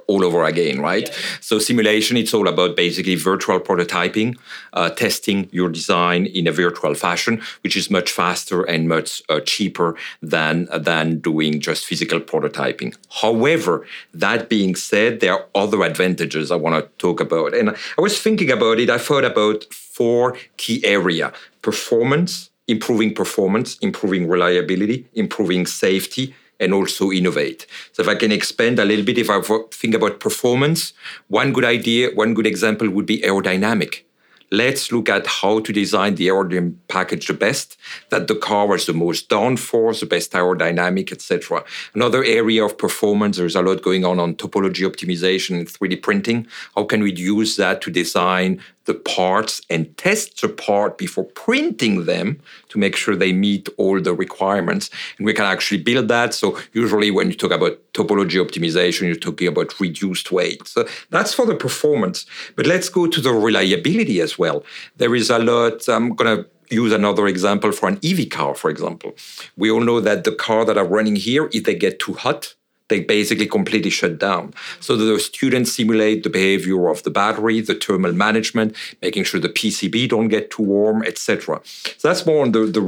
all over again, right? Yeah. So simulation, it's all about basically virtual prototyping, uh, testing your design in a virtual fashion, which is much faster and much uh, cheaper than than doing just physical prototyping. However, that being said, there are other advantages I want to talk about, and I was thinking about it. I thought about four key area: performance, improving performance, improving reliability, improving safety, and also innovate. So if I can expand a little bit, if I think about performance, one good idea, one good example would be aerodynamic let's look at how to design the aerodynamic package the best, that the car has the most downforce, the best aerodynamic, etc. Another area of performance, there's a lot going on on topology optimization and 3D printing. How can we use that to design the parts and test the part before printing them to make sure they meet all the requirements. And we can actually build that. So usually when you talk about topology optimization, you're talking about reduced weight. So that's for the performance. But let's go to the reliability as well. There is a lot, I'm going to use another example for an EV car, for example. We all know that the car that are running here, if they get too hot, they basically completely shut down. So the students simulate the behavior of the battery, the thermal management, making sure the PCB don't get too warm, etc. So that's more on the, the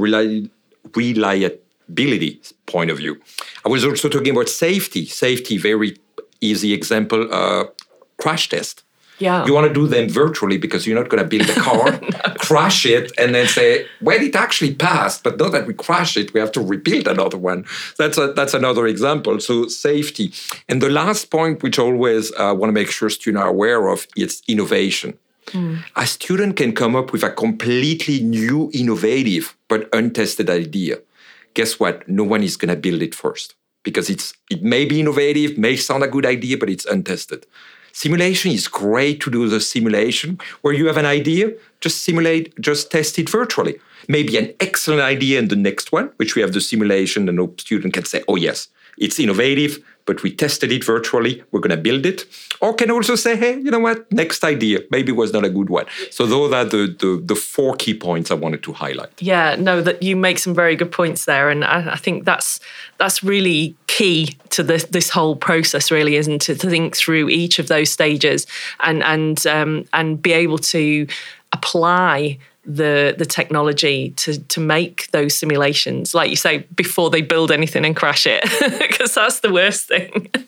reliability point of view. I was also talking about safety. Safety, very easy example, uh, crash test. Yeah. You want to do them virtually because you're not going to build a car, no. crash it, and then say, well, it actually passed, but not that we crash it, we have to rebuild another one. That's a, that's another example. So safety. And the last point, which I always uh, want to make sure students are aware of, is innovation. Mm. A student can come up with a completely new, innovative, but untested idea. Guess what? No one is going to build it first because it's it may be innovative, may sound a good idea, but it's untested. Simulation is great to do the simulation where you have an idea, just simulate, just test it virtually. Maybe an excellent idea in the next one, which we have the simulation, and the student can say, oh, yes, it's innovative, but we tested it virtually. We're going to build it. Or can also say, hey, you know what? Next idea maybe was not a good one. So those are the, the, the four key points I wanted to highlight. Yeah, no, that you make some very good points there, and I, I think that's that's really key to this this whole process. Really, isn't? To think through each of those stages and and um, and be able to apply the the technology to to make those simulations. Like you say before they build anything and crash it because that's the worst thing.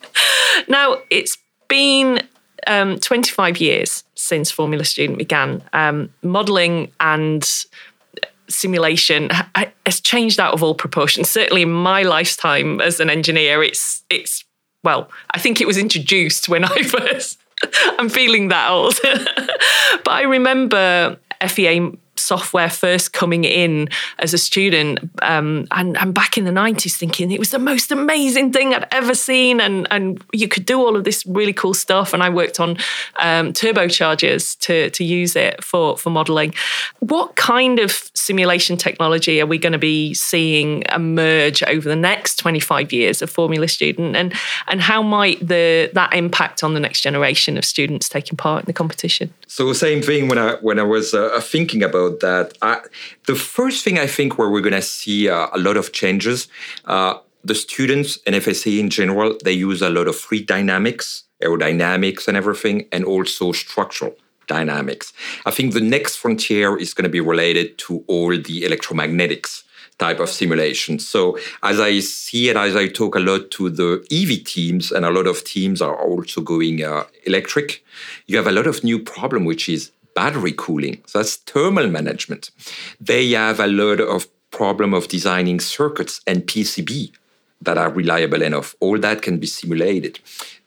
Now it's been um, 25 years since formula student began. Um, modeling and simulation has changed out of all proportion certainly in my lifetime as an engineer it's it's well i think it was introduced when i first i'm feeling that old. But i remember fea software first coming in as a student um, and, and back in the 90s thinking it was the most amazing thing I'd ever seen and, and you could do all of this really cool stuff and I worked on um, turbochargers to, to use it for, for modeling. What kind of simulation technology are we going to be seeing emerge over the next 25 years of Formula Student and, and how might the that impact on the next generation of students taking part in the competition? So the same thing when I when I was uh, thinking about that. I, the first thing I think where we're going to see uh, a lot of changes, uh, the students and FSA in general, they use a lot of free dynamics, aerodynamics, and everything, and also structural dynamics. I think the next frontier is going to be related to all the electromagnetics type of simulation. So as I see it, as I talk a lot to the EV teams, and a lot of teams are also going uh, electric, you have a lot of new problem, which is battery cooling. So that's thermal management. They have a lot of problem of designing circuits and PCB that are reliable enough. All that can be simulated.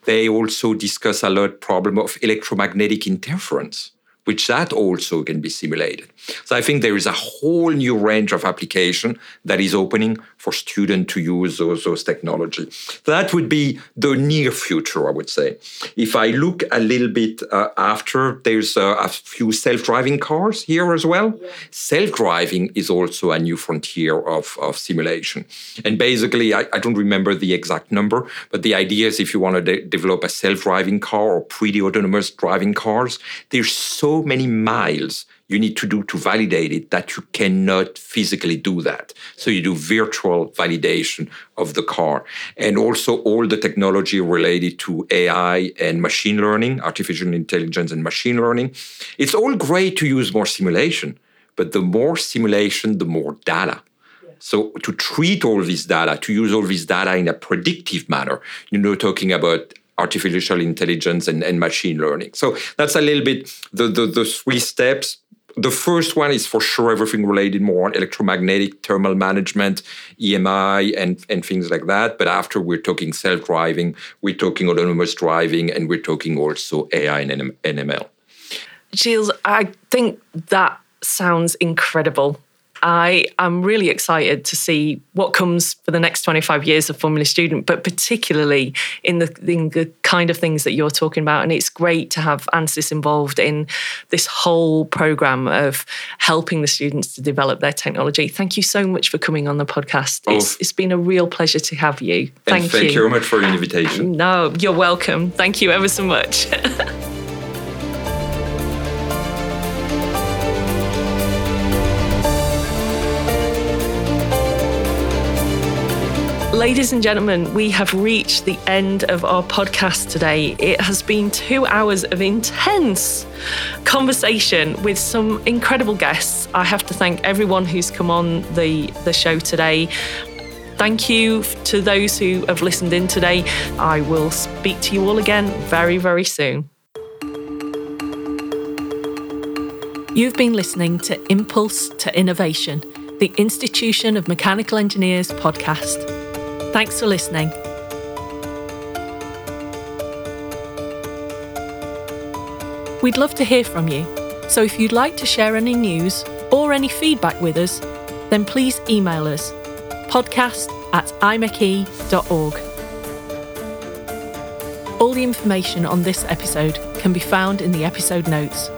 They also discuss a lot problem of electromagnetic interference which that also can be simulated. So I think there is a whole new range of application that is opening for students to use those, those technology. That would be the near future, I would say. If I look a little bit uh, after, there's uh, a few self-driving cars here as well. Yeah. Self-driving is also a new frontier of, of simulation. And basically, I, I, don't remember the exact number, but the idea is if you want to de- develop a self-driving car or pretty autonomous driving cars, there's so many miles you need to do to validate it that you cannot physically do that. So you do virtual validation of the car. And also all the technology related to AI and machine learning, artificial intelligence and machine learning. It's all great to use more simulation, but the more simulation, the more data. So to treat all this data, to use all this data in a predictive manner, you know, talking about artificial intelligence and, and machine learning. So that's a little bit the, the, the three steps the first one is for sure everything related more on electromagnetic thermal management, EMI, and, and things like that. But after we're talking self driving, we're talking autonomous driving, and we're talking also AI and NML. Gilles, I think that sounds incredible. I am really excited to see what comes for the next 25 years of Formula Student, but particularly in the, in the kind of things that you're talking about. And it's great to have ANSYS involved in this whole program of helping the students to develop their technology. Thank you so much for coming on the podcast. Oh. It's, it's been a real pleasure to have you. Thank, thank you. Thank you very much for the invitation. No, you're welcome. Thank you ever so much. Ladies and gentlemen, we have reached the end of our podcast today. It has been two hours of intense conversation with some incredible guests. I have to thank everyone who's come on the, the show today. Thank you to those who have listened in today. I will speak to you all again very, very soon. You've been listening to Impulse to Innovation, the Institution of Mechanical Engineers podcast. Thanks for listening. We'd love to hear from you, so if you'd like to share any news or any feedback with us, then please email us podcast at imechE.org. All the information on this episode can be found in the episode notes.